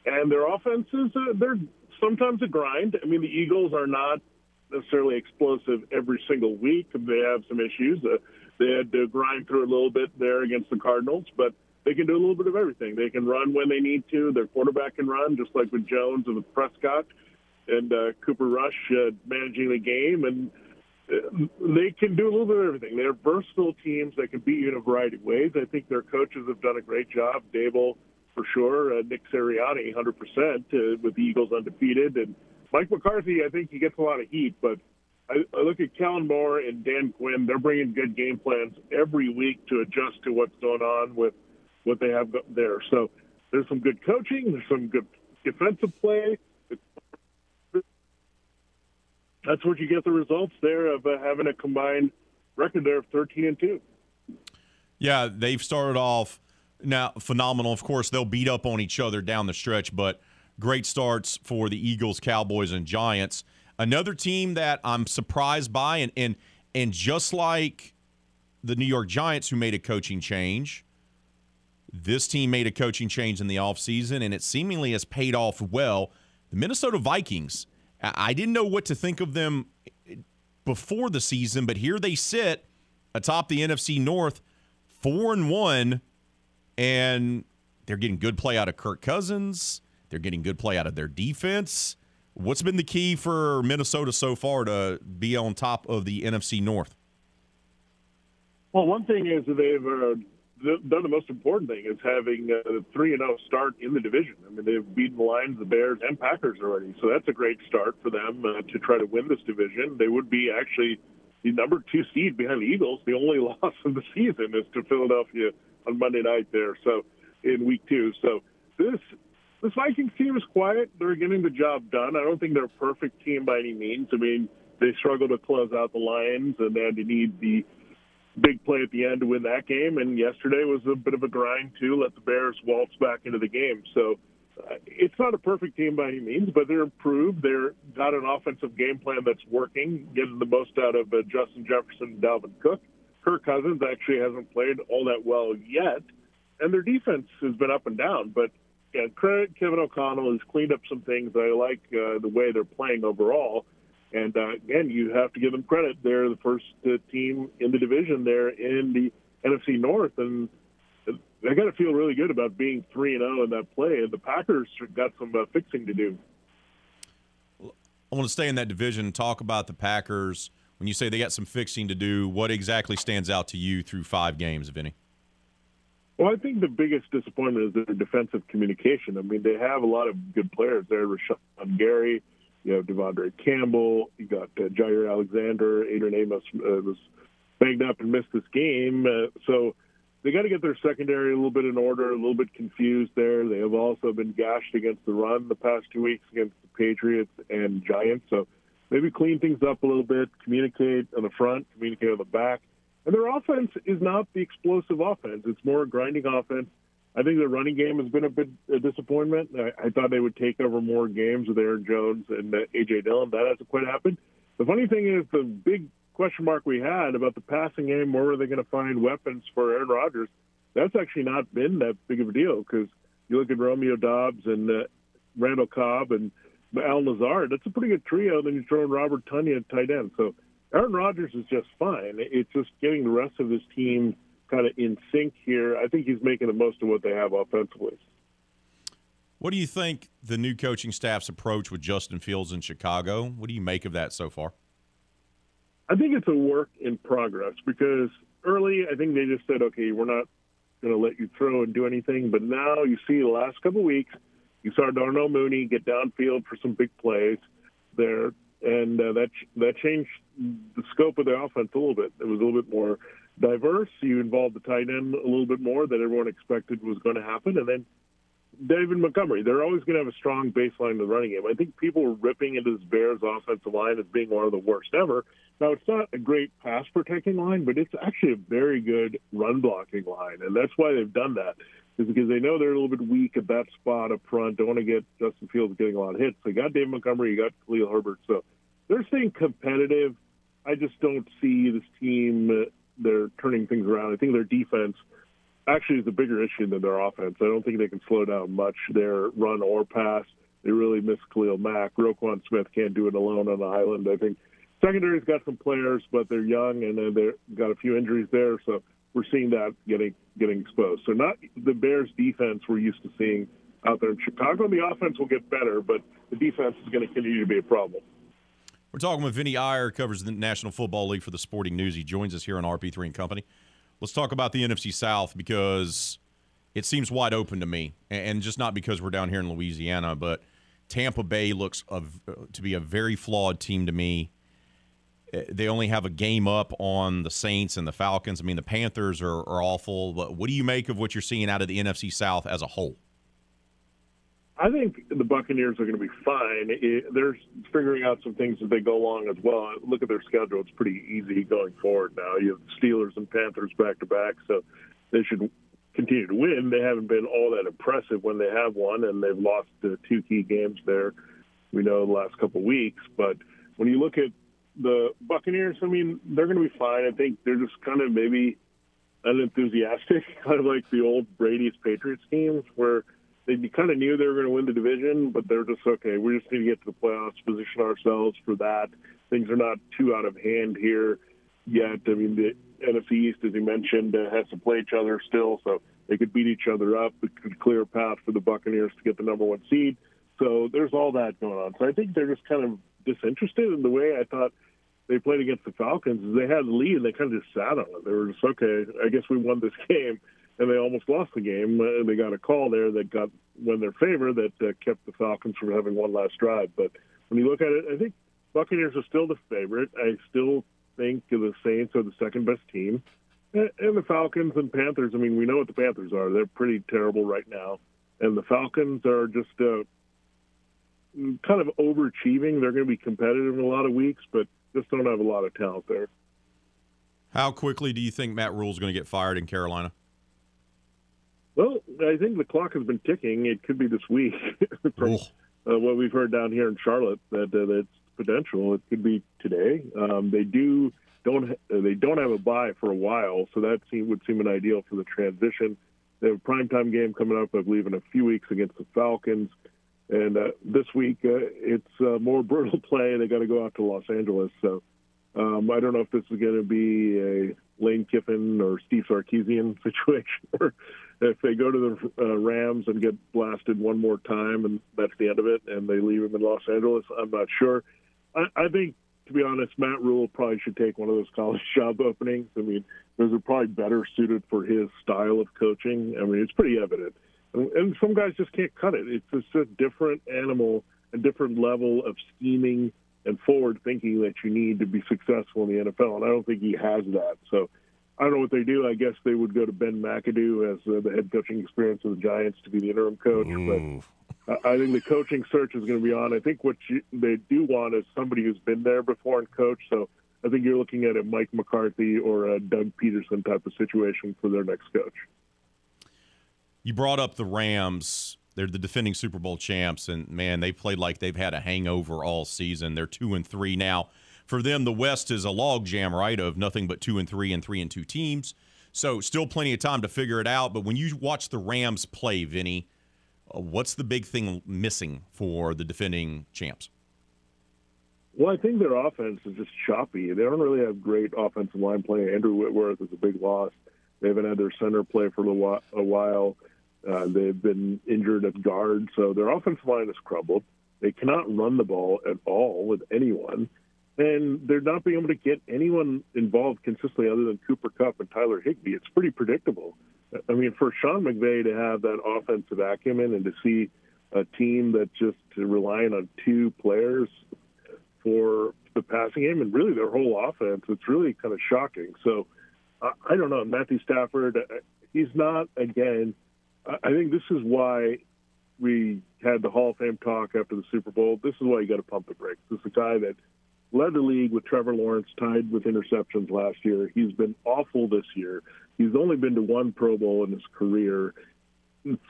and their offenses uh, they're sometimes a grind. I mean, the Eagles are not necessarily explosive every single week. They have some issues. Uh, they had to grind through a little bit there against the Cardinals, but they can do a little bit of everything. They can run when they need to. Their quarterback can run, just like with Jones and with Prescott and uh, Cooper Rush uh, managing the game. And they can do a little bit of everything. They're versatile teams that can beat you in a variety of ways. I think their coaches have done a great job. Daboll, for sure. Uh, Nick Sirianni, 100% uh, with the Eagles undefeated. And Mike McCarthy, I think he gets a lot of heat, but I, I look at Kellen Moore and Dan Quinn. They're bringing good game plans every week to adjust to what's going on with – what they have there. So there's some good coaching. There's some good defensive play. That's what you get the results there of uh, having a combined record there of 13 and two. Yeah, they've started off now phenomenal. Of course, they'll beat up on each other down the stretch, but great starts for the Eagles, Cowboys, and Giants. Another team that I'm surprised by, and and and just like the New York Giants, who made a coaching change, this team made a coaching change in the offseason, and it seemingly has paid off well. The Minnesota Vikings, I didn't know what to think of them before the season, but here they sit atop the NFC North, four and one, and they're getting good play out of Kirk Cousins. They're getting good play out of their defense. What's been the key for Minnesota so far to be on top of the NFC North? Well, one thing is that they've uh, done the most important thing is having a three and zero oh start in the division. I mean, they've beaten the Lions, the Bears, and Packers already, so that's a great start for them uh, to try to win this division. They would be actually the number two seed behind the Eagles. The only loss of the season is to Philadelphia on Monday night there. So in week two, so this this Vikings team is quiet. They're getting the job done. I don't think they're a perfect team by any means. I mean, they struggled to close out the Lions, and they had to need the big play at the end to win that game. And yesterday was a bit of a grind too. Let the Bears waltz back into the game. So uh, it's not a perfect team by any means, but they're improved. They're got an offensive game plan that's working, getting the most out of uh, Justin Jefferson and Dalvin Cook. Kirk Cousins actually hasn't played all that well yet, and their defense has been up and down. But yeah, Kevin O'Connell has cleaned up some things. I like uh, the way they're playing overall. And uh, again, you have to give them credit. They're the first uh, team in the division there in the NFC North, and they got to feel really good about being three and zero in that play. And the Packers got some uh, fixing to do. I want to stay in that division and talk about the Packers. When you say they got some fixing to do, what exactly stands out to you through five games, Vinny? Well, I think the biggest disappointment is their defensive communication. I mean, they have a lot of good players there. Rashan Gary, you have De'Vondre Campbell. You got uh, Jaire Alexander. Adrian Amos uh, was banged up and missed this game. Uh, so they got to get their secondary a little bit in order, a little bit confused there. They have also been gashed against the run the past two weeks against the Patriots and Giants. So maybe clean things up a little bit, communicate on the front, communicate on the back. And their offense is not the explosive offense. It's more a grinding offense I think the running game has been a bit a disappointment. I, I thought they would take over more games with Aaron Jones and uh, AJ Dillon. That hasn't quite happened. The funny thing is, the big question mark we had about the passing game, where are they going to find weapons for Aaron Rodgers? That's actually not been that big of a deal because you look at Romeo Doubs and uh, Randall Cobb and Al Lazard. That's a pretty good trio. Then you throw in Robert Tonyan at tight end. So Aaron Rodgers is just fine. It's just getting the rest of his team kind of in sync here. I think he's making the most of what they have offensively. What do you think the new coaching staff's approach with Justin Fields in Chicago? What do you make of that so far? I think it's a work in progress because early, I think they just said, okay, we're not going to let you throw and do anything. But now you see the last couple of weeks, you saw Darnell Mooney get downfield for some big plays there, and uh, that that changed the scope of the offense a little bit. It was a little bit more diverse. You involved the tight end a little bit more than everyone expected was going to happen, and then David Montgomery. They're always going to have a strong baseline in the running game. I think people are ripping into this Bears offensive line as being one of the worst ever. Now, it's not a great pass protecting line, but it's actually a very good run blocking line, and that's why they've done that. Is because they know they're a little bit weak at that spot up front. Don't want to get Justin Fields getting a lot of hits. They got David Montgomery, you got Khalil Herbert, so they're staying competitive. I just don't see this team. They're turning things around. I think their defense actually is a bigger issue than their offense. I don't think they can slow down much their run or pass. They really miss Khalil Mack. Roquan Smith can't do it alone on the island. I think secondary's got some players, but they're young and they've got a few injuries there. So we're seeing that getting getting exposed. So not the Bears defense we're used to seeing out there in Chicago. The offense will get better, but the defense is going to continue to be a problem. We're talking with Vinny Iyer, covers the National Football League for the Sporting News. He joins us here on RP3 and Company. Let's talk about the NFC South because it seems wide open to me, and just not because we're down here in Louisiana, but Tampa Bay looks of, to be a very flawed team to me. Eh, they only have a game up on the Saints and the Falcons. I mean, the Panthers are, are awful. But what do you make of what you're seeing out of the NFC South as a whole? I think the Buccaneers are going to be fine. It, they're figuring out some things as they go along as well. Look at their schedule; it's pretty easy going forward now. You have the Steelers and Panthers back to back, so they should continue to win. They haven't been all that impressive when they have won, and they've lost two key games there. We know the last couple of weeks, but when you look at the Buccaneers, I mean, they're going to be fine. I think they're just kind of maybe unenthusiastic, kind of like the old Brady's Patriots teams, where they kind of knew they were going to win the division, but they're just okay. We just need to get to the playoffs, position ourselves for that. Things are not too out of hand here yet. I mean, the NFC East, as you mentioned, uh, has to play each other still, so they could beat each other up. It could clear a path for the Buccaneers to get the number one seed. So there's all that going on. So I think they're just kind of disinterested in the way I thought they played against the Falcons. They had the lead, and they kind of just sat on it. They were just okay. I guess we won this game and they almost lost the game. Uh, they got a call there that got went their favor that uh, kept the Falcons from having one last drive. But when you look at it, I think Buccaneers are still the favorite. I still think the Saints are the second best team, and, and the Falcons and Panthers. I mean, we know what the Panthers are. They're pretty terrible right now, and the Falcons are just uh, kind of overachieving. They're going to be competitive in a lot of weeks, but just don't have a lot of talent there. How quickly do you think Matt Rhule is going to get fired in Carolina? Well, I think the clock has been ticking. It could be this week from uh, what we've heard down here in Charlotte that uh, that's potential. It could be today. Um, they do don't uh, they don't have a bye for a while, so that seem, would seem an ideal for the transition. They have a primetime game coming up, I believe, in a few weeks against the Falcons. And uh, this week, uh, it's uh, more brutal play. They got to go out to Los Angeles. So um, I don't know if this is going to be a Lane Kiffin or Steve Sarkisian situation, or if they go to the uh, Rams and get blasted one more time and that's the end of it, and they leave him in Los Angeles, I'm not sure. I, I think, to be honest, Matt Rhule probably should take one of those college job openings. I mean, those are probably better suited for his style of coaching. I mean, it's pretty evident, and, and some guys just can't cut it. It's just a different animal, a different level of scheming and forward thinking that you need to be successful in the NFL, and I don't think he has that. So I don't know what they do. I guess they would go to Ben McAdoo as uh, the head coaching experience of the Giants to be the interim coach. Ooh. But I think the coaching search is going to be on. I think what you, they do want is somebody who's been there before and coached. So I think you're looking at a Mike McCarthy or a Doug Pederson type of situation for their next coach. You brought up the Rams. They're the defending Super Bowl champs, and man, they played like they've had a hangover all season. They're two and three now for them, the West is a logjam, right? Of nothing but two and three and three and two teams. So still plenty of time to figure it out. But when you watch the Rams play, Vinny, uh, what's the big thing missing for the defending champs? Well, I think their offense is just choppy. They don't really have great offensive line play. Andrew Whitworth is a big loss. They haven't had their center play for a while. Uh, they've been injured at guard, so their offensive line has crumbled. They cannot run the ball at all with anyone, and they're not being able to get anyone involved consistently other than Cooper Kupp and Tyler Higbee. It's pretty predictable. I mean, for Sean McVay to have that offensive acumen and to see a team that's just relying on two players for the passing game and really their whole offense, it's really kind of shocking. So I, I don't know. Matthew Stafford, uh, he's not, again, I think this is why we had the Hall of Fame talk after the Super Bowl. This is why you got to pump the brakes. This is a guy that led the league with Trevor Lawrence, tied with interceptions last year. He's been awful this year. He's only been to one Pro Bowl in his career,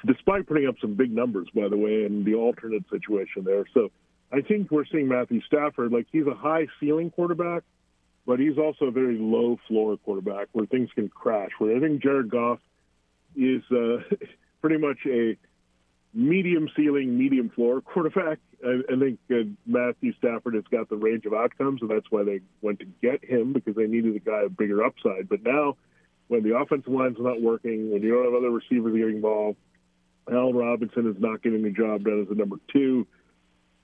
despite putting up some big numbers, by the way, in the alternate situation there. So I think we're seeing Matthew Stafford like he's a high ceiling quarterback, but he's also a very low floor quarterback where things can crash. Where I think Jared Goff is uh, pretty much a medium ceiling, medium floor quarterback. I, I think uh, Matthew Stafford has got the range of outcomes, and that's why they went to get him because they needed a guy of bigger upside. But now, when the offensive line's not working, when you don't have other receivers getting involved, Al Robinson is not getting the job done as a number two.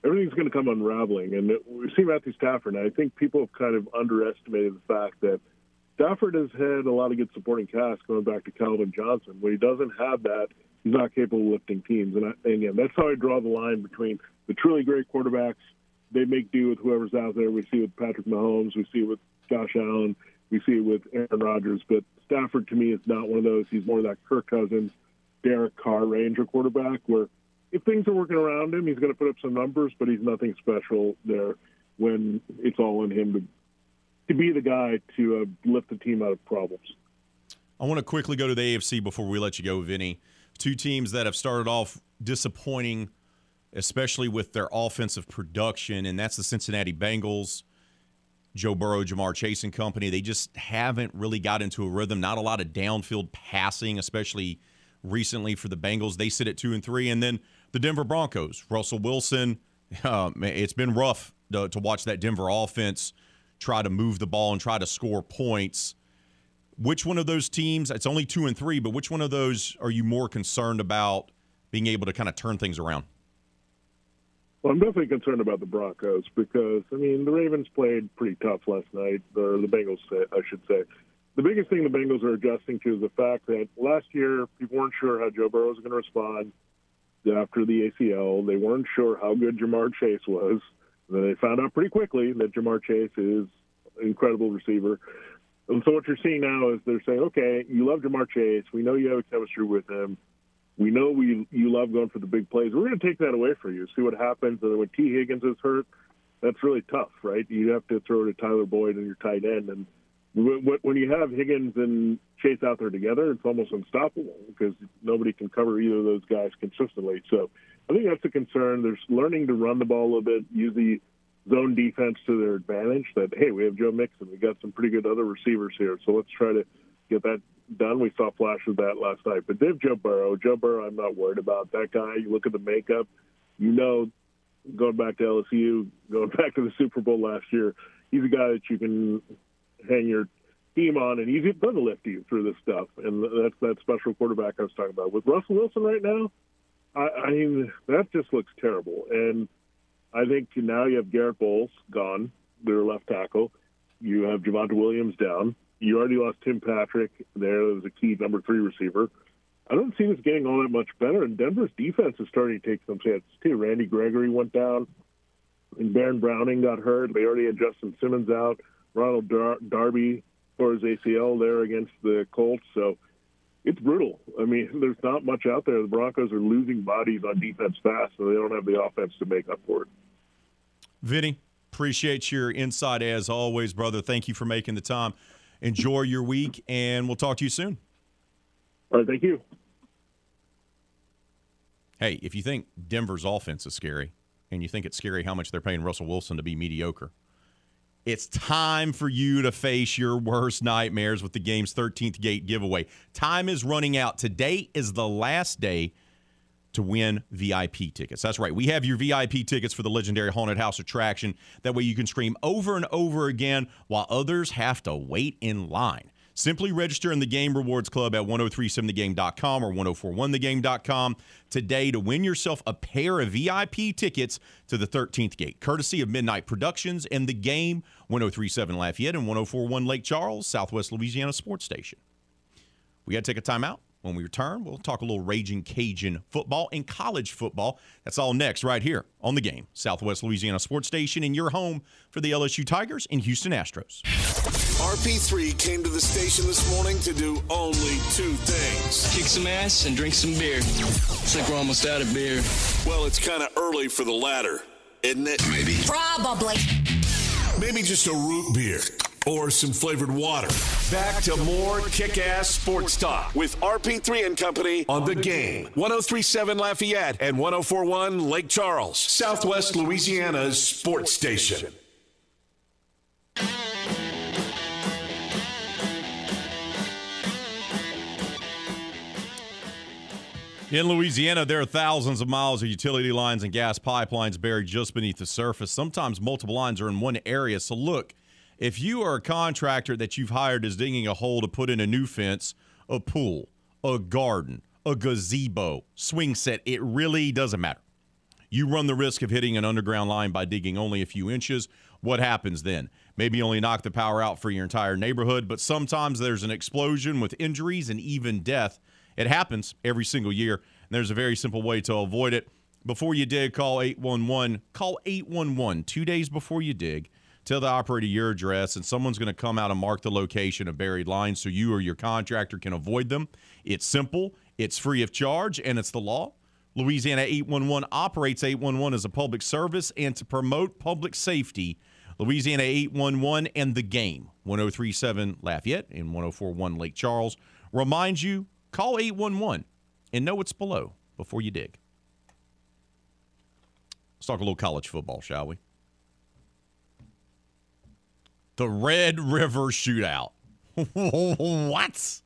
Everything's going to come unraveling, and we see Matthew Stafford. And I think people have kind of underestimated the fact that Stafford has had a lot of good supporting cast going back to Calvin Johnson. When he doesn't have that, not capable of lifting teams. And, I, and again, that's how I draw the line between the truly great quarterbacks. They make do with whoever's out there. We see it with Patrick Mahomes. We see it with Josh Allen. We see it with Aaron Rodgers. But Stafford, to me, is not one of those. He's more of that Kirk Cousins, Derek Carr range of quarterback where if things are working around him, he's going to put up some numbers, but he's nothing special there when it's all in him to to be the guy to uh, lift the team out of problems. I want to quickly go to the AFC before we let you go, Vinny. Two teams that have started off disappointing, especially with their offensive production, and that's the Cincinnati Bengals. Joe Burrow, Ja'Marr Chase and company, they just haven't really got into a rhythm. Not a lot of downfield passing, especially recently for the Bengals. They sit at two and three, and then the Denver Broncos, Russell Wilson. Uh, it's been rough to, to watch that Denver offense try to move the ball and try to score points. Which one of those teams, it's only two and three, but which one of those are you more concerned about being able to kind of turn things around? Well, I'm definitely concerned about the Broncos because, I mean, the Ravens played pretty tough last night, or the Bengals, I should say. The biggest thing the Bengals are adjusting to is the fact that last year people weren't sure how Joe Burrow was going to respond after the ACL. They weren't sure how good Ja'Marr Chase was. Then They found out pretty quickly that Ja'Marr Chase is an incredible receiver. And so what you're seeing now is they're saying, okay, you love Ja'Marr Chase. We know you have a chemistry with him. We know we you love going for the big plays. We're going to take that away from you. See what happens. And when Tee Higgins is hurt, that's really tough, right? You have to throw to Tyler Boyd and your tight end. And when you have Higgins and Chase out there together, it's almost unstoppable because nobody can cover either of those guys consistently. So I think that's a concern. There's learning to run the ball a little bit, use the zone defense to their advantage. That hey, we have Joe Mixon, we got some pretty good other receivers here, so let's try to get that done. We saw flashes of that last night, but they have Joe Burrow. Joe Burrow, I'm not worried about that guy. You look at the makeup, you know, going back to LSU, going back to the Super Bowl last year, he's a guy that you can hang your team on, and he's going to lift you through this stuff. And that's that special quarterback I was talking about. With Russell Wilson right now, I, I mean, that just looks terrible. And I think now you have Garett Bolles gone, their left tackle. You have Javonte Williams down. You already lost Tim Patrick there as a key number three receiver. I don't see this getting all that much better. And Denver's defense is starting to take some chances too. Randy Gregory went down, and Baron Browning got hurt. They already had Justin Simmons out. Ronald Dar- Darby for his ACL there against the Colts. So it's brutal. I mean, there's not much out there. The Broncos are losing bodies on defense fast, so they don't have the offense to make up for it. Vinny, appreciate your insight as always, brother. Thank you for making the time. Enjoy your week, and we'll talk to you soon. All right, thank you. Hey, if you think Denver's offense is scary, and you think it's scary how much they're paying Russell Wilson to be mediocre, It's time for you to face your worst nightmares with the game's 13th gate giveaway. Time is running out. Today is the last day to win VIP tickets. That's right. We have your VIP tickets for the legendary Haunted House attraction. That way you can scream over and over again while others have to wait in line. Simply register in the Game Rewards Club at 1037thegame.com or 1041thegame.com today to win yourself a pair of VIP tickets to the 13th gate, courtesy of Midnight Productions and the Game 1037 Lafayette and 1041 Lake Charles, Southwest Louisiana Sports Station. We got to take a timeout. When we return, we'll talk a little Raging Cajun football and college football. That's all next, right here on the game. Southwest Louisiana Sports Station and your home for the LSU Tigers and Houston Astros. RP3 came to the station this morning to do only two things kick some ass and drink some beer. Looks like we're almost out of beer. Well, it's kind of early for the latter, isn't it? Maybe. Probably. Maybe just a root beer or some flavored water. Back to more kick ass sports talk with RP3 and Company on the game. 1037 Lafayette and 1041 Lake Charles, Southwest Louisiana's sports station. In Louisiana, there are thousands of miles of utility lines and gas pipelines buried just beneath the surface. Sometimes multiple lines are in one area. So, look, if you are a contractor that you've hired is digging a hole to put in a new fence, a pool, a garden, a gazebo, swing set, it really doesn't matter. You run the risk of hitting an underground line by digging only a few inches. What happens then? Maybe only knock the power out for your entire neighborhood, but sometimes there's an explosion with injuries and even death. It happens every single year, and there's a very simple way to avoid it. Before you dig, call 811. Call 811 two days before you dig. Tell the operator your address, and someone's going to come out and mark the location of buried lines so you or your contractor can avoid them. It's simple, it's free of charge, and it's the law. Louisiana 811 operates 811 as a public service and to promote public safety. Louisiana 811 and the game, 1037 Lafayette and 1041 Lake Charles, reminds you call 811 and know what's below before you dig. Let's talk a little college football, shall we? The Red River Shootout. what?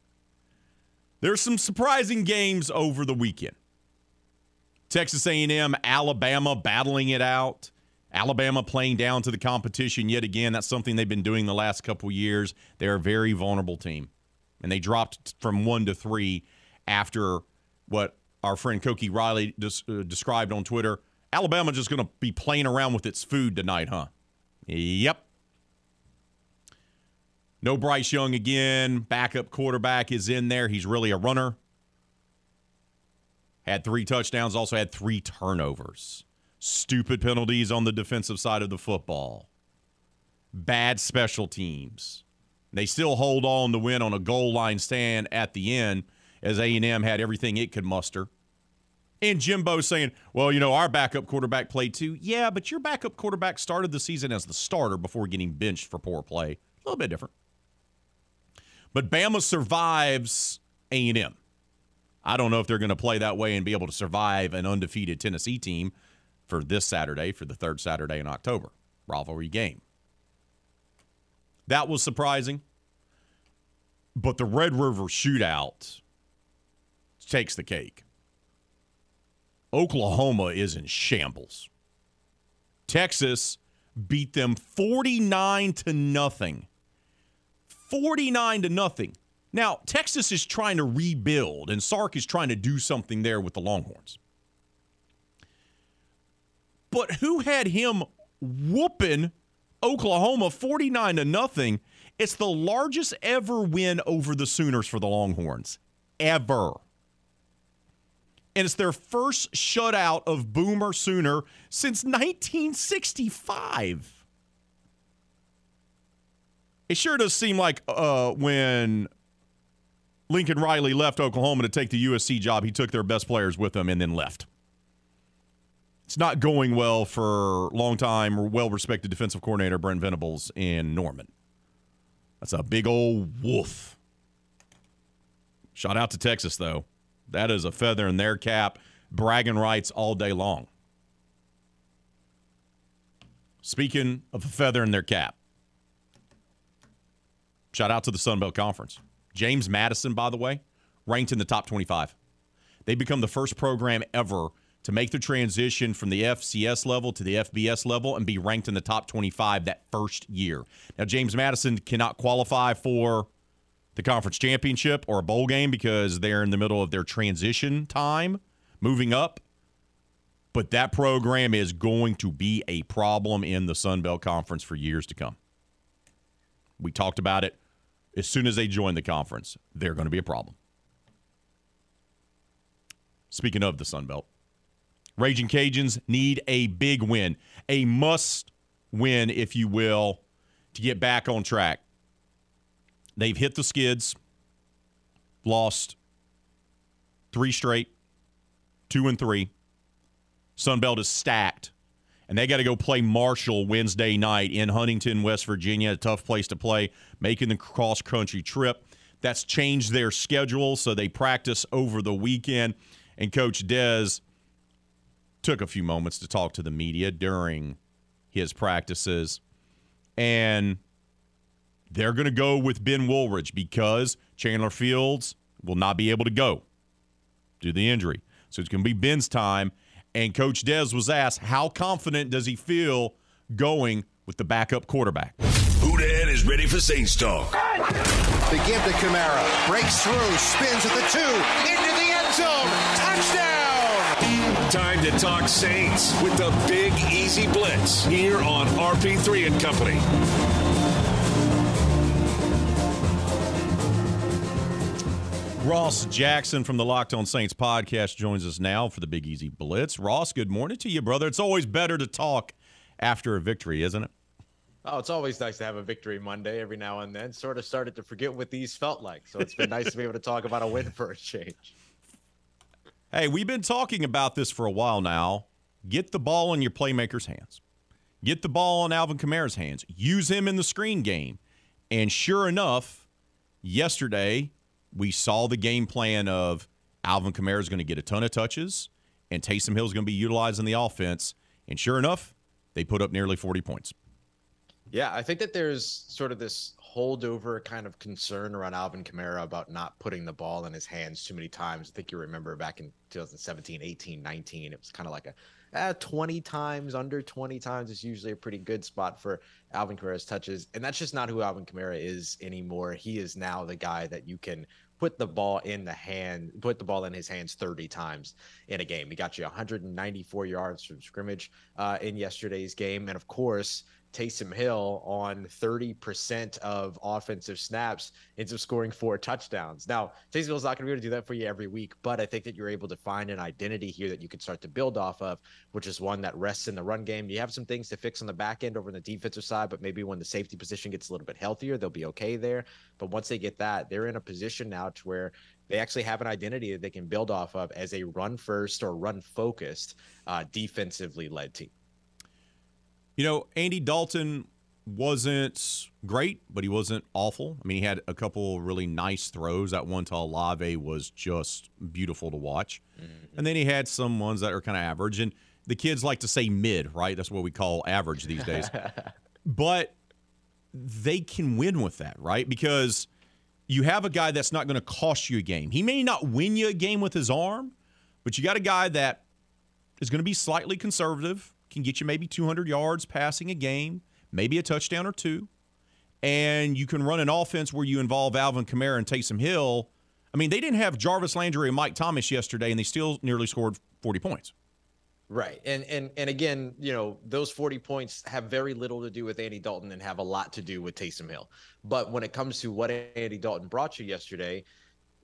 There's some surprising games over the weekend. Texas A&M, Alabama battling it out. Alabama playing down to the competition yet again. That's something they've been doing the last couple years. They're a very vulnerable team, and they dropped from one to three after what our friend Koki Riley des- uh, described on Twitter. Alabama just going to be playing around with its food tonight, huh? Yep. No Bryce Young again. Backup quarterback is in there. He's really a runner. Had three touchdowns, also had three turnovers. Stupid penalties on the defensive side of the football. Bad special teams. They still hold on to win on a goal line stand at the end as A&M had everything it could muster. And Jimbo saying, well, you know, our backup quarterback played too. Yeah, but your backup quarterback started the season as the starter before getting benched for poor play. A little bit different. But Bama survives A&M. I don't know if they're going to play that way and be able to survive an undefeated Tennessee team for this Saturday, for the third Saturday in October rivalry game. That was surprising. But the Red River shootout takes the cake. Oklahoma is in shambles. Texas beat them 49 to nothing. 49 to nothing. Now, Texas is trying to rebuild, and Sark is trying to do something there with the Longhorns. But who had him whooping Oklahoma 49 to nothing? It's the largest ever win over the Sooners for the Longhorns. Ever. And it's their first shutout of Boomer Sooner since 1965. It sure does seem like uh, when Lincoln Riley left Oklahoma to take the USC job, he took their best players with him and then left. It's not going well for longtime, well respected defensive coordinator Brent Venables in Norman. That's a big old wolf. Shout out to Texas, though. That is a feather in their cap. Bragging rights all day long. Speaking of a feather in their cap, Shout out to the Sun Belt Conference. James Madison, by the way, ranked in the top 25. They become the first program ever to make the transition from the FCS level to the FBS level and be ranked in the top 25 that first year. Now, James Madison cannot qualify for the conference championship or a bowl game because they're in the middle of their transition time, moving up. But that program is going to be a problem in the Sun Belt Conference for years to come. We talked about it. As soon as they join the conference, they're going to be a problem. Speaking of the Sun Belt, Raging Cajuns need a big win, a must win, if you will, to get back on track. They've hit the skids, lost three straight, two and three. Sun Belt is stacked, and they got to go play Marshall Wednesday night in Huntington, West Virginia. A tough place to play, making the cross country trip. That's changed their schedule, so they practice over the weekend. And Coach Dez took a few moments to talk to the media during his practices. And they're going to go with Ben Wooldridge because Chandler Fields will not be able to go due to the injury. So it's going to be Ben's time. And Coach Dez was asked, how confident does he feel going with the backup quarterback? Houdan is ready for Saints talk. They give to Kamara. Breaks through. Spins at the two. Into the end zone. Touchdown. Time to talk Saints with the Big Easy Blitz here on RP3 and Company. Ross Jackson from the Locked On Saints podcast joins us now for the Big Easy Blitz. Ross, good morning to you, brother. It's always better to talk after a victory, isn't it? Oh, it's always nice to have a victory Monday every now and then. Sort of started to forget what these felt like. So it's been nice to be able to talk about a win for a change. Hey, we've been talking about this for a while now. Get the ball in your playmaker's hands. Get the ball in Alvin Kamara's hands. Use him in the screen game. And sure enough, yesterday we saw the game plan of Alvin Kamara is going to get a ton of touches and Taysom Hill is going to be utilized in the offense. And sure enough, they put up nearly 40 points. Yeah, I think that there's sort of this holdover kind of concern around Alvin Kamara about not putting the ball in his hands too many times. I think you remember back in 2017, 18, 19, it was kind of like a uh, 20 times, under 20 times is usually a pretty good spot for Alvin Kamara's touches. And that's just not who Alvin Kamara is anymore. He is now the guy that you can put the ball in the hand, put the ball in his hands 30 times in a game. He got you 194 yards from scrimmage uh, in yesterday's game. And of course, Taysom Hill on 30% of offensive snaps ends up scoring four touchdowns. Now, Taysom Hill's not going to be able to do that for you every week, but I think that you're able to find an identity here that you can start to build off of, which is one that rests in the run game. You have some things to fix on the back end over on the defensive side, but maybe when the safety position gets a little bit healthier, they'll be okay there. But once they get that, they're in a position now to where they actually have an identity that they can build off of as a run first or run focused uh, defensively led team. You know, Andy Dalton wasn't great, but he wasn't awful. I mean, he had a couple really nice throws. That one to Olave was just beautiful to watch. Mm-hmm. And then he had some ones that are kind of average. And the kids like to say mid, right? That's what we call average these days. but they can win with that, right? Because you have a guy that's not going to cost you a game. He may not win you a game with his arm, but you got a guy that is going to be slightly conservative, can get you maybe 200 yards passing a game, maybe a touchdown or two. And you can run an offense where you involve Alvin Kamara and Taysom Hill. I mean, they didn't have Jarvis Landry and Mike Thomas yesterday, and they still nearly scored 40 points. Right. And and and again, you know, those 40 points have very little to do with Andy Dalton and have a lot to do with Taysom Hill. But when it comes to what Andy Dalton brought you yesterday,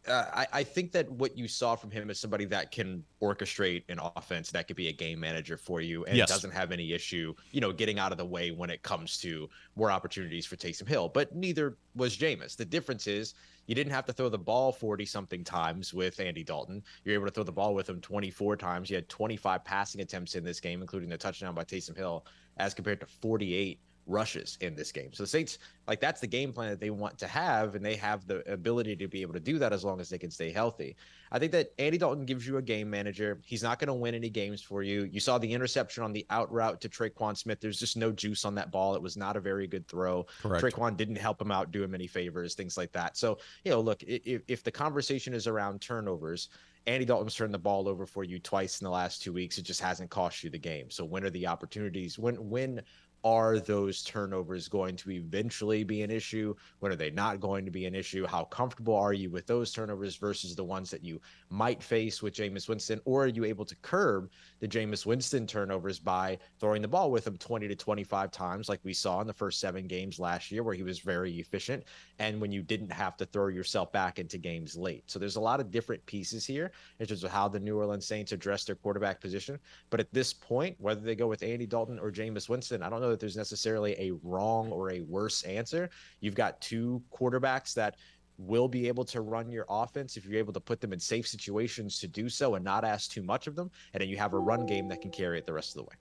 uh, I, I, think that what you saw from him is somebody that can orchestrate an offense that could be a game manager for you and yes. doesn't have any issue, you know, getting out of the way when it comes to more opportunities for Taysom Hill. But neither was Jameis. The difference is you didn't have to throw the ball 40 something times with Andy Dalton. You're able to throw the ball with him 24 times. You had 25 passing attempts in this game, including the touchdown by Taysom Hill, as compared to 48 rushes in this game. So the Saints, like that's the game plan that they want to have, and they have the ability to be able to do that as long as they can stay healthy. I think that Andy Dalton gives you a game manager. He's not going to win any games for you. You saw the interception on the out route to Tre'Quan Smith. There's just no juice on that ball. It was not a very good throw. Correct. Tre'Quan didn't help him out, do him any favors, things like that. So, you know, look, if, if the conversation is around turnovers, Andy Dalton's turned the ball over for you twice in the last two weeks. It just hasn't cost you the game. So when are the opportunities? When when are those turnovers going to eventually be an issue? When are they not going to be an issue? How comfortable are you with those turnovers versus the ones that you might face with Jameis Winston? Or are you able to curb the Jameis Winston turnovers by throwing the ball with him 20 to 25 times, like we saw in the first seven games last year, where he was very efficient, and when you didn't have to throw yourself back into games late? So there's a lot of different pieces here in terms of how the New Orleans Saints address their quarterback position. But at this point, whether they go with Andy Dalton or Jameis Winston, I don't know that there's necessarily a wrong or a worse answer. You've got two quarterbacks that will be able to run your offense if you're able to put them in safe situations to do so and not ask too much of them. And then you have a run game that can carry it the rest of the way.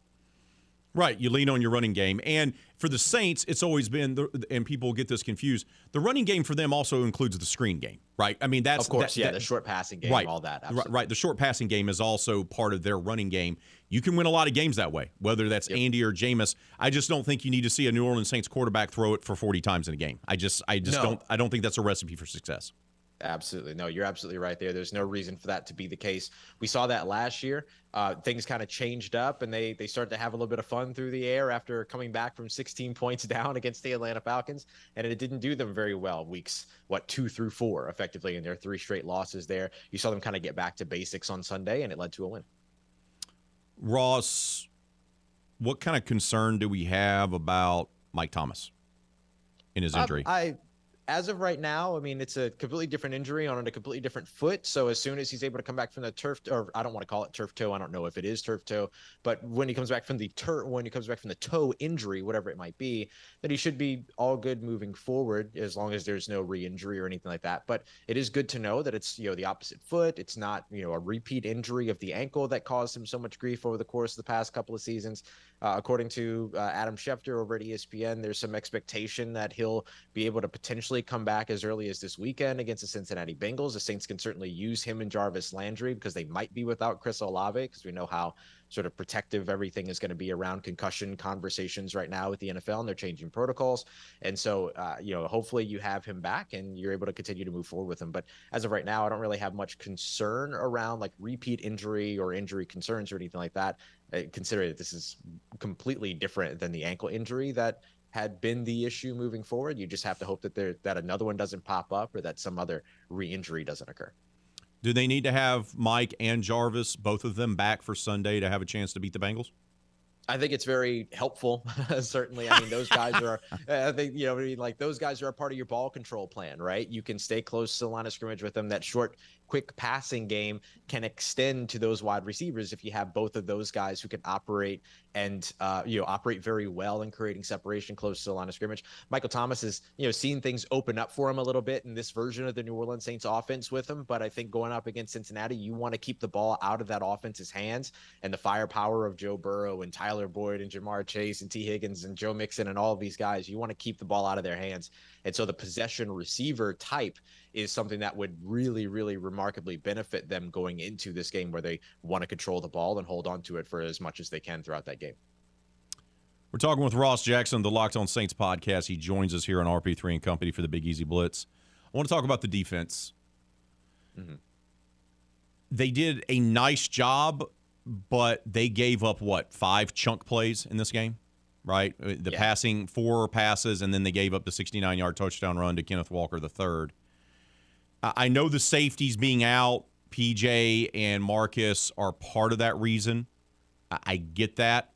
Right, you lean on your running game, and for the Saints, it's always been, the, and people get this confused. The running game for them also includes the screen game, right? I mean, that's of course, that, yeah, that, the short passing game, right, all that, right, right. The short passing game is also part of their running game. You can win a lot of games that way, whether that's yep. Andy or Jameis. I just don't think you need to see a New Orleans Saints quarterback throw it for forty times in a game. I just, I just No. don't, I don't think that's a recipe for success. Absolutely. No, you're absolutely right there. There's no reason for that to be the case. We saw that last year. Uh, things kind of changed up and they they started to have a little bit of fun through the air after coming back from 16 points down against the Atlanta Falcons. And it didn't do them very well weeks, what, two through four, effectively, in their three straight losses there. You saw them kind of get back to basics on Sunday and it led to a win. Ross, what kind of concern do we have about Mike Thomas in his Um, injury? I, as of right now, I mean, it's a completely different injury on a completely different foot. So as soon as he's able to come back from the turf, or I don't want to call it turf toe, I don't know if it is turf toe, but when he comes back from the tur, when he comes back from the toe injury, whatever it might be, then he should be all good moving forward as long as there's no re-injury or anything like that. But it is good to know that it's you know the opposite foot. It's not you know a repeat injury of the ankle that caused him so much grief over the course of the past couple of seasons. Uh, according to uh, Adam Schefter over at ESPN, there's some expectation that he'll be able to potentially come back as early as this weekend against the Cincinnati Bengals. The Saints can certainly use him and Jarvis Landry because they might be without Chris Olave because we know how sort of protective everything is going to be around concussion conversations right now with the NFL and they're changing protocols. And so, uh, you know, hopefully you have him back and you're able to continue to move forward with him. But as of right now, I don't really have much concern around like repeat injury or injury concerns or anything like that. Uh, considering that this is completely different than the ankle injury that had been the issue moving forward. You just have to hope that there that another one doesn't pop up or that some other re-injury doesn't occur. do they need to have Mike and Jarvis, both of them, back for Sunday to have a chance to beat the Bengals? I think it's very helpful. Certainly, I mean those guys are. I think you know, I mean, like those guys are a part of your ball control plan, right? You can stay close to the line of scrimmage with them. That short, quick passing game can extend to those wide receivers if you have both of those guys who can operate and uh, you know operate very well in creating separation close to the line of scrimmage. Michael Thomas is you know seeing things open up for him a little bit in this version of the New Orleans Saints offense with him, but I think going up against Cincinnati, you want to keep the ball out of that offense's hands and the firepower of Joe Burrow and Tyler Boyd and Ja'Marr Chase and Tee Higgins and Joe Mixon and all of these guys. You want to keep the ball out of their hands, and so the possession receiver type is something that would really, really remarkably benefit them going into this game where they want to control the ball and hold on to it for as much as they can throughout that game. We're talking with Ross Jackson, the Locked On Saints podcast. He joins us here on RP3 and Company for the Big Easy Blitz. I want to talk about the defense. Mhm. They did a nice job, but they gave up what five chunk plays in this game, right? Uh, The Yeah. passing four passes, and then they gave up the 69 yard touchdown run to Kenneth Walker the third. I know the safeties being out, PJ and Marcus are part of that reason. I I get that.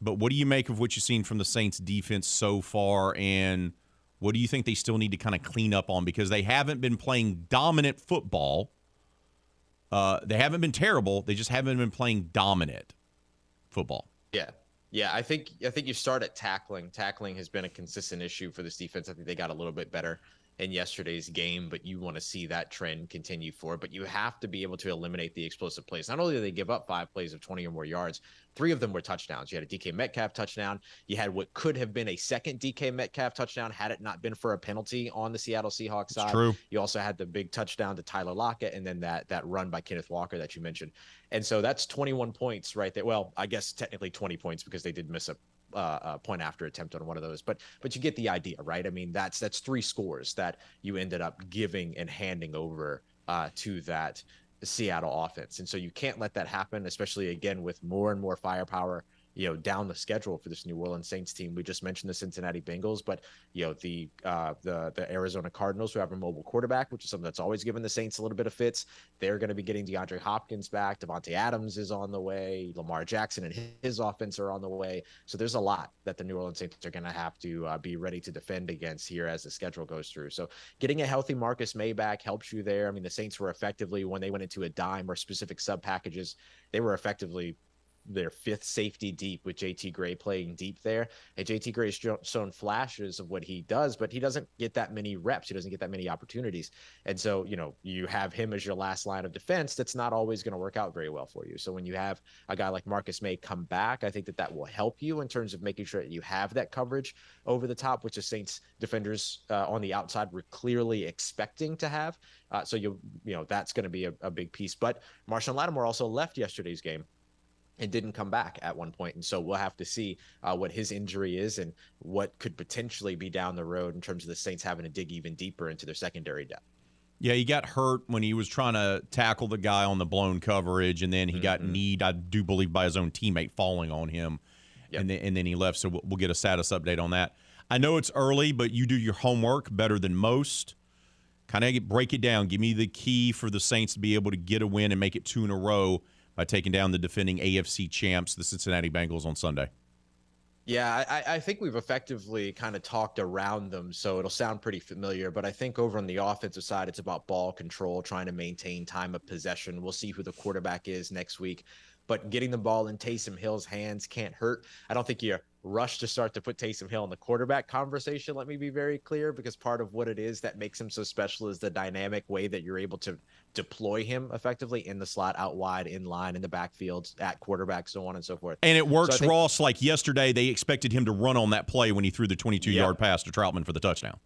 But what do you make of what you've seen from the Saints defense so far? And what do you think they still need to kind of clean up on? Because they haven't been playing dominant football. Uh, they haven't been terrible. They just haven't been playing dominant football. Yeah. Yeah, I think I think you start at tackling. Tackling has been a consistent issue for this defense. I think they got a little bit better in yesterday's game, but you want to see that trend continue forward. But you have to be able to eliminate the explosive plays. Not only did they give up five plays of 20 or more yards, three of them were touchdowns. You had a DK Metcalf touchdown. You had what could have been a second DK Metcalf touchdown had it not been for a penalty on the Seattle Seahawks side. true. You also had the big touchdown to Tyler Lockett and then that that run by Kenneth Walker that you mentioned. And so that's 21 points right there. Well, I guess technically 20 points because they did miss a uh, uh, point after attempt on one of those. But but you get the idea, right? I mean, that's that's three scores that you ended up giving and handing over uh, to that Seattle offense, and so you can't let that happen, especially again with more and more firepower you know down the schedule for this New Orleans Saints team. We just mentioned the Cincinnati Bengals, but you know the uh, the the Arizona Cardinals who have a mobile quarterback, which is something that's always given the Saints a little bit of fits. They're going to be getting DeAndre Hopkins back. Davante Adams is on the way. Lamar Jackson and his offense are on the way. So there's a lot that the New Orleans Saints are going to have to uh, be ready to defend against here as the schedule goes through. So getting a healthy Marcus Maye back helps you there. I mean, the Saints were effectively when they went into a dime or specific sub packages, they were effectively their fifth safety deep with JT Gray playing deep there. And JT Gray's shown flashes of what he does, but he doesn't get that many reps. He doesn't get that many opportunities. And so, you know, you have him as your last line of defense. That's not always going to work out very well for you. So when you have a guy like Marcus Maye come back, I think that that will help you in terms of making sure that you have that coverage over the top, which the Saints defenders uh, on the outside were clearly expecting to have. Uh, so you you know that's going to be a, a big piece. But Marshon Lattimore also left yesterday's game and didn't come back at one point. And so we'll have to see uh, what his injury is and what could potentially be down the road in terms of the Saints having to dig even deeper into their secondary depth. Yeah, he got hurt when he was trying to tackle the guy on the blown coverage, and then he mm-hmm. got kneed, I do believe, by his own teammate falling on him. Yep. And, then, and then he left. So we'll, we'll get a status update on that. I know it's early, but you do your homework better than most. Kind of break it down. Give me the key for the Saints to be able to get a win and make it two in a row by taking down the defending AFC champs, the Cincinnati Bengals, on Sunday. Yeah, I, I, think we've effectively kind of talked around them, so it'll sound pretty familiar. But I think over on the offensive side, it's about ball control, trying to maintain time of possession. We'll see who the quarterback is next week. But getting the ball in Taysom Hill's hands can't hurt. I don't think you rush to start to put Taysom Hill in the quarterback conversation. Let me be very clear, because part of what it is that makes him so special is the dynamic way that you're able to deploy him effectively in the slot, out wide, in line, in the backfield, at quarterback, so on and so forth. And it works, so think, Ross. Like yesterday, they expected him to run on that play when he threw the 22 yeah. yard pass to Trautman for the touchdown.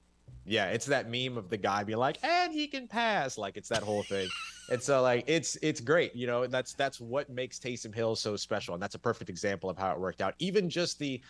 Yeah, it's that meme of the guy being like, and he can pass. Like it's that whole thing. and so like it's it's great, you know, that's that's what makes Taysom Hill so special. And that's a perfect example of how it worked out. Even just the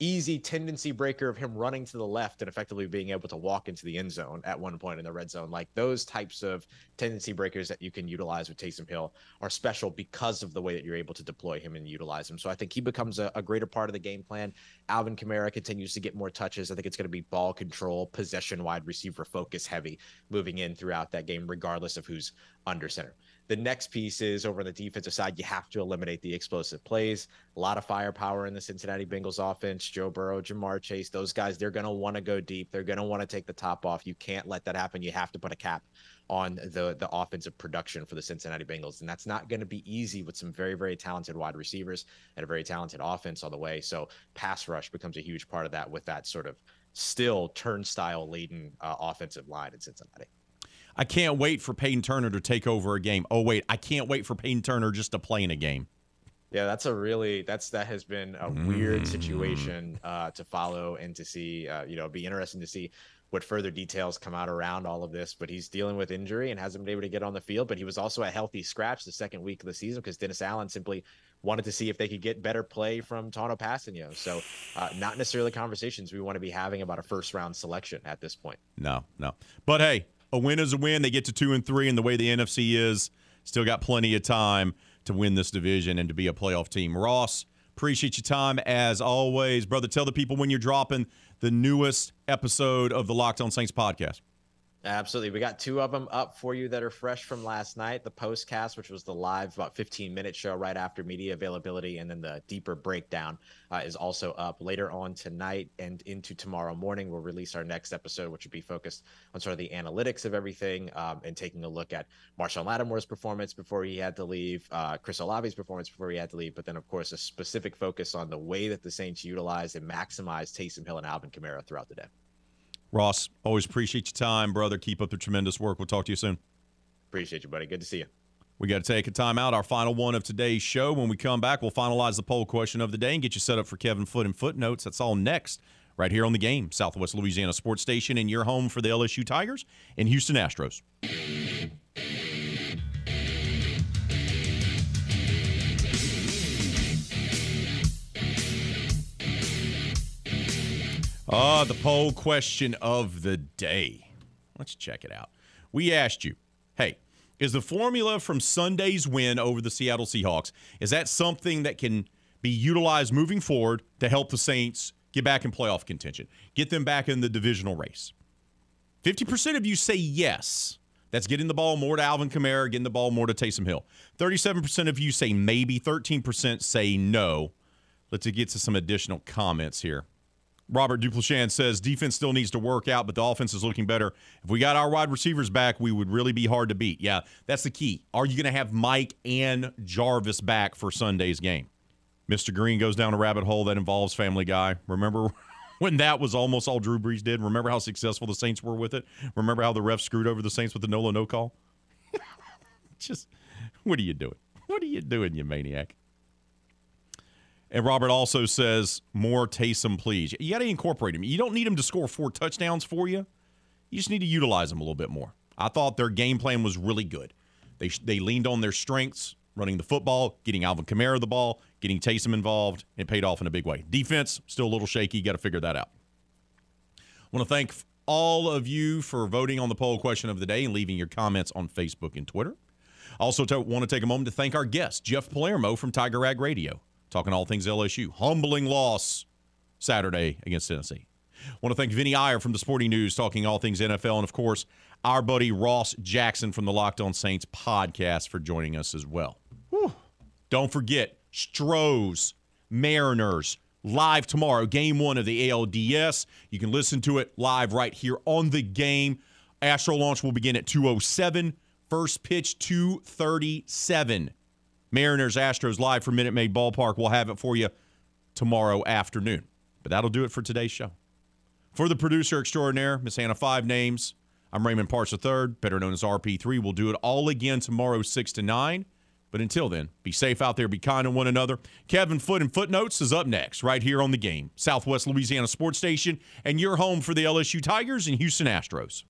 easy tendency breaker of him running to the left and effectively being able to walk into the end zone at one point in the red zone. Like those types of tendency breakers that you can utilize with Taysom Hill are special because of the way that you're able to deploy him and utilize him. So I think he becomes a, a greater part of the game plan. Alvin Kamara continues to get more touches. I think it's going to be ball control, possession, wide receiver focus heavy moving in throughout that game, regardless of who's under center. The next piece is over on the defensive side, you have to eliminate the explosive plays. A lot of firepower in the Cincinnati Bengals offense. Joe Burrow, Ja'Marr Chase, those guys, they're going to want to go deep. They're going to want to take the top off. You can't let that happen. You have to put a cap on the the offensive production for the Cincinnati Bengals, and that's not going to be easy with some very very talented wide receivers and a very talented offense all the way. So pass rush becomes a huge part of that with that sort of still turnstile laden uh, offensive line in Cincinnati. I can't wait for Payton Turner to take over a game. Oh wait, I can't wait for Payton Turner just to play in a game. Yeah, that's a really that's that has been a weird mm. situation uh, to follow and to see. Uh, you know, be interesting to see what further details come out around all of this. But he's dealing with injury and hasn't been able to get on the field. But he was also a healthy scratch the second week of the season because Dennis Allen simply wanted to see if they could get better play from Tanoh Kpassagnon. So, uh, not necessarily conversations we want to be having about a first round selection at this point. No, no. But hey, a win is a win. They get to two and three, and the way the NFC is, still got plenty of time to win this division and to be a playoff team. Ross, appreciate your time as always, brother. Tell the people when you're dropping the newest episode of the Locked On Saints podcast. Absolutely. We got two of them up for you that are fresh from last night. The postcast, which was the live, about 15 minute show right after media availability, and then the deeper breakdown uh, is also up later on tonight and into tomorrow morning. We'll release our next episode, which will be focused on sort of the analytics of everything um, and taking a look at Marshon Lattimore's performance before he had to leave, uh, Chris Olave's performance before he had to leave, but then, of course, a specific focus on the way that the Saints utilized and maximized Taysom Hill and Alvin Kamara throughout the day. Ross, always appreciate your time, brother. Keep up the tremendous work. We'll talk to you soon. Appreciate you, buddy. Good to see you. We got to take a time out. Our final one of today's show. When we come back, we'll finalize the poll question of the day and get you set up for Kevin Foote and Footnotes. That's all next, right here on the game, Southwest Louisiana Sports Station, and your home for the LSU Tigers and Houston Astros. Uh, the poll question of the day. Let's check it out. We asked you, hey, is the formula from Sunday's win over the Seattle Seahawks, is that something that can be utilized moving forward to help the Saints get back in playoff contention, get them back in the divisional race? 50% of you say yes. That's getting the ball more to Alvin Kamara, getting the ball more to Taysom Hill. 37% of you say maybe, 13% say no. Let's get to some additional comments here. Robert Duplichan says defense still needs to work out, but the offense is looking better. If we got our wide receivers back, we would really be hard to beat. Yeah, that's the key. Are you going to have Mike and Jarvis back for Sunday's game? Mr. Green goes down a rabbit hole that involves Family Guy. Remember when that was almost all Drew Brees did? Remember how successful the Saints were with it? Remember how the refs screwed over the Saints with the Nola no call? Just, what are you doing? What are you doing, you maniac? And Robert also says more Taysom, please. You got to incorporate him. You don't need him to score four touchdowns for you. You just need to utilize him a little bit more. I thought their game plan was really good. They they leaned on their strengths, running the football, getting Alvin Kamara the ball, getting Taysom involved, and paid off in a big way. Defense still a little shaky. Got to figure that out. I want to thank all of you for voting on the poll question of the day and leaving your comments on Facebook and Twitter. Also, to, want to take a moment to thank our guest, Jeff Palermo from Tiger Rag Radio talking all things LSU. Humbling loss Saturday against Tennessee. Want to thank Vinny Iyer from the Sporting News, talking all things NFL, and of course, our buddy Ross Jackson from the Locked On Saints podcast for joining us as well. Whew. Don't forget, Stros, Mariners, live tomorrow, game one of the ALDS. You can listen to it live right here on the game. Astro launch will begin at 207. First pitch 237. Mariners Astros live from Minute Maid Ballpark. We'll have it for you tomorrow afternoon. But that'll do it for today's show. For the producer extraordinaire, Miss Hannah Five Names, I'm Raymond Parks III, better known as RP3. We'll do it all again tomorrow, 6 to 9. But until then, be safe out there, be kind to one another. Kevin Foote and Footnotes is up next, right here on the game, Southwest Louisiana Sports Station, and your home for the LSU Tigers and Houston Astros.